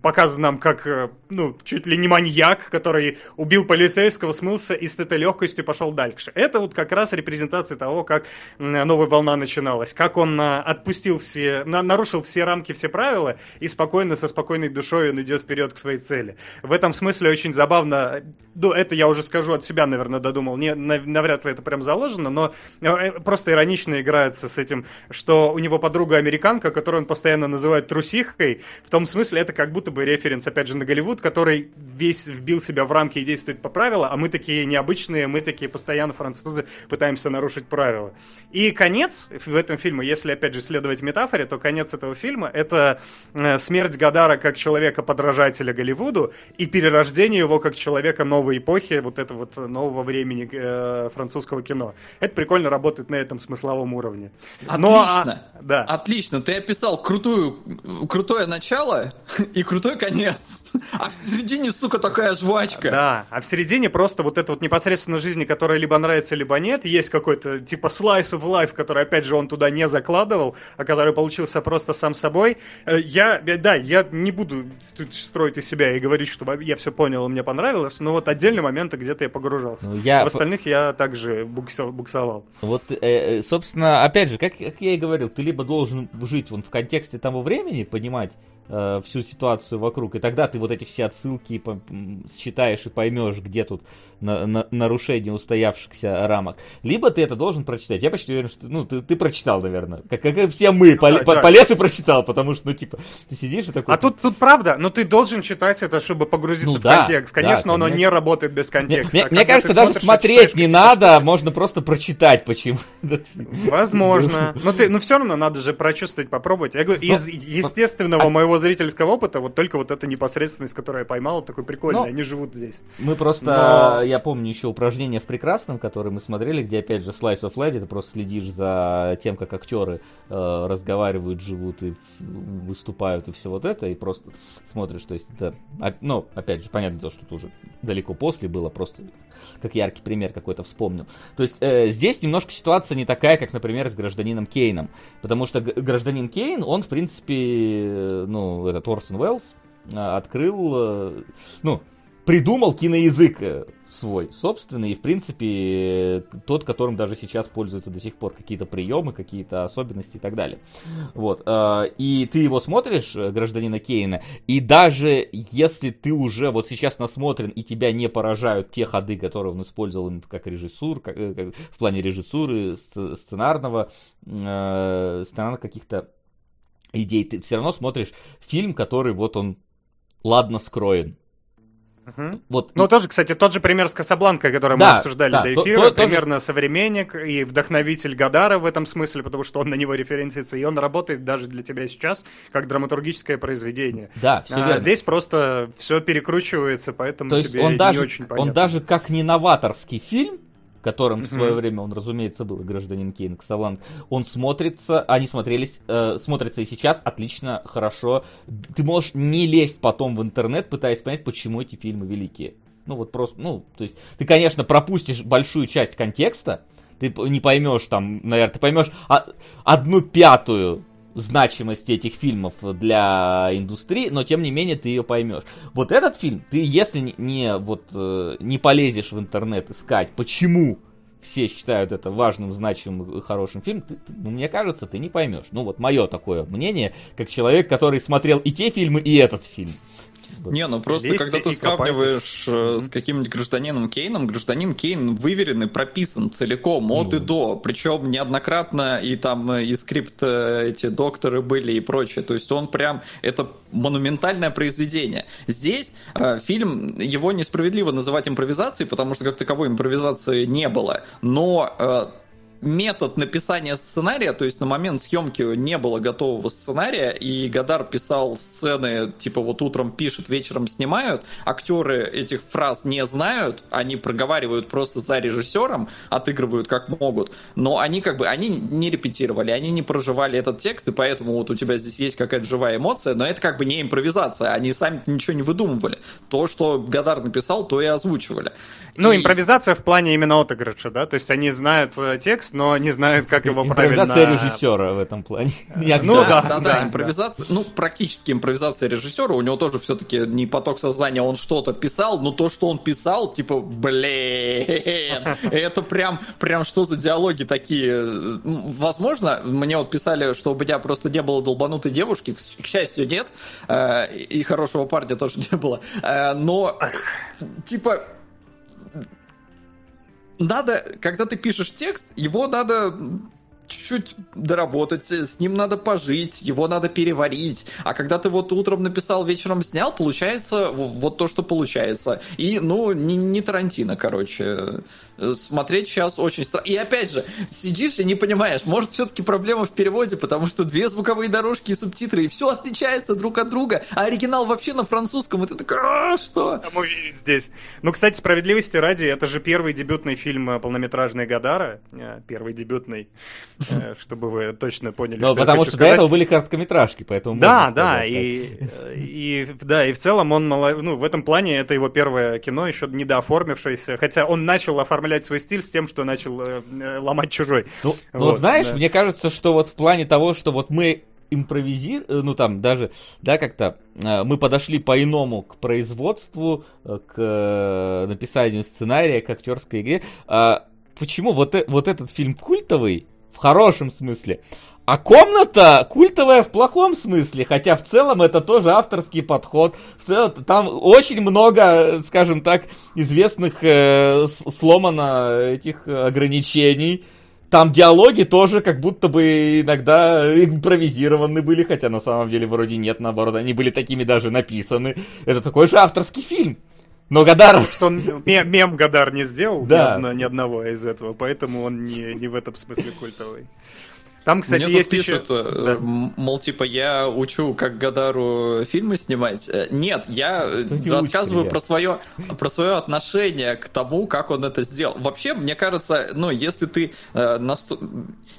показан нам как, э, ну, чуть ли не маньяк, который убил полицейского, смылся и с этой легкостью пошел дальше. Это вот как раз репрезентация того, как новая волна начиналась. Как он э, отпустил все, нарушил все рамки, все правила и спокойно, со спокойной душой он идет вперед к своей цели. В этом смысле очень забавно ну, это я уже скажу от себя, наверное, додумал. Не, навряд ли это прям заложено, но э, просто иронично играется с этим, что у него подруга американка, которую он постоянно называет трусихой. В том смысле это как будто бы референс, опять же, на Голливуд, который весь вбил себя в рамки и действует по правилам, а мы такие необычные, мы такие постоянно французы пытаемся нарушить правила. И конец в этом фильме, если опять же следовать метафоре, то конец этого фильма это э, смерть Гадара как человека-подражателя Голливуду и перерождение его как человека нового новой эпохи, вот этого вот нового времени э, французского кино. Это прикольно работает на этом смысловом уровне. Отлично. Но, а, да. Отлично. Ты описал крутую, крутое начало <laughs> и крутой конец. А в середине, сука, такая жвачка. Да, а в середине просто вот это вот непосредственно жизни, которая либо нравится, либо нет. Есть какой-то типа slice of life, который, опять же, он туда не закладывал, а который получился просто сам собой. Э, я, да, я не буду тут строить из себя и говорить, что я все понял, мне понравилось, но вот отдельные моменты где-то я погружался. Ну, я... В остальных я также буксовал. Вот, э, э, собственно, опять же, как, как я и говорил, ты либо должен жить вон в контексте того времени, понимать, э, всю ситуацию вокруг, и тогда ты вот эти все отсылки считаешь и поймешь, где тут на, на, нарушение устоявшихся рамок. Либо ты это должен прочитать. Я почти уверен, что ну, ты, ты прочитал, наверное. Как, как и все мы. Ну, пол, да, по, да. Полез и прочитал, потому что, ну, типа, ты сидишь и такой... А тут, тут правда, но ты должен читать это, чтобы погрузиться ну, в да, контекст. Конечно, да, оно не работает без контекста. Мне, мне кажется, даже смотреть не надо, можно просто прочитать, почему. <laughs> Возможно. <laughs> Но ты, ну все равно надо же прочувствовать, попробовать. Я говорю, из естественного а моего зрительского опыта, вот только вот эта непосредственность, которую я поймал, такой прикольный, ну, они живут здесь. Мы просто, я помню еще упражнение в прекрасном, которое мы смотрели, где опять же slice of life, ты просто следишь за тем, как актеры э, разговаривают, живут и выступают и все вот это, и просто смотришь, то есть это, ну, опять же, понятно, то, что это уже далеко после было, просто как яркий пример какой-то вспомнил. То есть э, здесь немножко ситуация не такая, как, например, с гражданином Кейном, потому что гражданин Кейн, он, в принципе, э, ну, этот Орсон Уэллс, э, открыл, э, ну, придумал киноязык э, свой собственный, и, в принципе, тот, которым даже сейчас пользуются до сих пор какие-то приемы, какие-то особенности и так далее. Вот. Э, и ты его смотришь, гражданина Кейна, и даже если ты уже вот сейчас насмотрен, и тебя не поражают те ходы, которые он использовал как режиссур, как, как, в плане режиссуры, сценарного, сценарных каких-то идей, ты все равно смотришь фильм, который вот он ладно скроен Угу. Вот. Ну, и... тоже, кстати, тот же пример с Касабланкой, который да, мы обсуждали да, до эфира, то, то, примерно тоже... современник и вдохновитель Гадара в этом смысле, потому что он на него референсится, и он работает даже для тебя сейчас как драматургическое произведение. Да, все а, верно. Здесь просто все перекручивается, поэтому то есть тебе он не даже, очень понятно. Он даже как не новаторский фильм, которым в свое время он, разумеется, был гражданин Кейн Ксаланг, он смотрится, они смотрелись, э, смотрятся и сейчас отлично, хорошо. Ты можешь не лезть потом в интернет, пытаясь понять, почему эти фильмы великие. Ну вот просто, ну, то есть, ты, конечно, пропустишь большую часть контекста, ты не поймешь там, наверное, ты поймешь одну пятую значимости этих фильмов для индустрии, но тем не менее ты ее поймешь. Вот этот фильм, ты если не, вот э, не полезешь в интернет искать, почему все считают это важным, значимым, хорошим фильмом, ты, ты, ну, мне кажется, ты не поймешь. Ну вот мое такое мнение, как человек, который смотрел и те фильмы, и этот фильм. Не, ну просто Лезьте когда ты сравниваешь mm-hmm. с каким-нибудь гражданином Кейном, гражданин Кейн выверен и прописан целиком от mm-hmm. и до. Причем неоднократно и там э, и скрипт э, эти докторы были и прочее. То есть он прям, это монументальное произведение. Здесь э, фильм, его несправедливо называть импровизацией, потому что как таковой импровизации не было. Но э, метод написания сценария, то есть на момент съемки не было готового сценария, и Гадар писал сцены, типа вот утром пишет, вечером снимают, актеры этих фраз не знают, они проговаривают просто за режиссером, отыгрывают как могут, но они как бы, они не репетировали, они не проживали этот текст, и поэтому вот у тебя здесь есть какая-то живая эмоция, но это как бы не импровизация, они сами ничего не выдумывали. То, что Гадар написал, то и озвучивали. Ну, и... импровизация в плане именно отыгрыша, да? То есть они знают э, текст, но не знают, как его правильно... Импровизация режиссера в этом плане. Ну да, да, да, импровизация, ну, практически импровизация режиссера, у него тоже все-таки не поток сознания, он что-то писал, но то, что он писал, типа, блин, <laughs> это прям, прям что за диалоги такие? Возможно, мне вот писали, что у меня просто не было долбанутой девушки, к счастью, нет, э, и хорошего парня тоже <laughs> не было, э, но, типа, надо, когда ты пишешь текст, его надо чуть-чуть доработать, с ним надо пожить, его надо переварить. А когда ты вот утром написал, вечером снял, получается вот то, что получается. И, ну, не, не Тарантино, короче. Смотреть сейчас очень страшно. И опять же, сидишь и не понимаешь, может все-таки проблема в переводе, потому что две звуковые дорожки и субтитры, и все отличается друг от друга, а оригинал вообще на французском, и ты такой, а, что? Кому верить здесь? Ну, кстати, справедливости ради, это же первый дебютный фильм э, полнометражный Гадара, э, первый дебютный. Э, чтобы вы точно поняли. Ну, потому что до этого были короткометражки, поэтому... Да, да, и, и, да, и в целом он, ну, в этом плане это его первое кино, еще недооформившееся, хотя он начал оформлять свой стиль с тем, что начал э, э ломать чужой. Ну, ну вот, знаешь, да. мне кажется, что вот в плане того, что вот мы импровизировали, ну там даже, да, как-то мы подошли по-иному к производству, к написанию сценария, к актерской игре. А почему вот, вот этот фильм культовый, в хорошем смысле. А комната культовая в плохом смысле, хотя в целом это тоже авторский подход. В целом там очень много, скажем так, известных э, сломано этих ограничений. Там диалоги тоже как будто бы иногда импровизированы были, хотя на самом деле вроде нет, наоборот, они были такими даже написаны. Это такой же авторский фильм. Но Гадар... Что он <laughs> мем, мем Гадар не сделал да. ни, ни одного из этого, поэтому он не, не в этом смысле культовый. Там, кстати, Мне есть пишут, еще... Э, да. мол, типа, я учу, как Гадару фильмы снимать. Э, нет, я Кто рассказываю про свое, про свое отношение к тому, как он это сделал. Вообще, мне кажется, ну, если ты... Э, наст...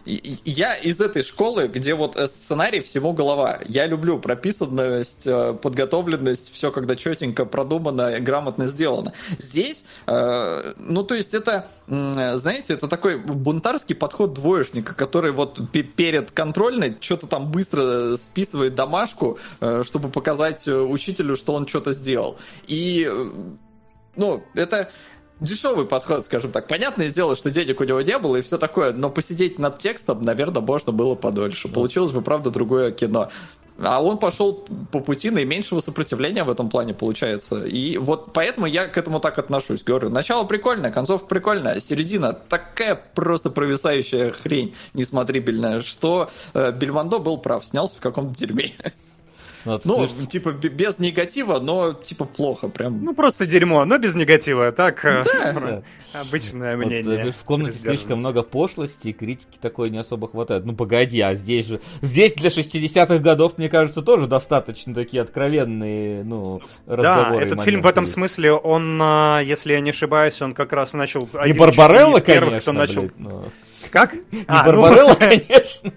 Я из этой школы, где вот э, сценарий всему голова. Я люблю прописанность, подготовленность, все когда четенько продумано, грамотно сделано. Здесь, э, ну, то есть это, знаете, это такой бунтарский подход двоечника, который вот перед контрольной что-то там быстро списывает домашку, э, чтобы показать э, учителю, что он что-то сделал. И, э, ну, это дешевый подход, скажем так. Понятное дело, что денег у него не было и все такое, но посидеть над текстом, наверное, можно было подольше. Получилось бы, правда, другое кино. А он пошел по пути наименьшего сопротивления в этом плане, получается. И вот поэтому я к этому так отношусь. Говорю, начало прикольное, концовка прикольная, середина такая просто провисающая хрень несмотрибельная, что э, Бельмондо был прав, снялся в каком-то дерьме. <laughs> Вот, ну, ну типа, без негатива, но, типа, плохо прям. Ну, просто дерьмо, но без негатива, так? Э, да. <laughs> Обычное вот, мнение. В комнате слишком много пошлости, и критики такой не особо хватает. Ну, погоди, а здесь же... Здесь для 60-х годов, мне кажется, тоже достаточно такие откровенные, ну, разговоры. Да, этот фильм в этом смысле, он, а, если я не ошибаюсь, он как раз начал... Не Барбарелла, конечно, кто начал... Блин, но... Как? Не а, Барбарелла, ну, <laughs> конечно.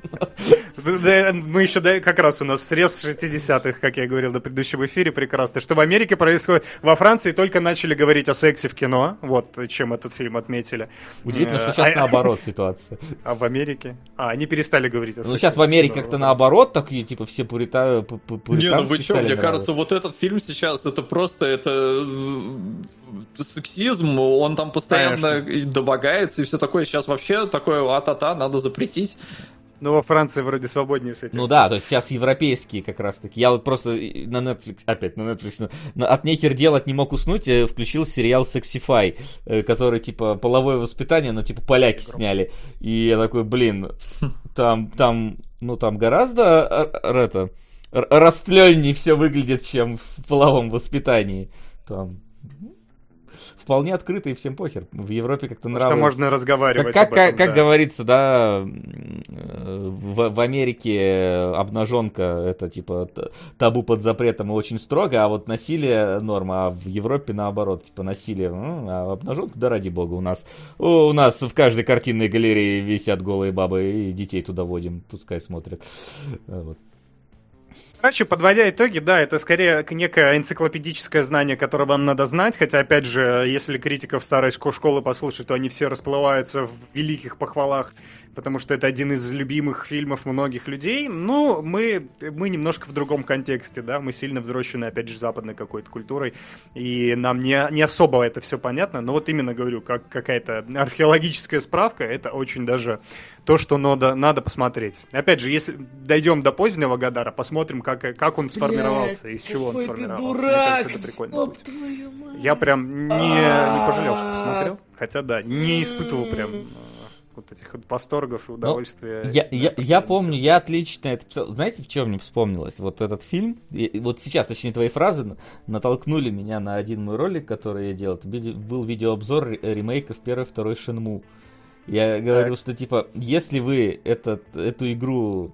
Мы еще как раз у нас срез 60-х, как я говорил на предыдущем эфире, прекрасно, что в Америке происходит... Во Франции только начали говорить о сексе в кино, вот чем этот фильм отметили. Удивительно, что сейчас э, а, наоборот <laughs> ситуация. А в Америке? А, они перестали говорить о сексе. Ну, сейчас в Америке как-то наоборот, такие, типа, все пурита... Не, ну вы что, мне кажется, вот этот фильм сейчас, это просто, это э, сексизм, он там постоянно домогается и все такое. Сейчас вообще такое а-та-та надо запретить. Ну, во Франции вроде свободнее с этим. Ну да, то есть сейчас европейские как раз таки. Я вот просто на Netflix, опять на Netflix, на, от нехер делать не мог уснуть, я включил сериал Sexify, э, который типа половое воспитание, но типа поляки сняли. И я такой, блин, там, там, ну там гораздо э, это, растлённей все выглядит, чем в половом воспитании. Там вполне открыто и всем похер. В Европе как-то Что можно разговаривать как, как, этом, как да. говорится, да, в, в Америке обнаженка это типа табу под запретом и очень строго, а вот насилие норма, а в Европе наоборот, типа насилие, м, а обнаженка, да ради бога, у нас у нас в каждой картинной галерее висят голые бабы и детей туда водим, пускай смотрят. Вот. Короче, подводя итоги, да, это скорее некое энциклопедическое знание, которое вам надо знать, хотя, опять же, если критиков старой шко- школы послушать, то они все расплываются в великих похвалах, потому что это один из любимых фильмов многих людей. Ну, мы, мы немножко в другом контексте, да, мы сильно взрослены, опять же, западной какой-то культурой, и нам не, не особо это все понятно, но вот именно говорю, как какая-то археологическая справка, это очень даже то, что надо, надо посмотреть. Опять же, если дойдем до позднего Гадара, посмотрим, как, как он сформировался, из чего он сформировался. Мне кажется, это прикольно. Я прям не, не пожалел, что посмотрел. Хотя да, не испытывал прям вот этих вот восторгов и удовольствия. Ну, Я, Да, я, я помню, я отлично это писал. Знаете, в чем мне вспомнилось? Вот этот фильм, и- вот сейчас, точнее, твои фразы на- натолкнули меня на один мой ролик, который я делал. Это был видеообзор ре- ремейков первой и второй Шинму. Я говорил, что типа, если вы этот, эту игру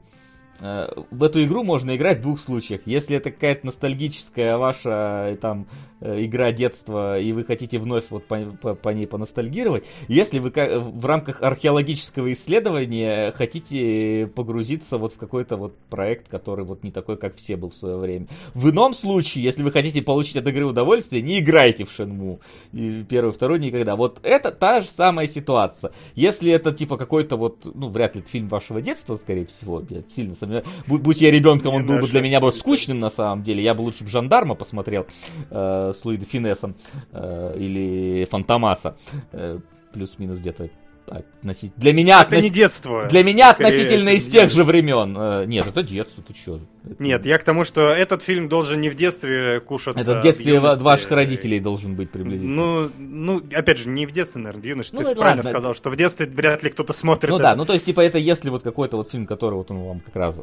в эту игру можно играть в двух случаях. Если это какая-то ностальгическая ваша э, там э, игра детства, и вы хотите вновь вот по, по- по ней поностальгировать, если вы в рамках археологического исследования хотите погрузиться вот в какой-то вот проект, который вот не такой, как все был в свое время. В ином случае, если вы хотите получить от игры удовольствие, не играйте в Шенму. И первый, второй никогда. Вот это та же самая ситуация. Если это типа какой-то вот, ну, вряд ли это фильм вашего детства, скорее всего, я сильно сомневаюсь. Будь, будь я ребенком, Не он был бы для меня бы скучным на самом деле. Я бы лучше бы Жандарма посмотрел э, с Луи де Финесом э, или Фантомаса. Э, плюс-минус где-то относительно... Для меня, Это не относ- детство. для меня относительно из не тех же времен. Э, нет, это детство, ты чё? Нет, я к тому, что этот фильм должен не в детстве кушаться. Это в детстве юности. ваших родителей должен быть приблизительно. Ну, ну, опять же, не в детстве, наверное, в юности. Ну, Ты ладно, правильно ладно. сказал, что в детстве вряд ли кто-то смотрит. Ну это. да, ну то есть, типа, это если вот какой-то вот фильм, который вот он вам как раз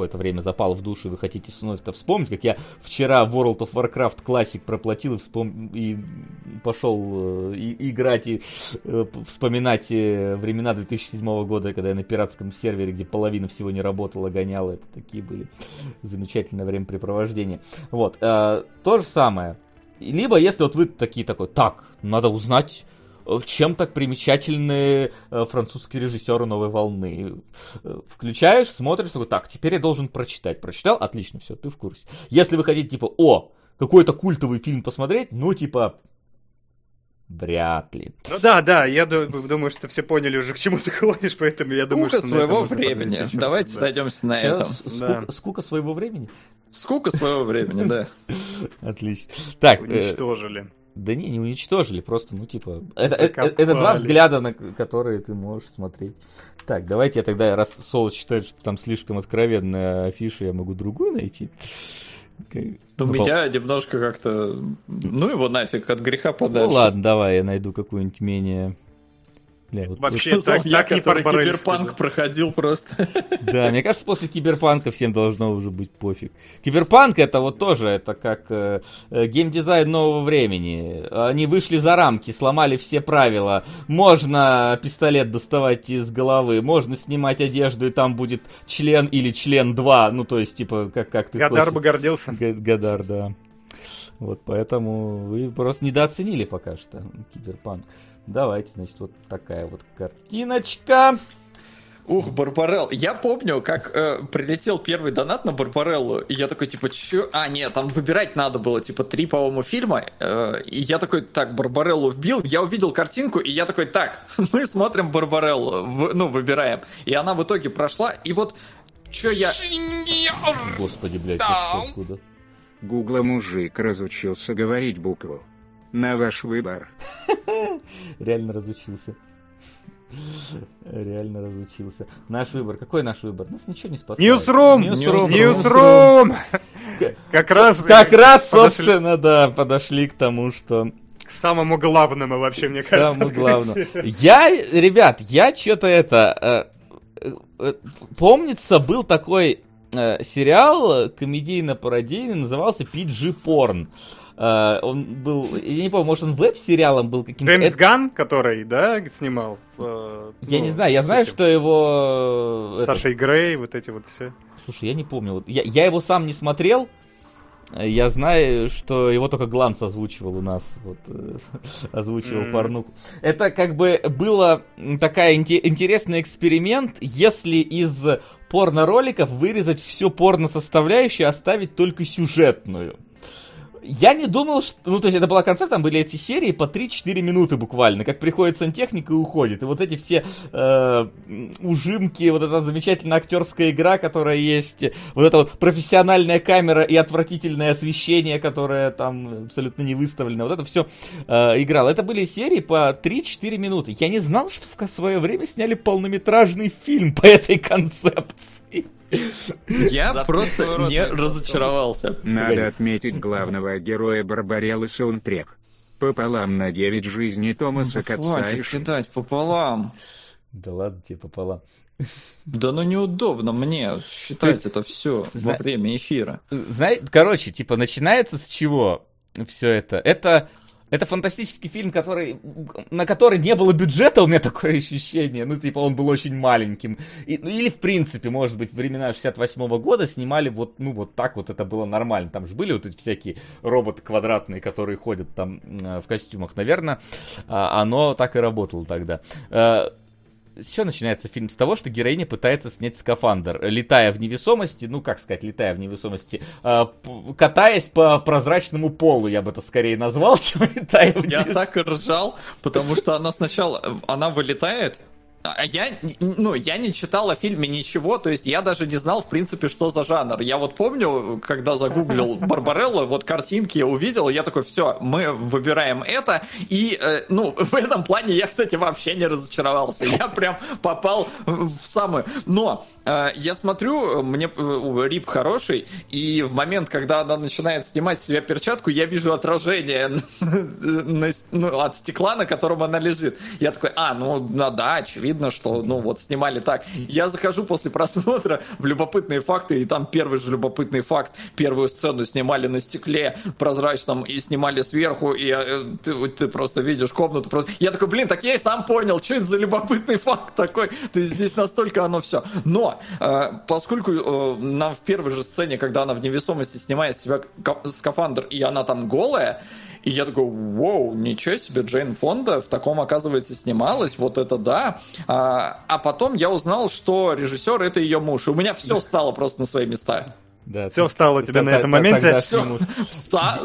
какое-то время запал в душу, и вы хотите вновь это вспомнить, как я вчера World of Warcraft Classic проплатил и, вспом... и пошел э, и- играть и э, вспоминать э, времена 2007 года, когда я на пиратском сервере, где половина всего не работала, гонял, это такие были замечательное времяпрепровождение. Вот, то же самое. Либо если вот вы такие такой, так, надо узнать чем так примечательны э, французские режиссеры новой волны. Э, Включаешь, смотришь, такой, так, теперь я должен прочитать. Прочитал? Отлично, все, ты в курсе. Если вы хотите, типа, о, какой-то культовый фильм посмотреть, ну, типа, вряд ли. Ну да, да, я ду- думаю, что все поняли уже, к чему ты клонишь, поэтому я думаю, Скука что... своего времени. Давайте да. сойдемся на Чё, этом. с- Да. скука, скука своего времени? Скука своего времени, да. <laughs> Отлично. Так, э, Уничтожили. Да не, не уничтожили, просто, ну, типа, это, это- это два взгляда, на которые ты можешь смотреть. Так, давайте я тогда, раз Соло считает, что там слишком откровенная афиша, я могу другую найти. У ну, меня немножко как-то... Ну его нафиг, от греха Ну подальше. ладно, давай, я найду какую-нибудь менее... Бля, вот Вообще, Сказал так, я, так не по-барельски, киберпанк проходил просто. <laughs> Да, мне кажется, после киберпанка всем должно уже быть пофиг. Киберпанк это вот тоже, это как э, э, геймдизайн нового времени. Они вышли за рамки, сломали все правила. Можно пистолет доставать из головы, можно снимать одежду, и там будет член или член 2. Ну, то есть, типа, как, как ты Гадар хочешь. бы гордился. Гадар, да. Вот поэтому вы просто недооценили пока что киберпанк. Давайте, значит, вот такая вот картиночка. Ух, Барбарелл. Я помню, как э, прилетел первый донат на Барбареллу, и я такой, типа, чё? А, нет, там выбирать надо было, типа, три, по-моему, фильма. э, и я такой, так, Барбареллу вбил, я увидел картинку, и я такой, так, <laughs> мы смотрим Барбареллу, в- ну, выбираем. И она в итоге прошла, и вот, чё я... Господи, блядь, откуда? Гугла мужик разучился говорить букву. На ваш выбор. <laughs> Реально разучился. Реально разучился. Наш выбор. Какой наш выбор? Нас ничего не спасает. Newsroom! Newsroom. Newsroom! Как раз... Как раз, собственно, да, подошли к тому, что К самому главному вообще, мне кажется. самое главное. Я, ребят, я что-то это... э, э, Помнится, был такой э, сериал комедийно-пародийный, назывался PG Porn. Э, он был, я не помню, может он веб-сериалом был каким-то. Джеймс Ган, который, да, снимал? Э, я ну, не знаю, я знаю, этим, что его... С Сашей Грей, вот эти вот все. Слушай, я не помню. Вот я, я его сам не смотрел, я знаю, что его только Гланс озвучивал у нас, вот, э, <laughs> озвучивал mm. порнуку. Это как бы было такая интересный эксперимент, если из порно-роликов вырезать всю порно-составляющую, оставить только сюжетную. Я не думал, что... Ну, то есть это была концепт, там были эти серии по 3-4 минуты буквально, как приходит сантехник и уходит. И вот эти все э, ужимки, вот эта замечательная актерская игра, которая есть, вот эта вот профессиональная камера и отвратительное освещение, которое там абсолютно не выставлено, вот это все э, играло. Это были серии по 3-4 минуты. Я не знал, что в свое время сняли полнометражный фильм по этой концепции. Я просто не разочаровался. Надо отметить главного героя Барбареллы саундтрек. Пополам на 9 жизней Томаса ну, Хватит кидать пополам. Да ладно тебе пополам. Да ну неудобно мне считать есть, это все зна... во время эфира. Знаете, короче, типа начинается с чего все это? Это это фантастический фильм, который, на который не было бюджета, у меня такое ощущение. Ну, типа, он был очень маленьким. И, ну, или, в принципе, может быть, времена 68 -го года снимали вот, ну, вот так вот это было нормально. Там же были вот эти всякие роботы квадратные, которые ходят там в костюмах. Наверное, а, оно так и работало тогда. Э, все начинается фильм с того, что героиня пытается снять скафандр, летая в невесомости, ну как сказать, летая в невесомости, э, катаясь по прозрачному полу, я бы это скорее назвал, <laughs> чем летая в Я так ржал, потому что она сначала, она вылетает, я, ну, я не читал о фильме ничего, то есть я даже не знал, в принципе, что за жанр. Я вот помню, когда загуглил <laughs> Барбарелла, вот картинки я увидел, я такой, все, мы выбираем это, и, э, ну, <laughs> в этом плане я, кстати, вообще не разочаровался. Я прям попал в самое... Но э, я смотрю, мне э, Рип хороший, и в момент, когда она начинает снимать с себя перчатку, я вижу отражение <laughs> ну, от стекла, на котором она лежит. Я такой, а, ну, ну да, очевидно видно, что, ну, вот, снимали так. Я захожу после просмотра в любопытные факты, и там первый же любопытный факт. Первую сцену снимали на стекле прозрачном и снимали сверху, и э, ты, ты просто видишь комнату. Просто... Я такой, блин, так я и сам понял, что это за любопытный факт такой. То есть здесь настолько оно все. Но, э, поскольку э, нам в первой же сцене, когда она в невесомости снимает себя скафандр, и она там голая, и я такой, вау, ничего себе, Джейн Фонда в таком, оказывается, снималась, вот это да. А, а потом я узнал, что режиссер это ее муж. И у меня все стало просто на свои места. Да, все встало тебе на этом моменте.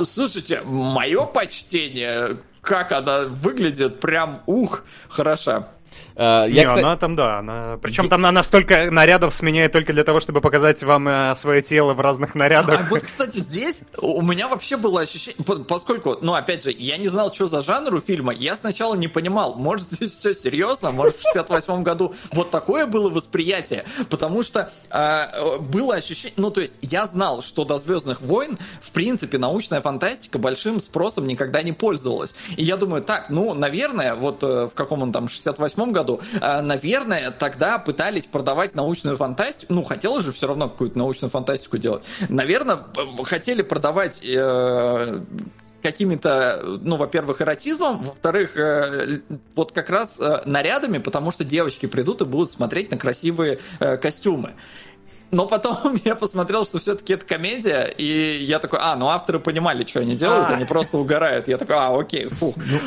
Слушайте, мое почтение, как она выглядит, прям ух, хороша. Uh, я, Не, кстати... она там, да, она... Причем там она столько нарядов сменяет только для того, чтобы показать вам uh, свое тело в разных нарядах. А вот, кстати, здесь у меня вообще было ощущение, поскольку, ну, опять же, я не знал, что за жанр у фильма, я сначала не понимал, может, здесь все серьезно, может, в 68 году вот такое было восприятие, потому что uh, было ощущение, ну, то есть, я знал, что до Звездных войн, в принципе, научная фантастика большим спросом никогда не пользовалась. И я думаю, так, ну, наверное, вот в каком он там, 68 году, году, а, наверное, тогда пытались продавать научную фантастику, ну, хотелось же все равно какую-то научную фантастику делать. Наверное, хотели продавать э, какими-то, ну, во-первых, эротизмом, во-вторых, э, вот как раз э, нарядами, потому что девочки придут и будут смотреть на красивые э, костюмы. Но потом <laughs> я посмотрел, что все-таки это комедия, и я такой, а, ну авторы понимали, что они делают, они просто угорают. Я такой, а, окей, фу. Ну.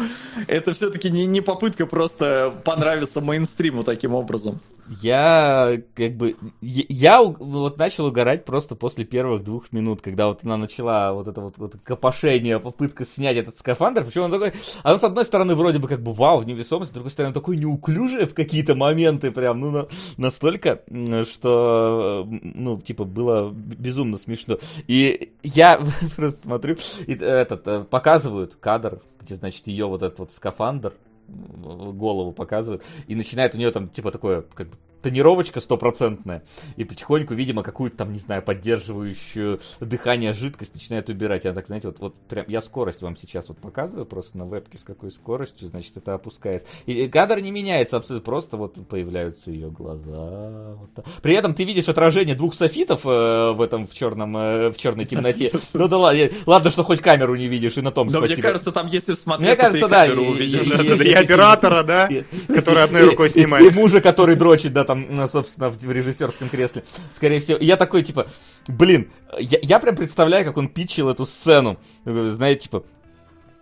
Это все-таки не, не попытка просто понравиться мейнстриму таким образом. Я как бы я вот начал угорать просто после первых двух минут, когда вот она начала вот это вот, вот копошение, попытка снять этот скафандр. Причем он такой, оно с одной стороны вроде бы как бы вау, в невесомости, с другой стороны такой неуклюжий в какие-то моменты прям, ну на, настолько, что ну типа было безумно смешно. И я <laughs> просто смотрю, и этот э, показывают кадр, где значит ее вот этот вот скафандр голову показывает, и начинает у нее там, типа, такое, как бы, тонировочка стопроцентная, и потихоньку, видимо, какую-то там, не знаю, поддерживающую дыхание жидкость начинает убирать. Я так, знаете, вот, вот прям, я скорость вам сейчас вот показываю просто на вебке, с какой скоростью, значит, это опускает. И кадр не меняется абсолютно, просто вот появляются ее глаза. Вот При этом ты видишь отражение двух софитов э, в этом, в черном, э, в черной темноте. <laughs> Ну да ладно, ладно, что хоть камеру не видишь, и на том спасибо. мне кажется, там если смотреть, Мне кажется, да. И оператора, да, который одной рукой снимает. И мужа, который дрочит, да, там, собственно, в режиссерском кресле. Скорее всего. Я такой, типа, блин, я, я прям представляю, как он питчил эту сцену. Знаете, типа,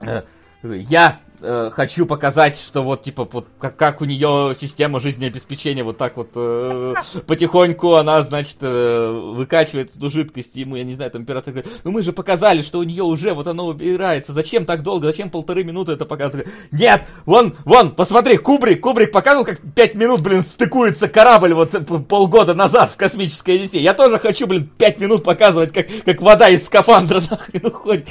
э, я э, хочу показать, что вот, типа, вот как, как у нее система жизнеобеспечения вот так вот э, <laughs> потихоньку она, значит, э, выкачивает эту жидкость, и ему, я не знаю, там император говорит, ну мы же показали, что у нее уже вот оно убирается, зачем так долго, зачем полторы минуты это показывать? Нет, вон, вон, посмотри, Кубрик, Кубрик показывал, как пять минут, блин, стыкуется корабль вот полгода назад в космической Одиссее. Я тоже хочу, блин, пять минут показывать, как, как вода из скафандра <laughs> нахрен уходит,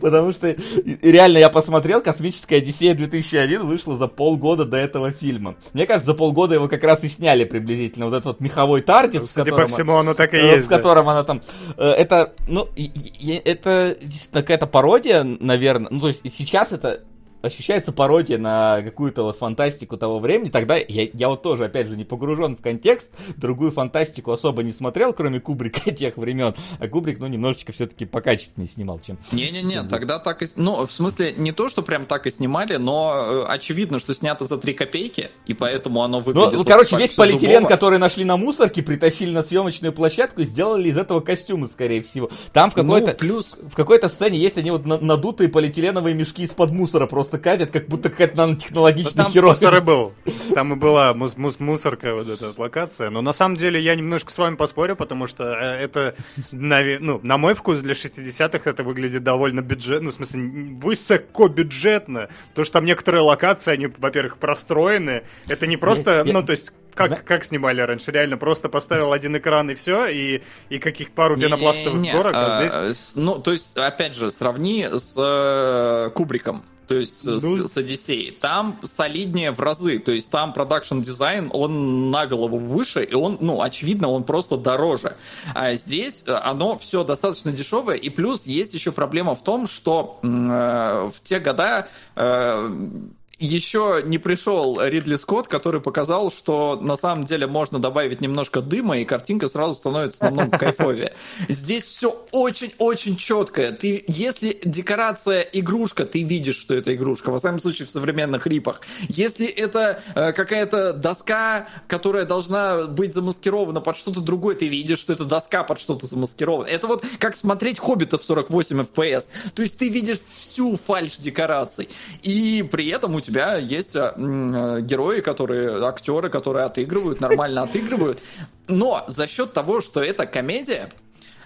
потому что реально я посмотрел, космическая Одиссея 2001 вышла за полгода до этого фильма. Мне кажется, за полгода его как раз и сняли приблизительно. Вот этот вот меховой Тардис, ну, Судя по всему, оно так и э, есть. В котором она там... Э, это, ну, это действительно какая-то пародия, наверное. Ну, то есть сейчас это ощущается пародия на какую-то вот фантастику того времени, тогда я, я вот тоже, опять же, не погружен в контекст, другую фантастику особо не смотрел, кроме Кубрика <laughs> тех времен, а Кубрик, ну, немножечко все-таки покачественнее снимал, чем... Не-не-не, тогда так и... Ну, в смысле, не то, что прям так и снимали, но э, очевидно, что снято за 3 копейки, и поэтому оно выглядит... Ну, вот короче, весь полиэтилен, дубово. который нашли на мусорке, притащили на съемочную площадку и сделали из этого костюмы, скорее всего. Там в ну, какой-то... Ну, плюс... В какой-то сцене есть они вот надутые полиэтиленовые мешки из-под мусора просто просто катят, как будто какая-то нанотехнологичная там херовина. мусор и был. Там и была мус мус мусорка, вот эта вот локация. Но на самом деле я немножко с вами поспорю, потому что э, это, на, ну, на мой вкус, для 60-х это выглядит довольно бюджетно, ну, в смысле, высокобюджетно. Потому что там некоторые локации, они, во-первых, простроены. Это не просто, ну, то есть как, да. как снимали раньше? Реально просто поставил один экран и все, и, и каких пару пенопластовых горок, а, а здесь... Ну, то есть, опять же, сравни с э, Кубриком то есть ну, с, Одиссеей. Там солиднее в разы, то есть там продакшн дизайн, он на голову выше, и он, ну, очевидно, он просто дороже. А здесь э, оно все достаточно дешевое, и плюс есть еще проблема в том, что э, в те года э, еще не пришел Ридли Скотт, который показал, что на самом деле можно добавить немножко дыма, и картинка сразу становится намного кайфовее. Здесь все очень-очень четкое. Ты, если декорация игрушка, ты видишь, что это игрушка, во всяком случае в современных рипах. Если это э, какая-то доска, которая должна быть замаскирована под что-то другое, ты видишь, что это доска под что-то замаскирована. Это вот как смотреть Хоббита в 48 FPS. То есть ты видишь всю фальш декораций. И при этом у тебя есть э, э, герои, которые, актеры, которые отыгрывают, нормально отыгрывают. Но за счет того, что это комедия,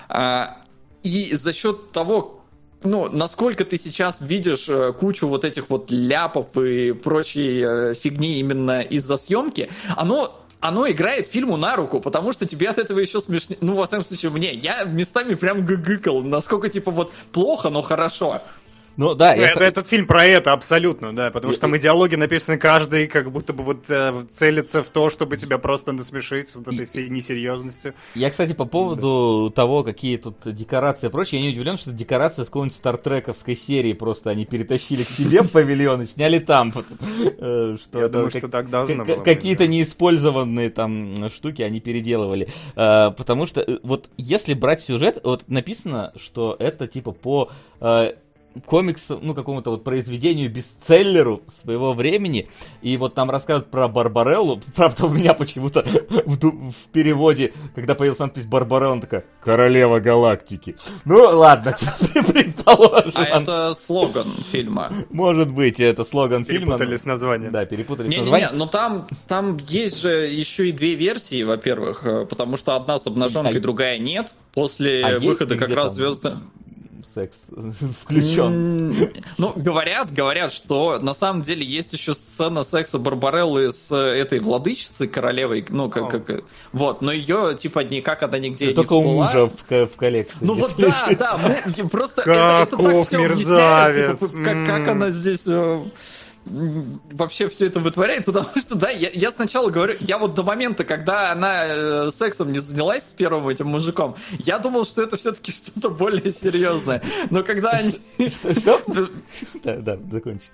а, и за счет того, ну, насколько ты сейчас видишь э, кучу вот этих вот ляпов и прочей фигни именно из-за съемки, оно оно играет фильму на руку, потому что тебе от этого еще смешнее. Ну, во всяком случае, мне. Я местами прям гыгыкал, насколько, типа, вот плохо, но хорошо. Ну да, я... это, этот фильм про это абсолютно, да, потому что там идеологии написаны каждый, как будто бы вот э, целится в то, чтобы тебя просто насмешить с этой всей несерьезностью. Я, кстати, по поводу да. того, какие тут декорации и прочее, я не удивлен, что декорация с какой-нибудь стартрековской серии просто они перетащили к себе в павильон и сняли там. Э, что я думаю, что так должно было Какие-то неиспользованные там штуки они переделывали. Э, потому что э, вот если брать сюжет, вот написано, что это типа по комиксу, ну, какому-то вот произведению, бестселлеру своего времени. И вот там рассказывают про Барбареллу. <laughs> Правда, у меня почему-то <laughs> в, в переводе, когда появилась надпись Барбарелла, она такая «Королева галактики». Ну, ладно, <laughs> предположим. А это слоган фильма. Может быть, это слоган фильма. Перепутали с названием. Да, перепутали с названием. Не-не-не, но там, там есть же еще и две версии, во-первых, э, потому что одна с обнаженкой, другая нет. После а выхода как раз звезды секс <laughs> включен. Ну, говорят, говорят, что на самом деле есть еще сцена секса Барбареллы с этой владычицей королевой, ну, как, как вот, но ее, типа, никак она нигде не Только у мужа в, в коллекции. Ну, вот да, да, мы просто это, это так все мерзавец. типа, как, как она здесь... Э, вообще все это вытворяет, потому что, да, я, я сначала говорю, я вот до момента, когда она э, сексом не занялась с первым этим мужиком, я думал, что это все-таки <laughs> что-то более серьезное. Но когда они... Что? <laughs> Да, да, закончи.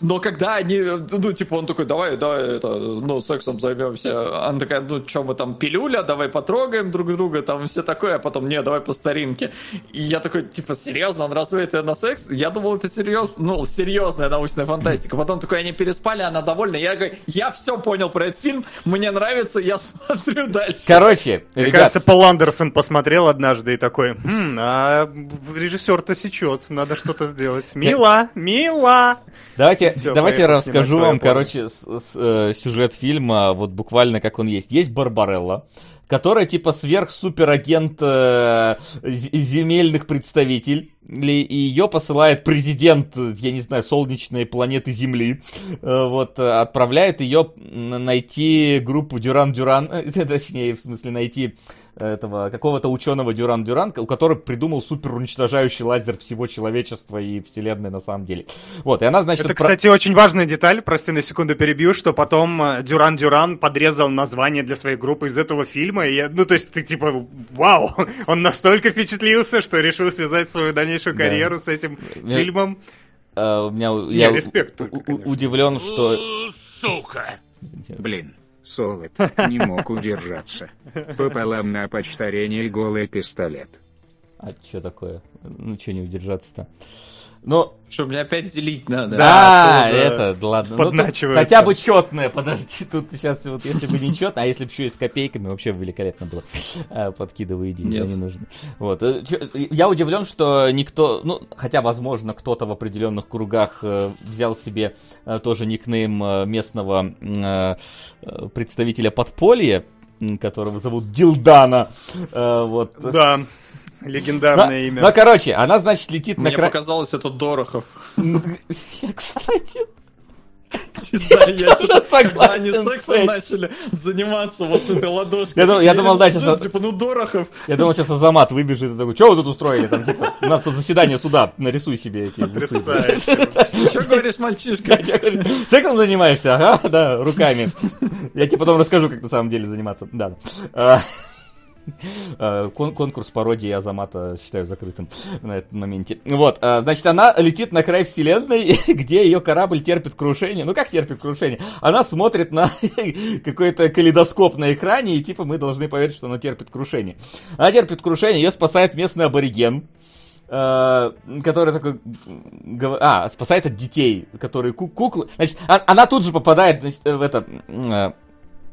Но когда они, ну, типа, он такой, давай, давай, это, ну, сексом займемся. Она такая, ну, что мы там, пилюля, давай потрогаем друг друга, там все такое, а потом, не, давай по старинке. И я такой, типа, серьезно, он разводит ее на секс? Я думал, это серьезно, ну, серьезная научная фантастика. Потом такой, они переспали, она довольна. Я говорю, я все понял про этот фильм, мне нравится, я <laughs> смотрю дальше. Короче, Мне ребят, кажется, Пол Андерсон посмотрел однажды и такой, «М, а режиссер-то сечет, надо что-то сделать. Мила, мила! Давайте, Всё, давайте поехал расскажу вам, короче, с- с- э, сюжет фильма, вот буквально как он есть. Есть Барбарелла, которая типа сверх-суперагент э, земельных представителей, и ее посылает президент, я не знаю, солнечной планеты Земли, Э, вот, э, отправляет ее найти группу Дюран-Дюран, э, <laughs> точнее, в смысле, найти этого какого-то ученого Дюран-Дюран, у которого придумал супер уничтожающий лазер всего человечества и вселенной на самом деле. Вот, и она, значит... Это, про- кстати, очень важная деталь, прости на секунду перебью, что потом э, Дюран Дюран подрезал название для своей группы из этого фильма. И я- ну, то есть ты типа, вау, <laughs> он настолько впечатлился, что решил связать свою дальнейшую Да. карьеру с этим Мне- фильмом. Э, у меня, Не, я респект только, у- удивлен, что... Сука! Блин, Солод не мог удержаться. Пополам на почтарение и голый пистолет. А что такое? Ну, что не удержаться-то? Ну, Что, мне опять делить надо? Да, а, это, да ладно. Ну, тут подначивает хотя там. бы четное, подожди, тут сейчас вот если бы не четное, а если бы еще и с копейками, вообще великолепно было. А, идеи, Нет. да, не нужно. Вот. э, Я удивлен, что никто, ну, хотя, возможно, кто-то в определенных кругах э, взял себе э, тоже никнейм местного представителя подполья, которого зовут Дилдана. Вот. Да, Легендарное имя. ну, короче, она, значит, летит на Мне показалось, это Дорохов. <laughs> Я, кстати, Не знаю, я тоже согласен они сексом начали заниматься вот этой ладошкой. Я дум- я думал, да, сейчас- Типа, ну Дорохов. Я думал, сейчас Азамат выбежит и такой, что вы тут устроили? Там, типа, у нас тут заседание суда, нарисуй себе эти усы. Потрясающе. Что говоришь, мальчишка? Сексом занимаешься? Ага, да, руками. Я тебе потом расскажу, как на самом деле заниматься. Да. <laughs> Кон- Конкурс пародии Азамата считаю закрытым <laughs> на этом моменте. Вот, а, значит, она летит на край вселенной, <laughs> где ее корабль терпит крушение. Ну, как терпит крушение? Она смотрит на какой-то калейдоскоп на экране, и типа мы должны поверить, что она терпит крушение. Она терпит крушение, ее спасает местный абориген. э, который такой, а, спасает от детей, которые ку- куклы, значит, а- она тут же попадает, значит, в это, э,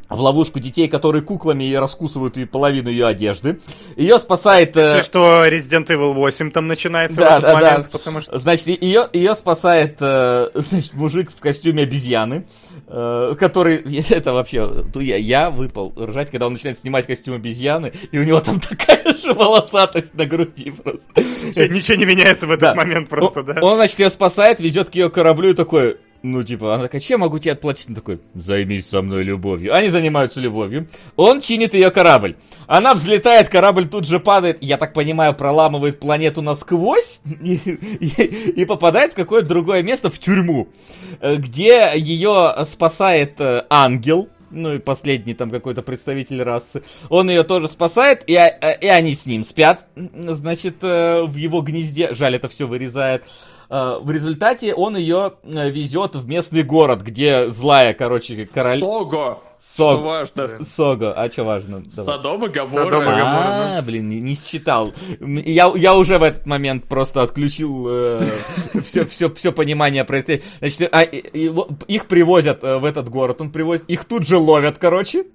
в ловушку детей, которые куклами и раскусывают ей половину ее одежды. Ее спасает... э, Если что, Resident Evil 8 там начинается Да, в этот да, да. момент, потому что... Значит, ее, ее спасает, э, <laughs> значит, мужик в костюме обезьяны, э, который, <laughs> это вообще, я, я выпал ржать, когда он начинает снимать костюм обезьяны, и у него там <laughs> такая же волосатость на груди просто. Ничего не меняется в этот Да. момент просто, он, да? он, значит, ее спасает, везет к ее кораблю и такой, ну, типа, она такая, чем могу тебе отплатить? Он такой, займись со мной любовью. Они занимаются любовью. Он чинит ее корабль. Она взлетает, корабль тут же падает, я так понимаю, проламывает планету насквозь <laughs> и, и- и попадает в какое-то другое место, в тюрьму, э, где ее спасает э, ангел, ну и последний там какой-то представитель расы. Он ее тоже спасает, и, э, и они с ним спят, значит, в его гнезде. Жаль, это все вырезает. Э, В результате он ее э, везет в местный город, где злая, короче, король... Сого. Сог. Что важно. Сого, а что важно? Давай. Содом и Содом и Гамора. А, блин, не, не считал. Я, я уже в этот момент просто отключил все, все, все понимание происходящего. Значит, а, их привозят э, в этот город, он привозит, их тут же ловят, короче,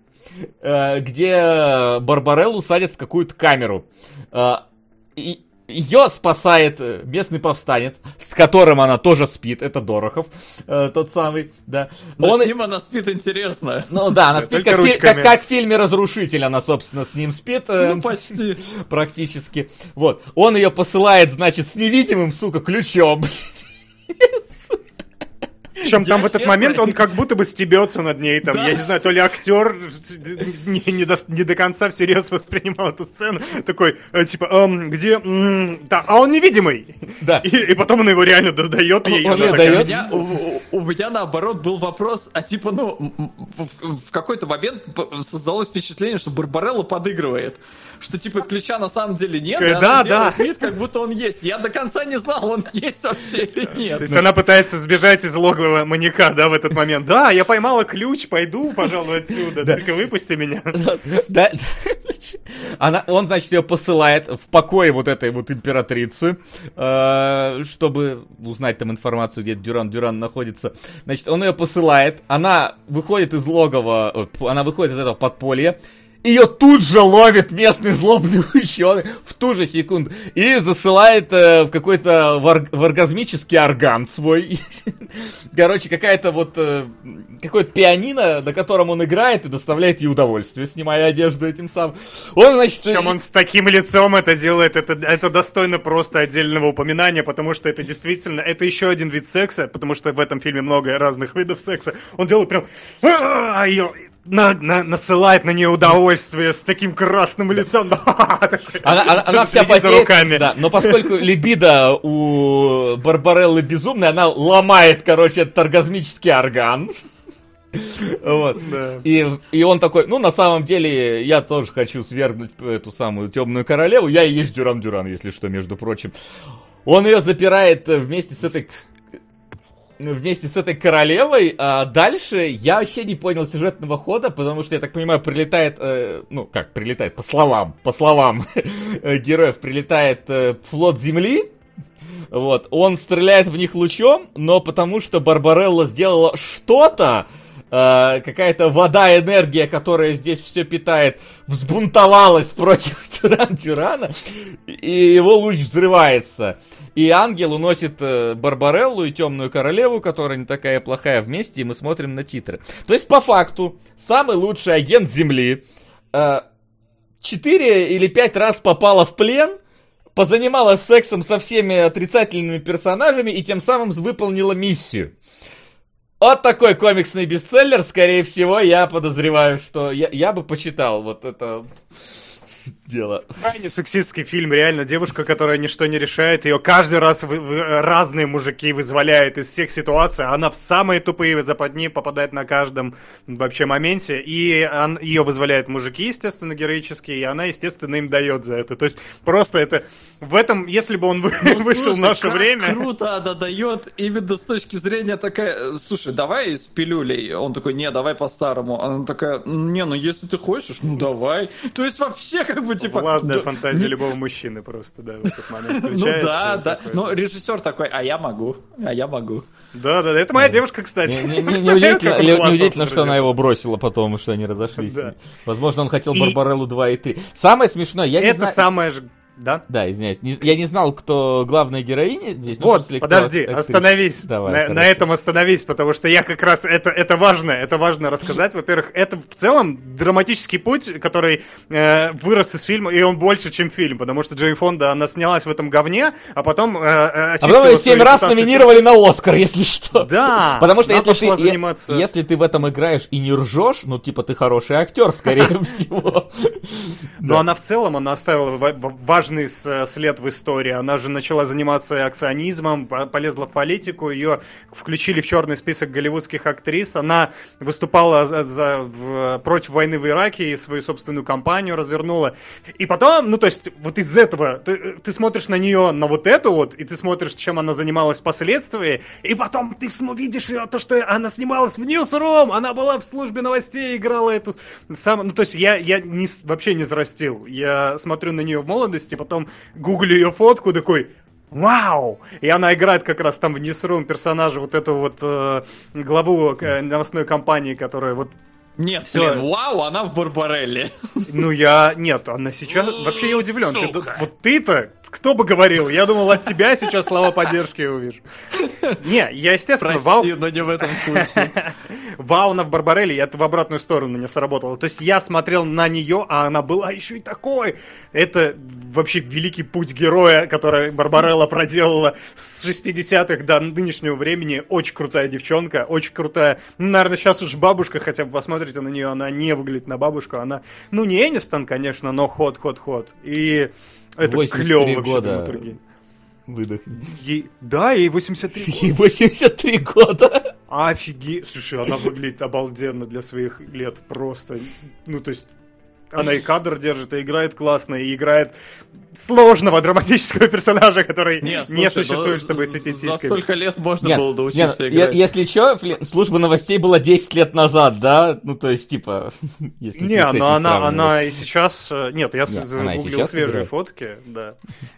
э, где Барбареллу садят в какую-то камеру. Э, и ее спасает э, местный повстанец, с которым она тоже спит, это Дорохов, э, тот самый, да. Но Он- с ним она спит интересно. ну да, она <laughs> спит как, фи- как- как в фильме «Разрушитель», она, собственно, с ним спит. э, Ну, почти. <laughs> практически. Вот. Он ее посылает, значит, с невидимым, сука, ключом. <laughs> Причем там в этот момент он как будто бы стебется над ней, там, я не знаю, то ли актер не, не до, не до конца всерьез воспринимал эту сцену, такой, э, типа, «Эм, где, да, а он невидимый. Да. И, потом он его реально додает ей. Он дает. У меня, наоборот был вопрос, а типа, ну, в, какой-то момент создалось впечатление, что Барбарелла подыгрывает. Что типа ключа на самом деле нет, да, да. вид, как будто он есть. Я до конца не знал, он <laughs> есть вообще или То нет. есть она пытается сбежать из логова маньяка, да, в этот момент. Да, я поймала ключ, пойду, пожалуй, отсюда, только выпусти меня. <laughs> Да. Она, он, значит, ее посылает в покое вот этой вот императрицы, э, чтобы узнать там информацию, где Дюран Дюран находится. Значит, он ее посылает, она выходит из логова, э, она выходит из этого подполья, ее тут же ловит местный злобный <laughs> ученый в ту же секунду и засылает э, в какой-то вар- в оргазмический орган свой. <laughs> Короче, какая-то вот э, какое-то пианино, на котором он играет и доставляет ей удовольствие, снимая одежду этим самым. Он, значит, Причем он с таким лицом это делает, это, это достойно просто отдельного упоминания, потому что это действительно, это еще один вид секса, потому что в этом фильме много разных видов секса. Он делает прям, «А, её на- на- насылает на нее удовольствие с таким красным лицом. <laughs> Она, она- она вся потеет, руками. да, но поскольку <laughs> либидо у Барбареллы безумная, она ломает, короче, этот оргазмический орган. <laughs> Вот. Да. И, и он такой, ну, на самом деле, я тоже хочу свергнуть эту самую темную королеву. Я и есть Дюран Дюран, если что, между прочим. Он ее запирает вместе с этой вместе с этой королевой, а дальше я вообще не понял сюжетного хода, потому что, я так понимаю, прилетает, э, ну, как прилетает, по словам, по словам <laughs> э, героев, прилетает э, флот Земли, вот, он стреляет в них лучом, но потому что Барбарелла сделала что-то, э, какая-то вода, энергия, которая здесь все питает, взбунтовалась против <laughs> Тиран-Тирана, и его луч взрывается. И ангел уносит э, Барбареллу и Темную Королеву, которая не такая плохая вместе, и мы смотрим на титры. То есть, по факту, самый лучший агент Земли э, четыре или пять раз попала в плен, позанималась сексом со всеми отрицательными персонажами и тем самым выполнила миссию. Вот такой комиксный бестселлер, скорее всего, я подозреваю, что я, я бы почитал вот это дело. Крайне сексистский фильм, реально. Девушка, которая ничто не решает, ее каждый раз вы- вы- разные мужики вызволяют из всех ситуаций. Она в самые тупые западни попадает на каждом вообще моменте. И он- ее вызволяют мужики, естественно, героические, и она, естественно, им дает за это. То есть просто это... В этом, если бы он вы- Ну, <laughs> вышел в слушай, наше как время... Круто она дает именно с точки зрения такая, слушай, давай с пилюлей. Он такой, не, давай по-старому. Она такая, не, ну если ты хочешь, ну давай. То есть вообще как бы типа... Влажная да, фантазия не- любого мужчины просто, да, в этот момент <laughs> Ну включается. да, да. Но режиссер такой, а я могу, а я могу. Да, да, да, это моя девушка, кстати. <laughs> Неудивительно, что она его бросила потом, и что они разошлись. Возможно, он хотел Барбареллу 2 и 3. Самое смешное, я не Это знаю... самое же... Да? Да, извиняюсь. не- я не знал, кто главная героиня здесь. ну, Вот, смысле, кто подожди, актриса. остановись. Давай, на, хорошо. на этом остановись, потому что я как раз это, это важно, это важно рассказать. Во-первых, это в целом драматический путь, который э, вырос из фильма, и он больше, чем фильм, потому что Джейн Фонда, она снялась в этом говне, а потом э, э, А потом ее семь раз номинировали на Оскар, если что. Да. Потому что если ты, заниматься... если ты в этом играешь и не ржешь, ну, типа, ты хороший актер, скорее <laughs> всего. Но она в целом, она оставила ва- ва- важный с- след в истории. Она же начала заниматься акционизмом, по- полезла в политику, ее включили в черный список голливудских актрис. Она выступала за, за- в- против войны в Ираке и свою собственную кампанию развернула. И потом, ну то есть, вот из этого, ты, ты смотришь на нее, на вот эту вот, и ты смотришь, чем она занималась впоследствии, и потом ты видишь ее, то, что она снималась в Ньюсрум, она была в службе новостей, играла эту сам, ну то есть я, я не, вообще не зарастил. Я смотрю на нее в молодости, потом гуглю ее фотку, такой, Вау! И она играет как раз там в Ньюсрум персонажа вот эту вот э, главу э, новостной компании, которая вот Нет, Всё. блин, вау, она в Барбарелле. ну, я... Нет, она сейчас... Вообще я удивлен. Ты вот ты-то, кто бы говорил? Я думал, от тебя сейчас слова поддержки я увижу. Не, я, естественно, вау... Прости, но не в этом случае. вау, она в Барбарелле, и это в обратную сторону не сработало. То есть я смотрел на нее, а она была еще и такой. Это вообще великий путь героя, который Барбарелла проделала с 60-х до нынешнего времени. Очень крутая девчонка, очень крутая. Ну, наверное, сейчас уж бабушка, хотя бы посмотрите на нее, она не выглядит на бабушку. Она, ну, не Энистон, конечно, но ход, ход, ход. И это 83 клево вообще года. драматургия. Выдохни. Ей- Да, ей 83 года. Ей 83 года. Офигеть. Слушай, она выглядит обалденно для своих лет просто. Ну, то есть, она и кадр держит, и играет классно, и играет сложного драматического <laughs> персонажа, который не, слушай, существует, ну, чтобы з- с этими За сиськами. столько лет можно Нет, было нет, доучиться е- играть. если что, служба новостей была 10 лет назад, да? Ну, то есть, типа... <laughs> если Не, но она, сравниваешь. она и сейчас... э, Нет, я Нет, она загуглил сейчас свежие играет. фотки, да.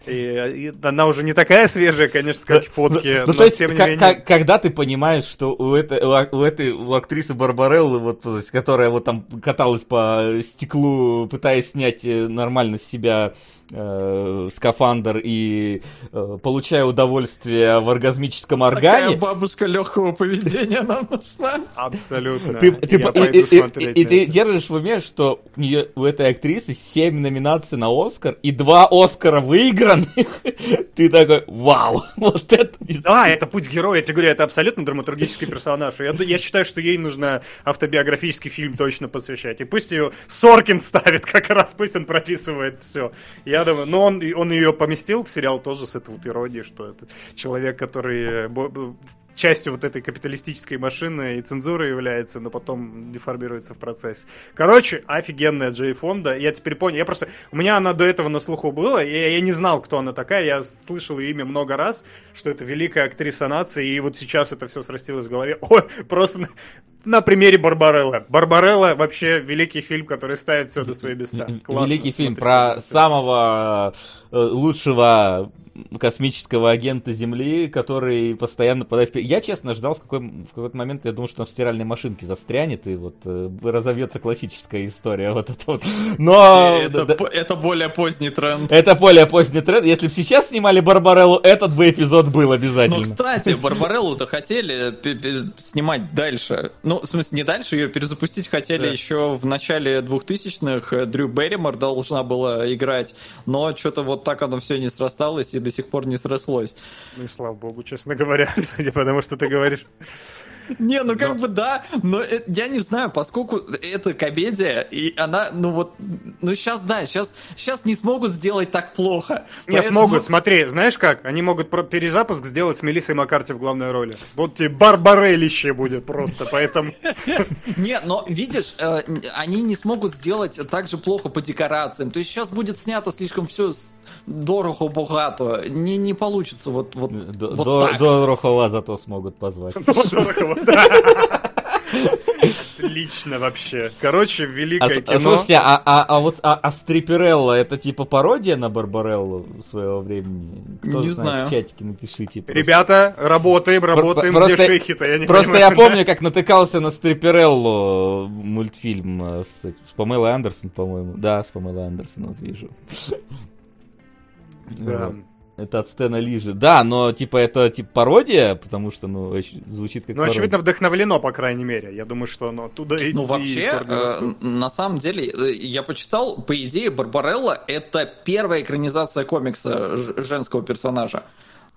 И, и она уже не такая свежая, конечно, как фотки, Ну, но то есть, тем не менее... когда ты понимаешь, что у этой, у этой, у актрисы Барбареллы, вот, которая вот там каталась по стеклу, пытаясь снять э, нормально с себя э, скафандр и э, получая удовольствие в оргазмическом Такая органе, бабушка легкого поведения нам нужна. Абсолютно. ты, ты Я по- и, пойду и- и- смотреть и на ты держишь в уме, что у, нее, у этой актрисы 7 номинаций на Оскар и 2 Оскара выигранных. <laughs> Ты такой, вау, <laughs> вот это Да, это путь героя, я тебе говорю, это абсолютно драматургический персонаж. Я считаю, что ей нужно автобиографический фильм точно посвящать. И пусть ее Соркин ставит <laughs> как раз, пусть он прописывает все. Я думаю, но он, он ее поместил в сериал тоже с этой вот иронией, что это человек, который э, частью вот этой капиталистической машины и цензуры является, но потом деформируется в процессе. Короче, офигенная Джей Фонда. Я теперь понял. Я просто... У меня она до этого на слуху была, и я, я не знал, кто она такая. Я слышал ее имя много раз, что это великая актриса нации, и вот сейчас это все срастилось в голове. Ой, просто на, примере Барбарелла. Барбарелла вообще великий фильм, который ставит все на свои места. Классно Великий фильм про самого э, лучшего космического агента Земли, который постоянно подает... Я, честно, ждал в, какой, в какой-то момент, я думал, что он в стиральной машинке застрянет, и вот э, разовьется классическая история вот это вот. Но... это, А, да- это более поздний тренд. это более поздний тренд. Если бы сейчас снимали Барбареллу, этот бы эпизод был Ну, обязательно. кстати, Барбареллу-то хотели снимать дальше. Ну, в смысле, не дальше, ее перезапустить хотели Да. еще в начале 2000-х. Дрю Берримор должна была играть, но что-то вот так оно все не срасталось и до сих пор не срослось. Ну и слава богу, честно говоря, <laughs> судя по тому, что ты говоришь. Не, ну как бы да, но э- я не знаю, поскольку это комедия, и она, ну вот, ну сейчас, да, сейчас, сейчас не смогут сделать так плохо. Не, Поэтому- смогут, смотри, знаешь как? Они могут про- перезапуск сделать с Мелиссой Маккарти в главной роли. Вот тебе барбарелище будет просто, поэтому... <laughs> Не, но видишь, э, они не смогут сделать так же плохо по декорациям. То есть сейчас будет снято слишком все дорого, богато. Не, не получится вот, вот, До, вот так. Дорохова зато смогут позвать. <laughs> Отлично вообще. Короче, А, великое с- а кино. слушайте, а, а, а вот а, а Стриперелла это типа пародия на Барбареллу своего времени? Кто Не знает, знаю. В чатике напишите. просто. Ребята, работаем, работаем, просто- где шейхи-то, я не Просто понимаю. я помню, как натыкался на Стрипереллу мультфильм э, с, с Памелой Андерсон, по-моему. Да, с Памелой Андерсон, вот вижу. Да. Это от Стэна Лижи. Да, но типа это типа пародия, потому что, ну, звучит как Ну, пародия. очевидно, вдохновлено, по крайней мере. Я думаю, что оно оттуда и Ну, и вообще, корни э, на самом деле, э, я почитал, по идее, Барбарелла — это первая экранизация комикса женского персонажа.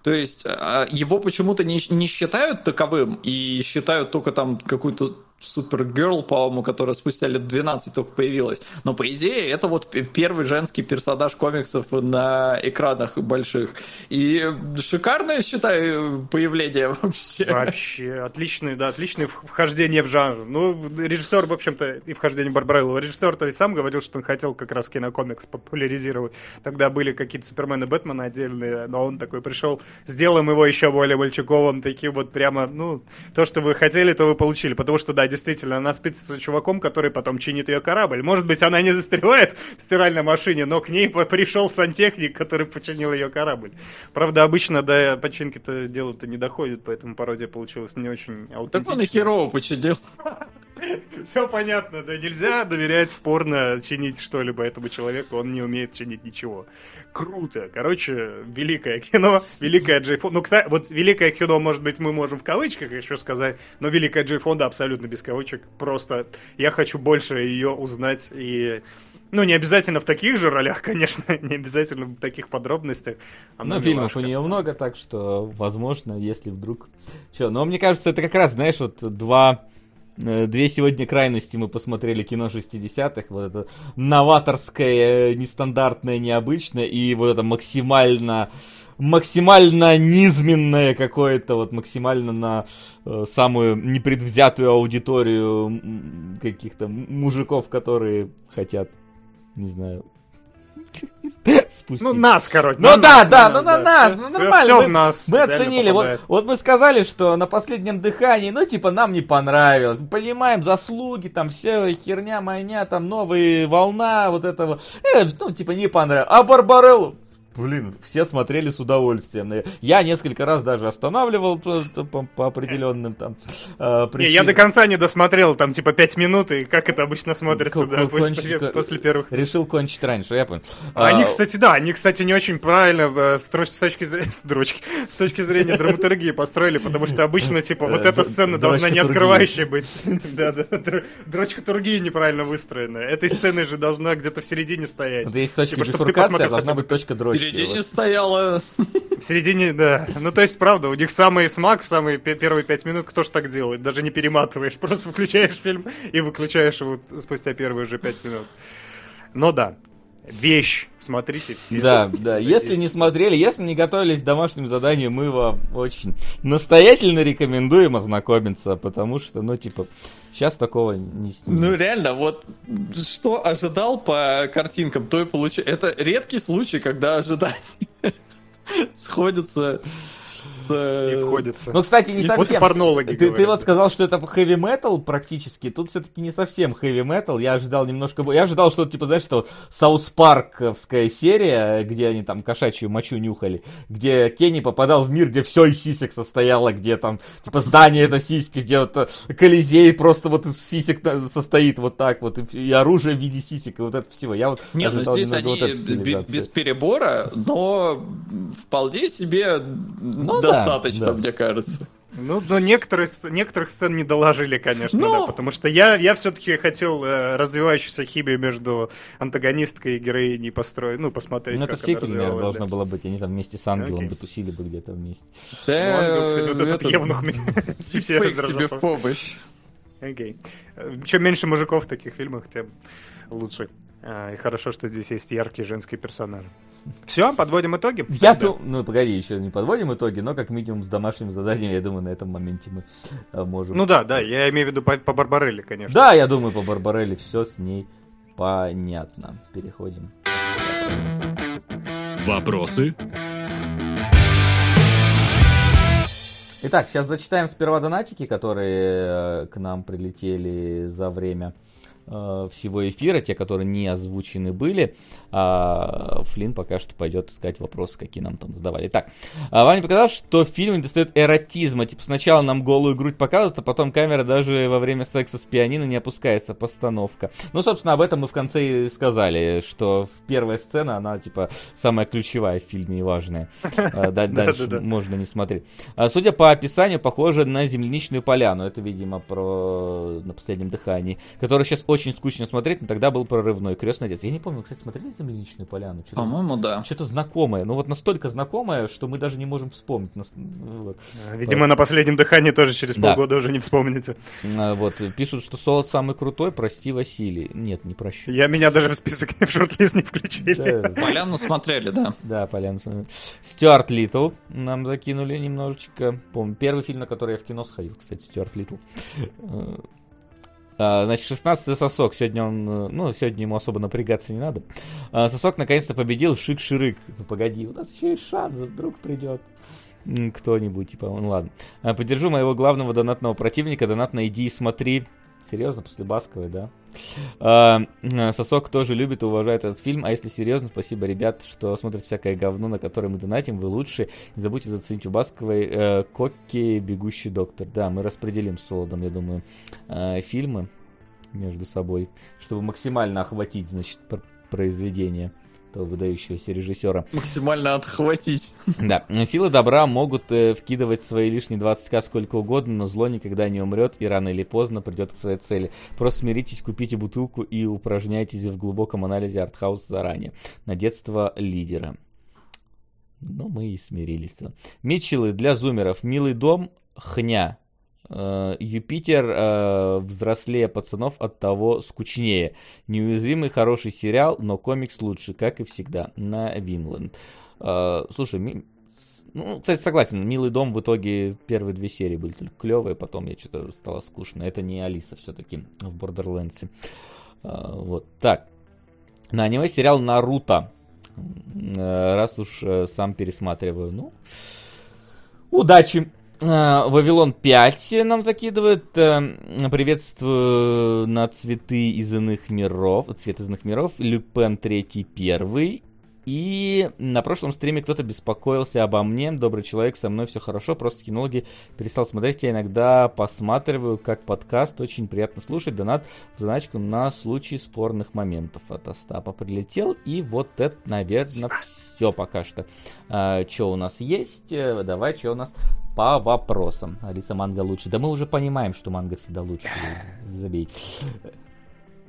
То есть э, его почему-то не, не считают таковым и считают только там какую-то Супергерл, по-моему, которая спустя лет 12 только появилась. Но по идее это вот первый женский персонаж комиксов на экранах больших. И шикарное, считаю, появление вообще. Вообще, отличное, да, отличное вхождение в жанр. Ну, режиссер, в общем-то, и вхождение Барбареллова. Режиссер-то и сам говорил, что он хотел как раз кинокомикс популяризировать. Тогда были какие-то Супермен и Бэтмен отдельные, но он такой пришел, сделаем его еще более мальчуковым, таким вот прямо, ну, то, что вы хотели, то вы получили. Потому что, да, действительно, она спит с чуваком, который потом чинит ее корабль. Может быть, она не застревает в стиральной машине, но к ней пришел сантехник, который починил ее корабль. Правда, обычно до починки-то дело-то не доходит, поэтому пародия получилась не очень Так он и аутентичной. херово почудил. <laughs> Все понятно, да, нельзя доверять в порно чинить что-либо этому человеку, он не умеет чинить ничего. Круто. Короче, великое кино, великое Джей Фонда. Ну, кстати, вот великое кино, может быть, мы можем в кавычках еще сказать, но великое Джей Фонда абсолютно без кавычек. Просто я хочу больше ее узнать и ну, не обязательно в таких же ролях, <laughs> конечно, не обязательно в таких подробностях. Но фильмов у нее много, так что, возможно, если вдруг... Че, но мне кажется, это как раз, знаешь, вот два две сегодня крайности мы посмотрели кино 60-х. Вот это новаторское, нестандартное, необычное. И вот это максимально максимально низменное какое-то, вот максимально на э, самую непредвзятую аудиторию каких-то мужиков, которые хотят, не знаю, <laughs> спустить. Ну, нас, короче. Ну, да, нас, да, ну, на нас, ну, нормально. Все мы, в нас. Мы оценили. Вот, вот мы сказали, что на последнем дыхании, ну, типа, нам не понравилось. Мы понимаем заслуги, там, все херня, майня, там, новая волна, вот этого. Э, ну, типа, не понравилось. А Барбареллу блин, все смотрели с удовольствием. Я несколько раз даже останавливал по, по, по определенным там э, причинам. Не, я до конца не досмотрел, там типа 5 минут, и как это обычно смотрится, да, после, после первых. Решил кончить раньше, я понял. А, они, кстати, да, они, кстати, не очень правильно э, с, с точки зрения, <laughs> с, дрочки, с точки зрения драматургии построили, потому что обычно, типа, вот эта сцена должна не открывающая быть. <laughs> Да, да, дрочка тургии неправильно выстроена. Этой сцены же должна где-то в середине стоять. Вот есть точка типа, бифуркации, должна быть точка дрочки середине стояла. В середине, да. Ну, то есть, правда, у них самый смак в самые первые пять минут, кто ж так делает? Даже не перематываешь, <laughs> просто включаешь фильм и выключаешь его спустя первые же пять минут. Но да, вещь. Смотрите все. Да, <laughs> да. Если не смотрели, если не готовились к домашнему заданию, мы вам очень настоятельно рекомендуем ознакомиться, потому что, ну, типа, сейчас такого не снимем. Ну, реально, вот что ожидал по картинкам, то и получил. Это редкий случай, когда ожидания <laughs> сходятся с... И э, входится. Ну, кстати, не и совсем. порнологи ты, ты вот сказал, что это heavy metal практически. Тут все-таки не совсем heavy metal. Я ожидал немножко... Я ожидал, что, типа, знаешь, что Саус Парковская серия, где они там кошачью мочу нюхали, где Кенни попадал в мир, где все из сисек состояло, где там, типа, здание это сиськи, где вот э, Колизей просто вот из сисек состоит вот так вот, и оружие в виде сисек, и вот это всего. Я вот Нет, ну здесь они вот без перебора, но вполне себе ну, достаточно, да, мне кажется. Ну, но некоторые, некоторых сцен не доложили, конечно, но... да, потому что я, я все-таки хотел э, развивающуюся химию между антагонисткой и героиней построить, ну, посмотреть, Ну, это в сиквеле, наверное, должно было быть, они там вместе с Ангелом okay. бы тусили бы где-то вместе. Да, ну, Ангел, кстати, вот этот это... евнух меня <laughs> <laughs> тебе в помощь. Окей. Чем меньше мужиков в таких фильмах, тем лучше. А, и хорошо, что здесь есть яркие женские персонажи. Все, подводим итоги? Я думаю, ну погоди, еще не подводим итоги, но как минимум с домашним заданием, я думаю, на этом моменте мы а, можем. Ну да, да, я имею в виду по, по Барбарелле, конечно. Да, я думаю, по Барбарелле все с ней понятно. Переходим. Вопросы? Итак, сейчас зачитаем сперва донатики, которые э, к нам прилетели за время всего эфира, те, которые не озвучены были. А Флинн пока что пойдет искать вопросы, какие нам там задавали. Так, а вам не показалось, что в фильме достает эротизма? Типа сначала нам голую грудь показывают, а потом камера даже во время секса с пианино не опускается, постановка. Ну, собственно, об этом мы в конце и сказали, что первая сцена, она, типа, самая ключевая в фильме и важная. А, <laughs> дальше можно не смотреть. А, судя по описанию, похоже на земляничную поляну. Это, видимо, про на последнем дыхании, которая сейчас очень скучно смотреть, но тогда был прорывной крестный отец. Я не помню, кстати, смотрели земляничную поляну? По-моему, да. Что-то знакомое. Ну вот настолько знакомое, что мы даже не можем вспомнить. Вот. Видимо, вот. на последнем дыхании тоже через да. полгода уже не вспомните. А, вот, пишут, что солод самый крутой, прости, Василий. Нет, не прощу. Я меня даже в список в шорт-лист не включили. Да. Поляну смотрели, да. Да, Поляну смотрели. Стюарт Литл нам закинули немножечко. Помню, первый фильм, на который я в кино сходил, кстати, Стюарт Литл. А, значит, 16-й сосок. Сегодня он, э, ну, сегодня ему особо напрягаться не надо. А, сосок наконец-то победил Шик-Ширык. Ну, погоди, у нас еще есть шанс, вдруг придет кто-нибудь, типа, ну ладно. А, поддержу моего главного донатного противника, донат на иди и смотри Серьезно, после Басковой, да? А, Сосок тоже любит и уважает этот фильм. А если серьезно, спасибо, ребят, что смотрят всякое говно, на которое мы донатим. Вы лучшие. Не забудьте заценить у Басковой э, Кокки, Бегущий доктор. Да, мы распределим с Солодом, я думаю, э, фильмы между собой, чтобы максимально охватить, значит, произведение этого выдающегося режиссера. Максимально отхватить. Да. Силы добра могут э, вкидывать свои лишние 20к сколько угодно, но зло никогда не умрет и рано или поздно придет к своей цели. Просто смиритесь, купите бутылку и упражняйтесь в глубоком анализе артхауса заранее. На детство лидера. Ну, мы и смирились. Митчеллы для зумеров. Милый дом, хня. Э, Юпитер э, взрослее пацанов от того скучнее. Неуязвимый хороший сериал, но комикс лучше, как и всегда, на Винленд. Э, слушай, ми... ну, кстати, согласен, Милый дом в итоге первые две серии были только клевые, потом я что-то стало скучно. Это не Алиса все-таки в Бордерлендсе. Э, вот, так. На аниме сериал Наруто. Э, раз уж э, сам пересматриваю, ну... Удачи! Э, Вавилон 5 нам закидывает. Э, приветствую на цветы из иных миров. Цвет из иных миров. Люпен 3 первый. И на прошлом стриме кто-то беспокоился обо мне. Добрый человек, со мной все хорошо. Просто кинологи перестал смотреть. Я иногда посматриваю как подкаст. Очень приятно слушать. Донат в заначку на случай спорных моментов от Остапа прилетел. И вот это, наверное, все пока что. А, что у нас есть? Э, давай, что у нас по вопросам. Алиса манга лучше. Да мы уже понимаем, что манга всегда лучше. <laughs> Забей.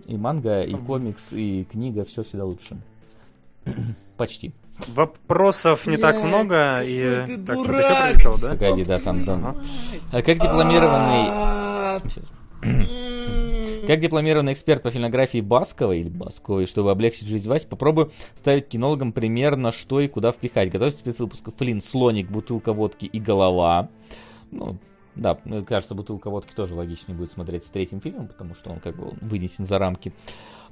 И манга, и комикс, и книга, все всегда лучше. <clears throat> Почти. Вопросов не так много, и... Ты так, дурак! прилетел, да? Погоди, да, там, там. А как дипломированный... Сейчас. <clears throat> Как дипломированный эксперт по фильмографии Басковой или Басковой, чтобы облегчить жизнь Вась, попробую ставить кинологам примерно что и куда впихать. Готовится спецвыпуск Флинн, слоник, бутылка водки и голова. Ну, да, мне кажется, бутылка водки тоже логичнее будет смотреть с третьим фильмом, потому что он как бы вынесен за рамки.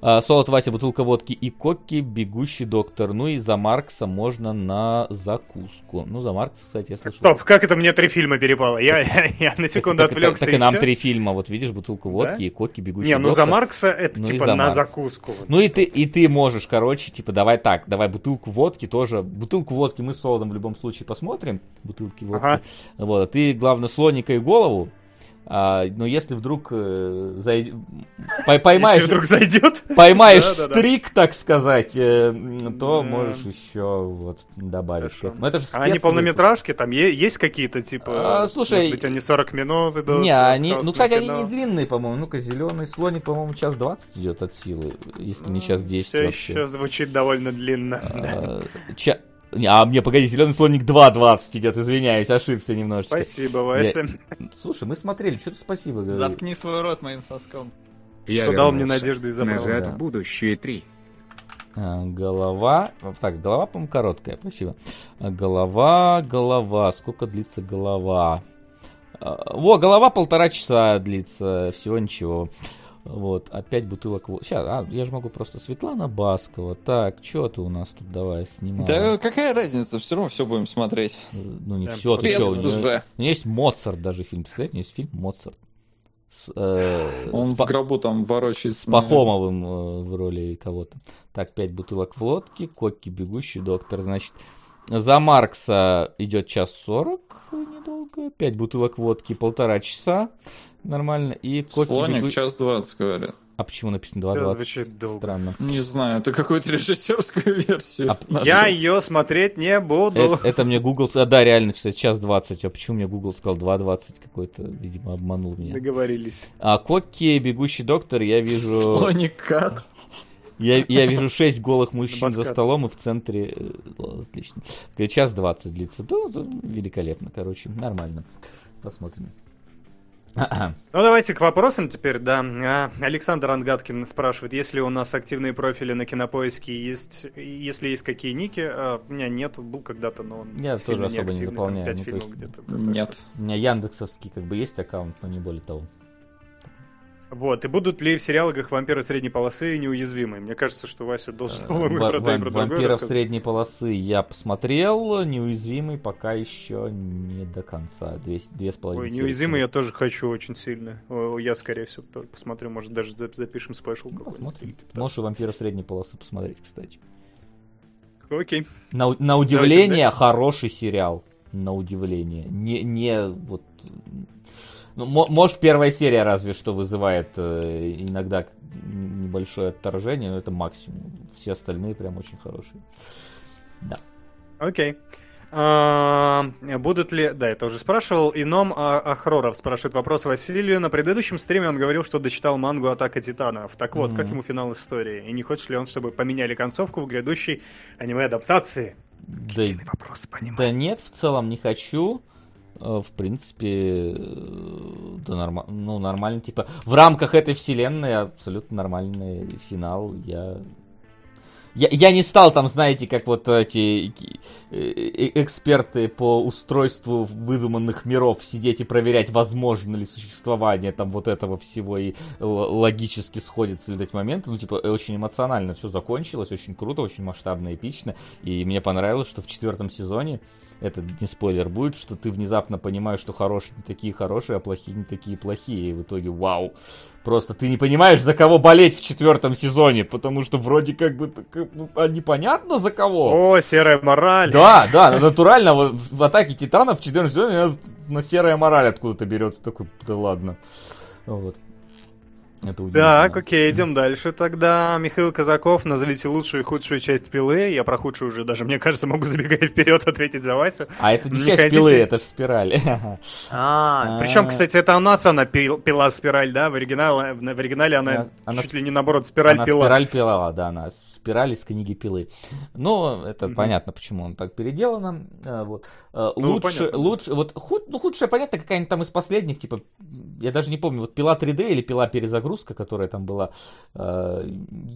А, Солод Вася, бутылка водки и кокки, бегущий доктор. Ну и за Маркса можно на закуску. Ну, за Маркса, кстати, я слышал. Стоп, как это мне три фильма перепало? Я, я, я на секунду так, отвлекся. Так, так и нам три фильма. Вот видишь, бутылку водки да? и кокки, бегущий Не, ну доктор. за Маркса это ну, типа за на Маркса. закуску. Ну и ты, и ты можешь, короче, типа, давай так, давай бутылку водки тоже. Бутылку водки мы с Солодом в любом случае посмотрим. Бутылки водки. Ага. Вот, а ты, главное, слоника и голову. А, но если вдруг э, зай... Пой- поймаешь, Если вдруг зайдет. поймаешь стрик, так сказать, э, то Да. можешь еще вот добавить. этому. Это же А они полнометражки, там е- есть какие-то, типа, А, слушай, может быть, они 40 минут идут? Не, они, ну, кстати, они не длинные, по-моему. Ну-ка, зеленый слоник, по-моему, час 20 идет от силы, если не час 10 Все вообще. еще звучит довольно длинно. да. А, ча- не, А, мне, погоди, зеленый слоник 2.20 идет, извиняюсь, ошибся немножечко. Спасибо, Вася. Слушай, мы смотрели, что ты спасибо говоришь. Заткни свой рот моим соском. Я Что дал мне надежду и забрал. Назад Да. в будущее 3. А, голова. Так, голова, по-моему, короткая, спасибо. А, голова, голова. Сколько длится голова? А, Во, голова полтора часа длится, всего ничего. Вот, опять бутылок водки. Сейчас, а, я же могу просто Светлана Баскова. Так, что ты у нас тут давай снимаем? Да какая разница, все равно все будем смотреть. Ну не Да, все, ты что? У него, же. у него есть Моцарт даже фильм. Представляете, у него есть фильм Моцарт. С, э, Он с в гробу там ворочается. с Пахомовым э, в роли кого-то. Так, пять бутылок водки, Кокки, бегущий доктор. Значит, за Маркса идет час сорок, недолго. Пять бутылок водки, полтора часа. Нормально. И Кокки, Слоник бегу- час двадцать, говорят. А почему написано Да, 2.20? звучит долго. Странно. Не знаю, это какую-то режиссерскую <laughs> версию. А. Я ее смотреть не буду. Это, это мне Google... А, да, реально, кстати, час 20. А почему мне Google сказал 2.20? Какой-то, видимо, обманул меня. Договорились. А Кокки, бегущий доктор, я вижу... Слоник кат. Я, я вижу шесть голых мужчин за столом и в центре... э, ладно, Отлично. Говорит, Час 20 длится. Да, великолепно, короче, нормально. Посмотрим. <clears throat> Ну, давайте к вопросам теперь, да. А, Александр Ангаткин спрашивает, есть ли у нас активные профили на Кинопоиске, есть, если есть какие ники. А, у меня нет, был когда-то, но он Я тоже особо не там заполняю, пять ну, есть- где-то. Нет. У меня Яндексовский как бы есть аккаунт, но не более того. Вот, и будут ли в сериалах вампиры средней полосы неуязвимы? Мне кажется, что Вася должен, по-моему, Ва- про то и вам- про Вампиров средней полосы я посмотрел, неуязвимый пока еще не до конца. Две, две с половиной Ой, неуязвимый я тоже хочу очень сильно. Я, скорее всего, тоже посмотрю. Может, даже за- запишем спешл Ну, посмотрим. Можешь вампира средней полосы посмотреть, кстати. Окей. На, на удивление хороший сериал. На удивление. Не, не вот. Ну, мо- может, первая серия разве что вызывает э, иногда небольшое отторжение, но это максимум. Все остальные прям очень хорошие. Да. Окей. А, будут ли... Да, это уже спрашивал. Ином а, Ахроров спрашивает вопрос Василию. На предыдущем стриме он говорил, что дочитал мангу «Атака титанов». Так вот, как Мгм. ему финал истории? И не хочет ли он, чтобы поменяли концовку в грядущей аниме-адаптации? Да, Вопрос понимаю. да нет, в целом не хочу. Э, В принципе, э, да норма- ну, нормально, типа, в рамках этой вселенной абсолютно нормальный финал. Я Я, я не стал там, знаете, как вот эти э, э, эксперты по устройству выдуманных миров сидеть и проверять, возможно ли существование там вот этого всего и логически сходится ли эти моменты. Ну, типа, очень эмоционально все закончилось, очень круто, очень масштабно, эпично. И мне понравилось, что в четвертом сезоне, это не спойлер будет, что ты внезапно понимаешь, что хорошие не такие хорошие, а плохие не такие плохие. И в итоге, вау, Просто ты не понимаешь, за кого болеть в четвертом сезоне, потому что вроде как бы так, ну, а непонятно за кого. О, серая мораль. Да, да, натурально вот в атаке титанов в четвертом сезоне на серая мораль откуда-то берется. Такой, да ладно. Вот. Это. Так, окей, идем дальше тогда. Михаил Казаков, назовите лучшую и худшую часть пилы. Я про худшую уже даже, мне кажется, могу забегать вперед <laughs> ответить за Васю. А это не Не часть хотите? пилы, это в спирали. <laughs> А, А. причем, кстати, это у нас она пил- пила спираль, да? В оригинале, в, оригинале она, чуть ли не наоборот спираль пила. спираль пила, да, она спираль из книги пилы. Ну, это Мгм. понятно, почему он так переделано. А, Вот. А, Ну, лучше, понятно, лучше, вот худ, ну, худшая, понятно, какая-нибудь там из последних, типа, я даже не помню, вот пила 3D или пила перезагрузка, которая там была, э,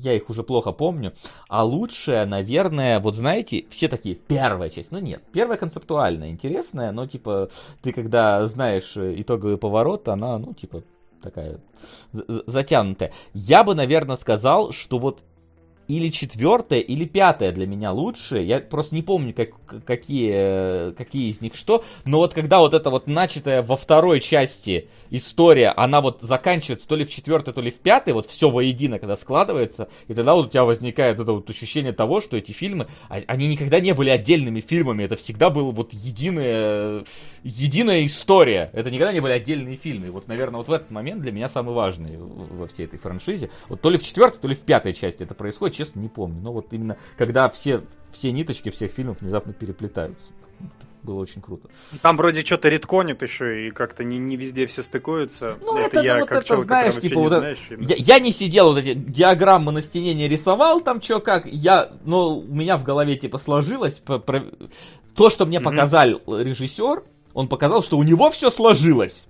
я их уже плохо помню. А лучшая, наверное, вот знаете, все такие, первая часть, ну нет, первая концептуальная, интересная, но типа, ты когда знаешь э, итоговый поворот, она, ну, типа, такая за- за- затянутая. Я бы, наверное, сказал, что вот или четвертая, или пятая для меня лучшие. Я просто не помню, как, какие, какие из них что. Но вот когда вот эта вот начатая во второй части история, она вот заканчивается то ли в четвертой, то ли в пятой, вот все воедино, когда складывается, и тогда вот у тебя возникает это вот ощущение того, что эти фильмы, а- они никогда не были отдельными фильмами, это всегда было вот единая, единая история. Это никогда не были отдельные фильмы. И вот, наверное, вот в этот момент для меня самый важный во всей этой франшизе. Вот то ли в четвертой, то ли в пятой части это происходит, честно, не помню. Но вот именно когда все, все ниточки всех фильмов внезапно переплетаются. Было очень круто. Там вроде что-то редконит еще, и как-то не, не везде все стыкуется. Ну, это, я ну, вот как это, человек, знаешь, типа, вот это- знаешь. Я, я не сидел вот эти диаграммы на стене не рисовал там что как. Я, но у меня в голове типа сложилось по- про- то, что мне Мгм. показал режиссер, он показал, что у него все сложилось.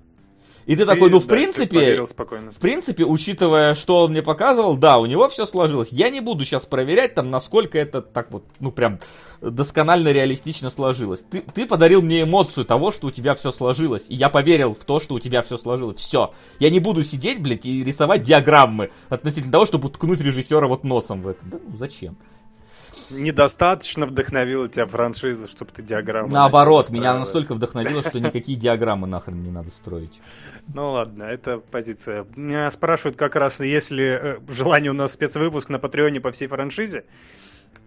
И ты, такой, Ты, ну в да, принципе, в принципе, учитывая, что он мне показывал, да, у него все сложилось. Я не буду сейчас проверять, там, насколько это так вот, ну, прям досконально реалистично сложилось. Ты, ты подарил мне эмоцию того, что у тебя все сложилось. И я поверил в то, что у тебя все сложилось. Все. Я не буду сидеть, блядь, и рисовать диаграммы относительно того, чтобы ткнуть режиссера вот носом в это. Да ну зачем? Недостаточно вдохновила тебя франшиза, чтобы ты диаграмму... Наоборот, меня настолько вдохновило, что никакие диаграммы нахрен не надо строить. Ну ладно, это позиция. Меня спрашивают как раз, если э, желание у нас спецвыпуск на Патреоне по всей франшизе.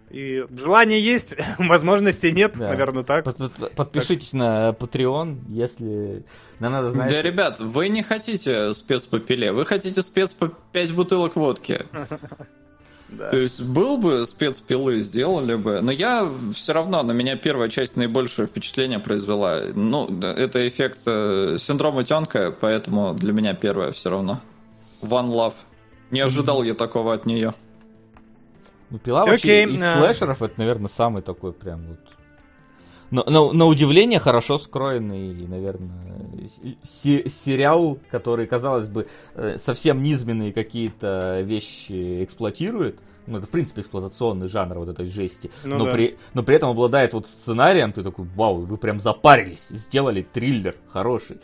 И желание есть, <laughs> возможностей нет, Да. наверное, так. Под- под- Подпишитесь на Patreon, если нам надо, знаешь... Да, ребят, вы не хотите спец по пиле, вы хотите спец по 5 бутылок водки. <laughs> Да. То есть был бы спецпилы, сделали бы, но я все равно, на меня первая часть наибольшее впечатление произвела. Ну, это эффект э, синдрома утенка, поэтому для меня первая все равно. One Love. Не ожидал я такого от нее. Ну, пила вообще Окей, из а. слэшеров это, наверное, самый такой прям вот. Но, на, на удивление хорошо скроенный, наверное, се- сериал, который, казалось бы, э, совсем низменные какие-то вещи эксплуатирует. Ну, это, в принципе, эксплуатационный жанр вот этой жести. Ну но, да. при, но при этом обладает вот сценарием, ты такой, вау, вы прям запарились, сделали триллер хороший.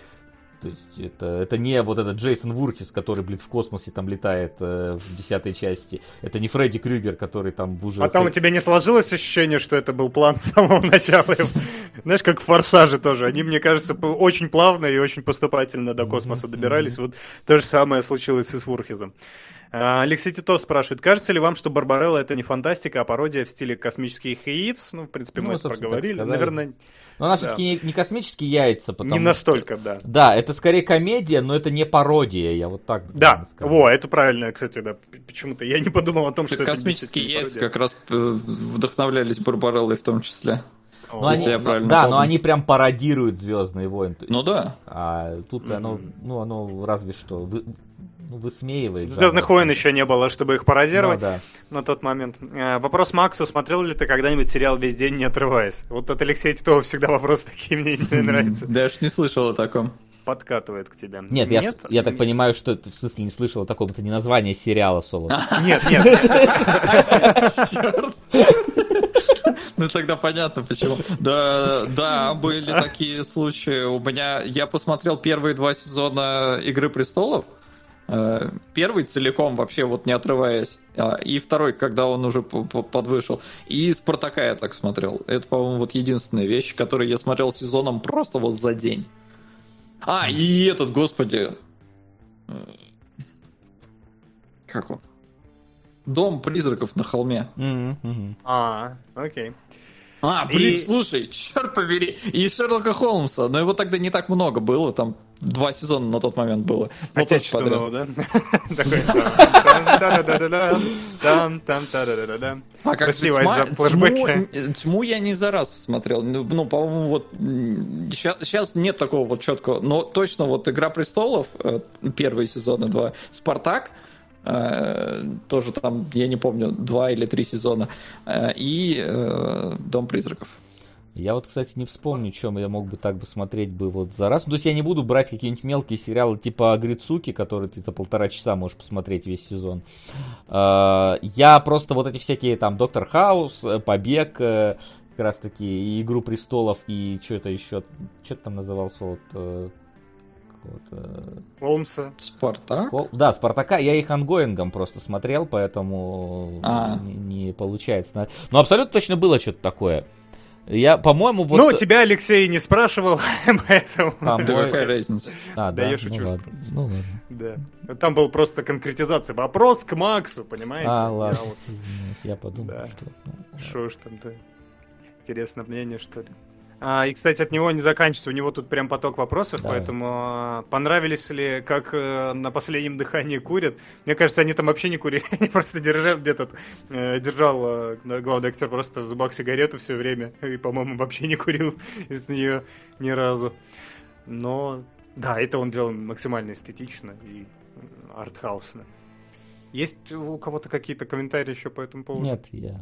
То есть это, это не вот этот Джейсон Вуркис, который, блин, в космосе там летает э, в десятой части. Это не Фредди Крюгер, который там уже... Потом у тебя не сложилось ощущение, что это был план с самого начала? Знаешь, как в «Форсаже» тоже. Они, мне кажется, очень плавно и очень поступательно до космоса добирались. Вот то же самое случилось и с Вурхизом. А, Алексей Титов спрашивает, кажется ли вам, что Барбарелла это не фантастика, а пародия в стиле космических яиц? Ну, в принципе, мы Ну, это проговорили. Наверное, Но она Да. все-таки не, не космические яйца, потому не что- настолько, да. Да, это скорее комедия, но это не пародия, я вот так бы Да, сказал. во, это правильно, кстати, да. Почему-то я не подумал о том, что Так это Космические яйца как раз э, вдохновлялись Барбареллой в том числе. Но если они, я правильно да, помню. но они прям пародируют Звездные войны. есть, Ну да. А тут оно, Мгм. ну, оно разве что ну, высмеивает. Звездных жанр. войн еще не было, чтобы их пародировать Ну, да. на тот момент. Э, Вопрос Максу, смотрел ли ты когда-нибудь сериал «Весь день не отрываясь»? Вот от Алексея Титова всегда вопрос <laughs> такие мне не нравится. Даже не слышал о таком. Подкатывает к тебе. Нет, я, я так понимаю, что ты в смысле не слышал о таком, это не название сериала соло. <laughs> Нет, нет. <laughs> Черт. Ну тогда понятно почему. Да, да, были такие случаи. У меня я посмотрел первые два сезона Игры престолов. Э, Первый целиком вообще вот не отрываясь, а, и второй, когда он уже подвышел. И Спартака я так смотрел. Это, по-моему, вот единственная вещь, которую я смотрел сезоном просто вот за день. А, и этот, господи. э, Как он? Дом призраков на холме. А, окей. А, блин, И- слушай, черт побери, и Шерлока Холмса, но его тогда не так много было, там два сезона на тот момент было. Ну, Отечественного, да? <laughs> А как тьму, я не за раз смотрел. Ну, ну, по-моему, вот сейчас, нет такого вот четкого. Но точно вот Игра престолов, э, первые сезоны два, Спартак, э, тоже там, я не помню, два или три сезона, э, и Дом призраков. Я вот, кстати, не вспомню, чем я мог бы так бы смотреть бы вот за раз. Ну, то есть я не буду брать какие-нибудь мелкие сериалы типа Грицуки, которые ты за полтора часа можешь посмотреть весь сезон. А, Я просто вот эти всякие там Доктор Хаус, э, Побег, э, как раз таки и Игру престолов, и что это еще, что там назывался вот э, какого-то Холмса. Спартак? Кол- Да, Спартака, я их ongoing ом просто смотрел, поэтому А. не, не получается. Но абсолютно точно было что-то такое. Я, по-моему, вот... Ну, тебя Алексей не спрашивал, <laughs> поэтому... Там Да какая разница? А, Да да, я шучу. Ну ладно. Ну, ладно. Да. Там был просто конкретизация. Вопрос к Максу, понимаете? А, Я ладно. вот- Извиняюсь, Я подумал, Да. что... ну, Что уж там-то. Интересное мнение, что ли. А, и, кстати, от него не заканчивается. У него тут прям поток вопросов, Давай. поэтому а, понравились ли, как э, на последнем дыхании курят? Мне кажется, они там вообще не курили. <laughs> Они просто держали где-то, э, держал э, главный актер просто в зубах сигарету все время. И, по-моему, вообще не курил <laughs> из нее ни разу. Но, да, это он делал максимально эстетично и артхаусно. Есть у кого-то какие-то комментарии еще по этому поводу? Нет, я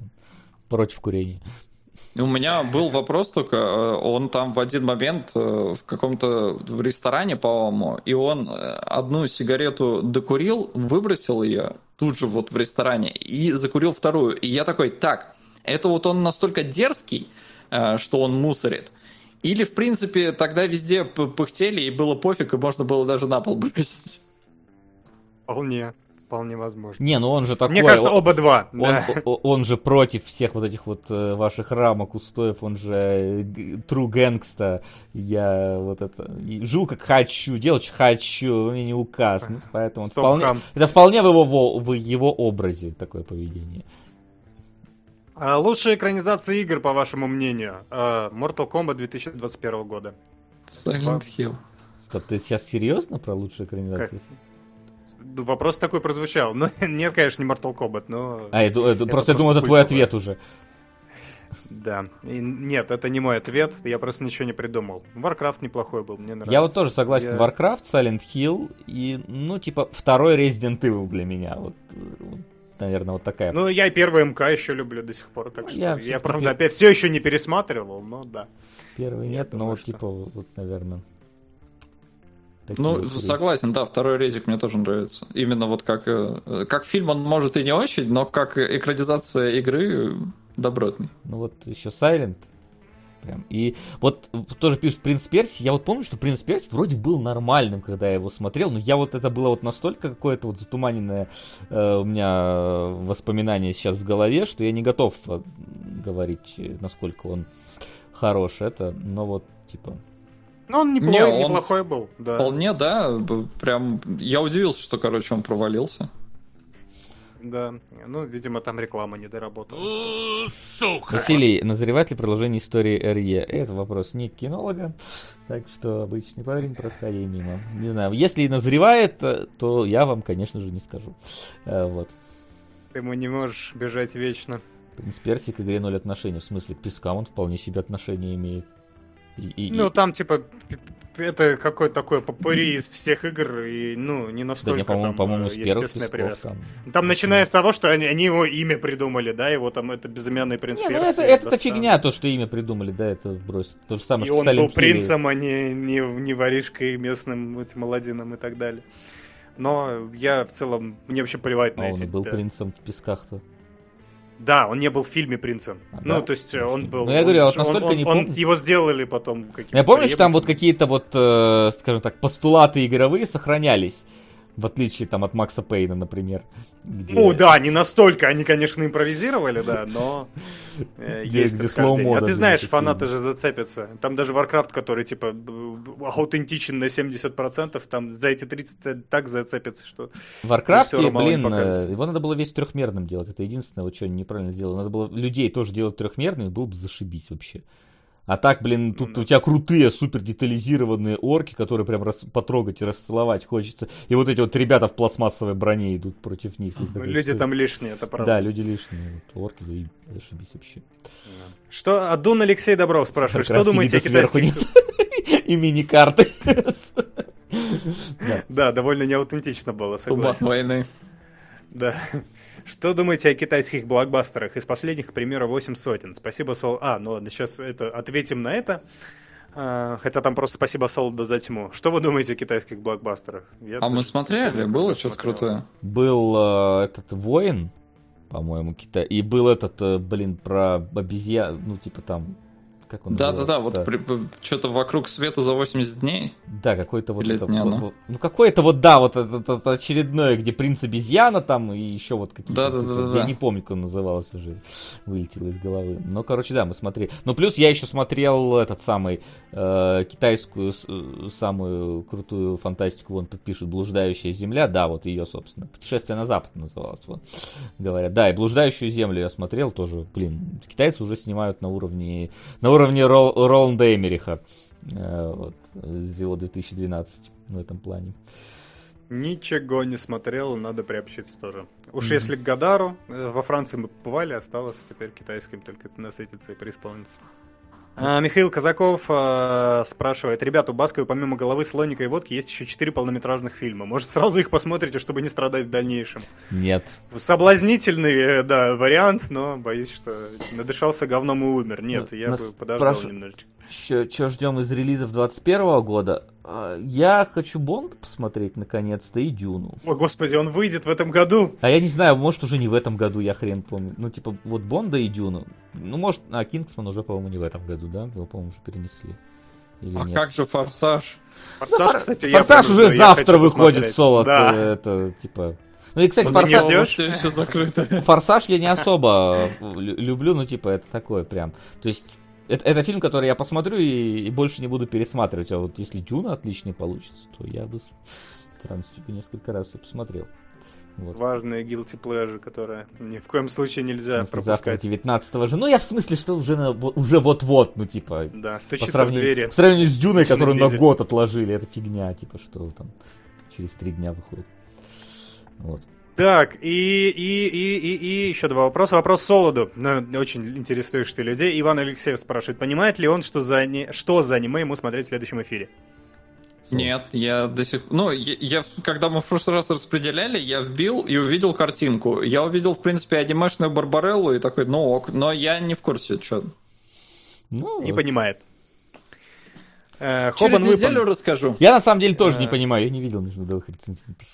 против курения. У меня был вопрос только, э, он там в один момент э, в каком-то в ресторане, по-моему, и он э, одну сигарету докурил, выбросил ее тут же вот в ресторане и закурил вторую. И я такой, так, это вот он настолько дерзкий, что он мусорит, или, в принципе, тогда везде пыхтели, и было пофиг, и можно было даже на пол бросить. Вполне, вполне возможно. Не, ну он же такой... Мне кажется, он- оба два. Он, да. он же против всех вот этих вот э, ваших рамок, устоев, он же э, true гэнгста. Я вот это... Живу как хочу, делать что хочу, вы мне не указ. Ну, поэтому он Стоп, вполне, хам. это вполне в его, во- в его образе такое поведение. А, лучшая экранизация игр, по вашему мнению? А, Mortal Kombat 2021 года. Silent Hill. Стоп, ты сейчас серьезно про лучшую экранизацию? Вопрос такой прозвучал. <laughs> Ну, нет, конечно, не Mortal Kombat, но... А, я, ду- это- просто я думал, это твой ответ уже. Да. И нет, это не мой ответ, я просто ничего не придумал. Warcraft неплохой был, мне нравится. Я вот тоже согласен. Я- Warcraft, Silent Hill и, ну, типа, второй Resident Evil для меня. Вот, наверное, вот такая. Ну, я и первый МК еще люблю до сих пор, так что Я я, правда, пер- опять все еще не пересматривал, но да. Первый я нет, но думаю, вот, что- типа, вот, наверное. Такие Ну, вот согласен, да, второй резик мне тоже нравится. Именно вот как, э, как фильм он может и не очень, но как экранизация игры добротный. Ну вот еще Silent. Прям. И вот тоже пишет «Принц Перси». Я вот помню, что «Принц Перси» вроде был нормальным, когда я его смотрел, но я вот это было вот настолько какое-то вот затуманенное э, у меня воспоминание сейчас в голове, что я не готов э, говорить, насколько он хорош. Это, но вот, типа... Ну, он неплохой, не, он неплохой был, да. Вполне, да. Прям я удивился, что, короче, он провалился. Да, ну, видимо, там реклама не доработала. Сука! Василий, назревает ли продолжение истории РЕ? Это вопрос не кинолога, так что обычный парень, проходи мимо. Не знаю, если и назревает, то я вам, конечно же, не скажу. Э, вот. Ты ему не можешь бежать вечно. Принц Перси к игре ноль отношений. В смысле, к пескам он вполне себе отношения имеет. И, ну, и... там, типа, это какое-то такое попури из всех игр, и, ну, не настолько да, по-моему, там, по-моему, с естественная привязка. Там, там начиная с того, что они, они его имя придумали, да, его там это безымянный принц не, ну это, это, это фигня, то, что имя придумали, да, это брось. То же самое, и что он был принцем, а не, не, не воришкой местным этим Аладдином и так далее. Но я в целом, мне вообще плевать а на он эти... он был да. принцем в песках-то. Да, он не был в фильме принцем. А, ну, да? то есть он был. Ну, я говорю, он, вот настолько он, не помню. Он, его сделали потом Я помню, что там вот какие-то вот, э, скажем так, постулаты игровые сохранялись. В отличие там от Макса Пейна, например. Где... Ну да, не настолько, они, конечно, импровизировали, да, но э, <laughs> есть где А ты знаешь, фанаты же зацепятся. Там даже Warcraft, который, типа, аутентичен на 70%, там за эти 30 так зацепятся, что... В Warcraft, блин, э, его надо было весь трехмерным делать. Это единственное, вот что они неправильно сделали. Надо было людей тоже делать трехмерными, было бы зашибись вообще. А так, блин, тут ну, у тебя крутые, супер детализированные орки, которые прям рас, потрогать и расцеловать хочется. И вот эти вот ребята в пластмассовой броне идут против них. Люди там лишние, это правда. Да, люди лишние. Вот, орки зашибись вообще. Что, Адун Алексей Добров спрашивает, что думаете о китайских... <laughs> И мини-карты. <laughs> Да, довольно неаутентично было, согласен. войны. Да. Что думаете о китайских блокбастерах? Из последних, к примеру, 8 сотен. Спасибо, Сол... А, ну ладно, сейчас это, ответим на это. А, хотя там просто спасибо Солоду за тьму. Что вы думаете о китайских блокбастерах? Я а мы смотрели, было что-то крутое. Был э, этот воин, по-моему, Китай. И был этот, э, блин, про обезьян, ну, типа там как он да, да, да, вот при, что-то вокруг света за 80 дней. Да, какой-то вот это, не вот, ну какой-то вот, да, вот это, это, это очередное, где принц обезьяна там и еще вот какие-то. Да, да, да, да. Я не помню, как он назывался уже, вылетело из головы. Но, короче, да, мы смотрели. Ну, плюс я еще смотрел этот самый э, китайскую э, самую крутую фантастику, вон пишет «Блуждающая земля», да, вот ее, собственно, «Путешествие на запад» называлось, вот, говорят. Да, и «Блуждающую землю» я смотрел тоже, блин, китайцы уже снимают на уровне, на уровне Рол, Роланда Эмериха. Э, вот, с его 2012 в этом плане. Ничего не смотрел, надо приобщиться тоже. Уж mm-hmm. если к Гадару, э, во Франции мы побывали, осталось теперь китайским только насытиться и преисполниться. А, Михаил Казаков а, спрашивает, ребята, у Басковой помимо головы слоника и водки есть еще четыре полнометражных фильма. Может, сразу их посмотрите, чтобы не страдать в дальнейшем? Нет. Соблазнительный, э, да, вариант, но боюсь, что надышался говном и умер. Нет, ну, я бы подождал немножечко. Что ждем из релизов 21 года? А, я хочу Бонд посмотреть наконец-то и Дюну. О, господи, он выйдет в этом году. А я не знаю, может уже не в этом году, я хрен помню. Ну, типа, вот Бонда и Дюну. Ну, может, а Кингсман уже, по-моему, не в этом году, да? Его, по-моему, уже перенесли. Или а нет? как же Форсаж? Форсаж, ну, кстати, Форсаж уже завтра выходит соло. Да. Это, типа... Ну и, кстати, форсаж... Не ждешь? Все закрыто. Форсаж я не особо люблю, ну, типа, это такое прям. То есть, это, это фильм, который я посмотрю и, и больше не буду пересматривать. А вот если Дюна отличный получится, то я бы радостью несколько раз все посмотрел. Вот. Важная guilty pleasure, которая ни в коем случае нельзя смысле, пропускать. Завтра 19 же. Ну, я в смысле, что уже, на, уже вот-вот, ну, типа... Да, стучится по сравнению, в двери. В сравнению с Дюной, которую на год отложили, это фигня, типа, что там через три дня выходит. Вот. Так, и, и, и, и, и еще два вопроса. Вопрос Солоду. Ну, очень интересуешь ты людей. Иван Алексеев спрашивает, понимает ли он, что за, не... что за аниме ему смотреть в следующем эфире? Нет, я до сих пор... Ну, я, я, когда мы в прошлый раз распределяли, я вбил и увидел картинку. Я увидел, в принципе, анимешную Барбареллу и такой, ну ок, но я не в курсе, что. Ну, не вот. понимает. Э, Через неделю расскажу. Я на самом деле тоже э... не понимаю, я не видел между двух рецензентов.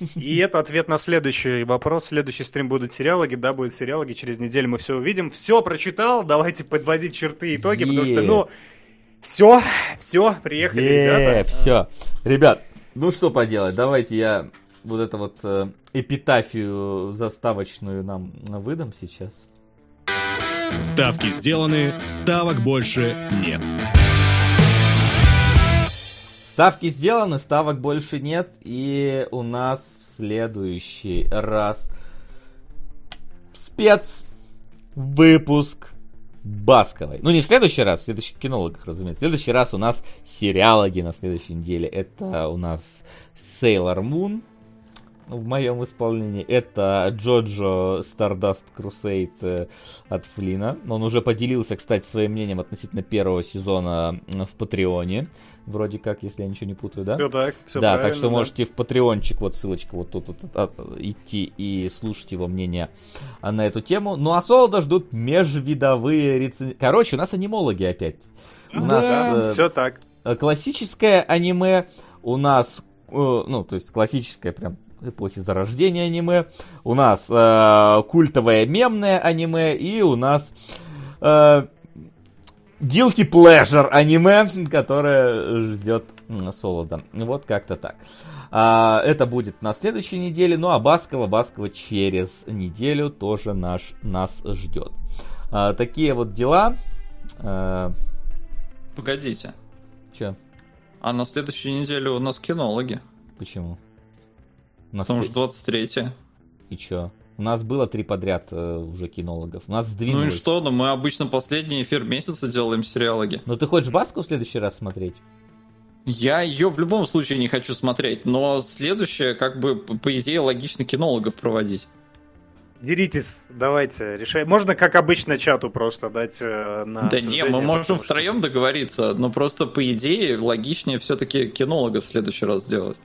<laughs> И это ответ на следующий вопрос. Следующий стрим будут сериалоги, да, будут сериалоги. Через неделю мы все увидим. Все прочитал, давайте подводить черты и итоги, потому что, ну, все, все, приехали, ребята. все. Ребят, ну что поделать, давайте я вот это вот э, эпитафию заставочную нам выдам сейчас. Ставки сделаны, ставок больше нет. Ставки сделаны, ставок больше нет, и у нас в следующий раз спец выпуск Басковой. Ну, не в следующий раз, в следующих кинологах, разумеется. В следующий раз у нас сериалоги на следующей неделе. Это у нас Sailor Moon, в моем исполнении. Это Джоджо Stardust Crusade э, от Флина. Он уже поделился, кстати, своим мнением относительно первого сезона в Патреоне. Вроде как, если я ничего не путаю, да? Все так, все Да, так что да. можете в Патреончик, вот ссылочка вот тут вот, от, идти и слушать его мнение на эту тему. Ну а Солода ждут межвидовые рецензии. Короче, у нас анимологи опять. У нас э, все так. Классическое аниме, у нас э, ну, то есть классическое прям эпохи зарождения аниме, у нас э, культовое мемное аниме и у нас э, guilty pleasure аниме, которое ждет Солода. Вот как-то так. А, это будет на следующей неделе, ну а Баскова, Баскова через неделю тоже наш, нас ждет. А, такие вот дела. А... Погодите. Че? А на следующей неделе у нас кинологи. Почему? нас Потому что 23 И чё? У нас было три подряд э, уже кинологов. У нас сдвинулось. Ну и что? Ну мы обычно последний эфир месяца делаем сериалоги. Но ты хочешь Баску в следующий раз смотреть? Я ее в любом случае не хочу смотреть, но следующее, как бы, по идее, логично кинологов проводить. Деритесь, давайте, решай. Можно, как обычно, чату просто дать э, на Да не, мы можем втроем договориться, но просто, по идее, логичнее все-таки кинологов в следующий раз сделать.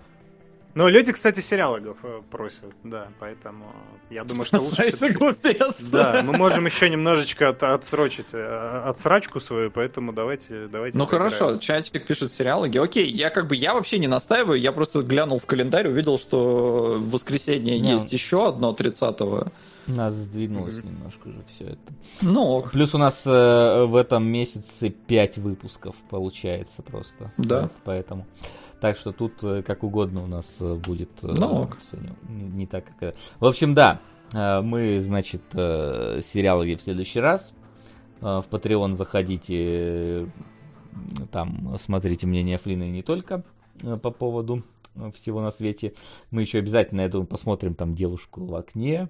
Ну, люди, кстати, сериалогов э, просят, да, поэтому я думаю, что лучше... глупец! Да, мы можем еще немножечко от, отсрочить э, отсрачку свою, поэтому давайте... давайте ну хорошо, чатик пишет сериалоги. Окей, я как бы, я вообще не настаиваю, я просто глянул в календарь, увидел, что в воскресенье не. есть еще одно 30-го. У нас сдвинулось mm-hmm. немножко уже все это. Ну, ок. Плюс у нас э, в этом месяце 5 выпусков получается просто. Да. Вот, поэтому. Так что тут э, как угодно у нас э, будет э, ну, все не, не так, как... В общем, да, мы, значит, сериалы в следующий раз. В Patreon заходите, там смотрите мнение Флина и не только по поводу всего на свете. Мы еще обязательно, я думаю, посмотрим там девушку в окне.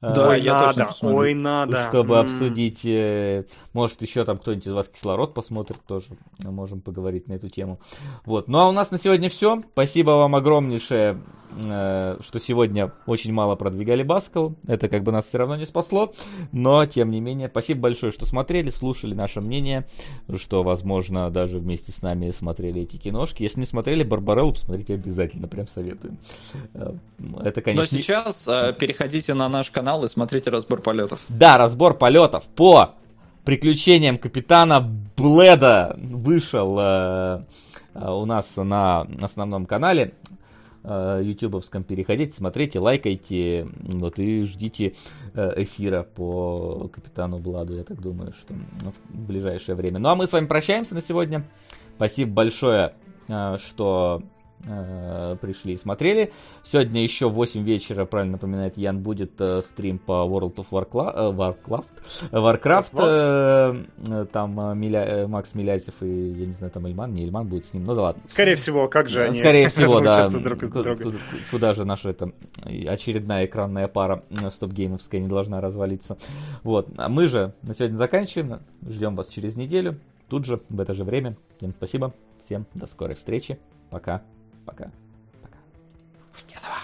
Да, ой, я надо, точно ой, надо. Чтобы mm. обсудить, э, может, еще там кто-нибудь из вас кислород посмотрит тоже. Можем поговорить на эту тему. Вот. Ну а у нас на сегодня все. Спасибо вам огромнейшее, э, что сегодня очень мало продвигали Баскову. Это как бы нас все равно не спасло. Но, тем не менее, спасибо большое, что смотрели, слушали наше мнение, что, возможно, даже вместе с нами смотрели эти киношки. Если не смотрели Барбареллу, посмотрите обязательно, прям советуем. Э, это, конечно... Но сейчас э, переходите на наш канал канал и смотрите разбор полетов. Да, разбор полетов по приключениям капитана Бледа вышел э, э, у нас на основном канале э, ютубовском. Переходите, смотрите, лайкайте, вот и ждите э, эфира по капитану Бладу, я так думаю, что в ближайшее время. Ну а мы с вами прощаемся на сегодня. Спасибо большое, э, что э, пришли и смотрели. Сегодня еще в 8 вечера, правильно напоминает Ян, будет э, стрим по World of Warcla- э, Warcraft. Warcraft э, э, там э, Миля, э, Макс Милязев и, я не знаю, там Ильман, не Ильман будет с ним, ну да ладно. Скорее всего, как же они Скорее всего, да. Друг с другом. Куда, куда же наша это очередная экранная пара стоп-геймовская не должна развалиться. Вот. А мы же на сегодня заканчиваем. Ждем вас через неделю. Тут же, в это же время. Всем спасибо. Всем до скорой встречи. Пока. Пока. Пока. Нет, давай.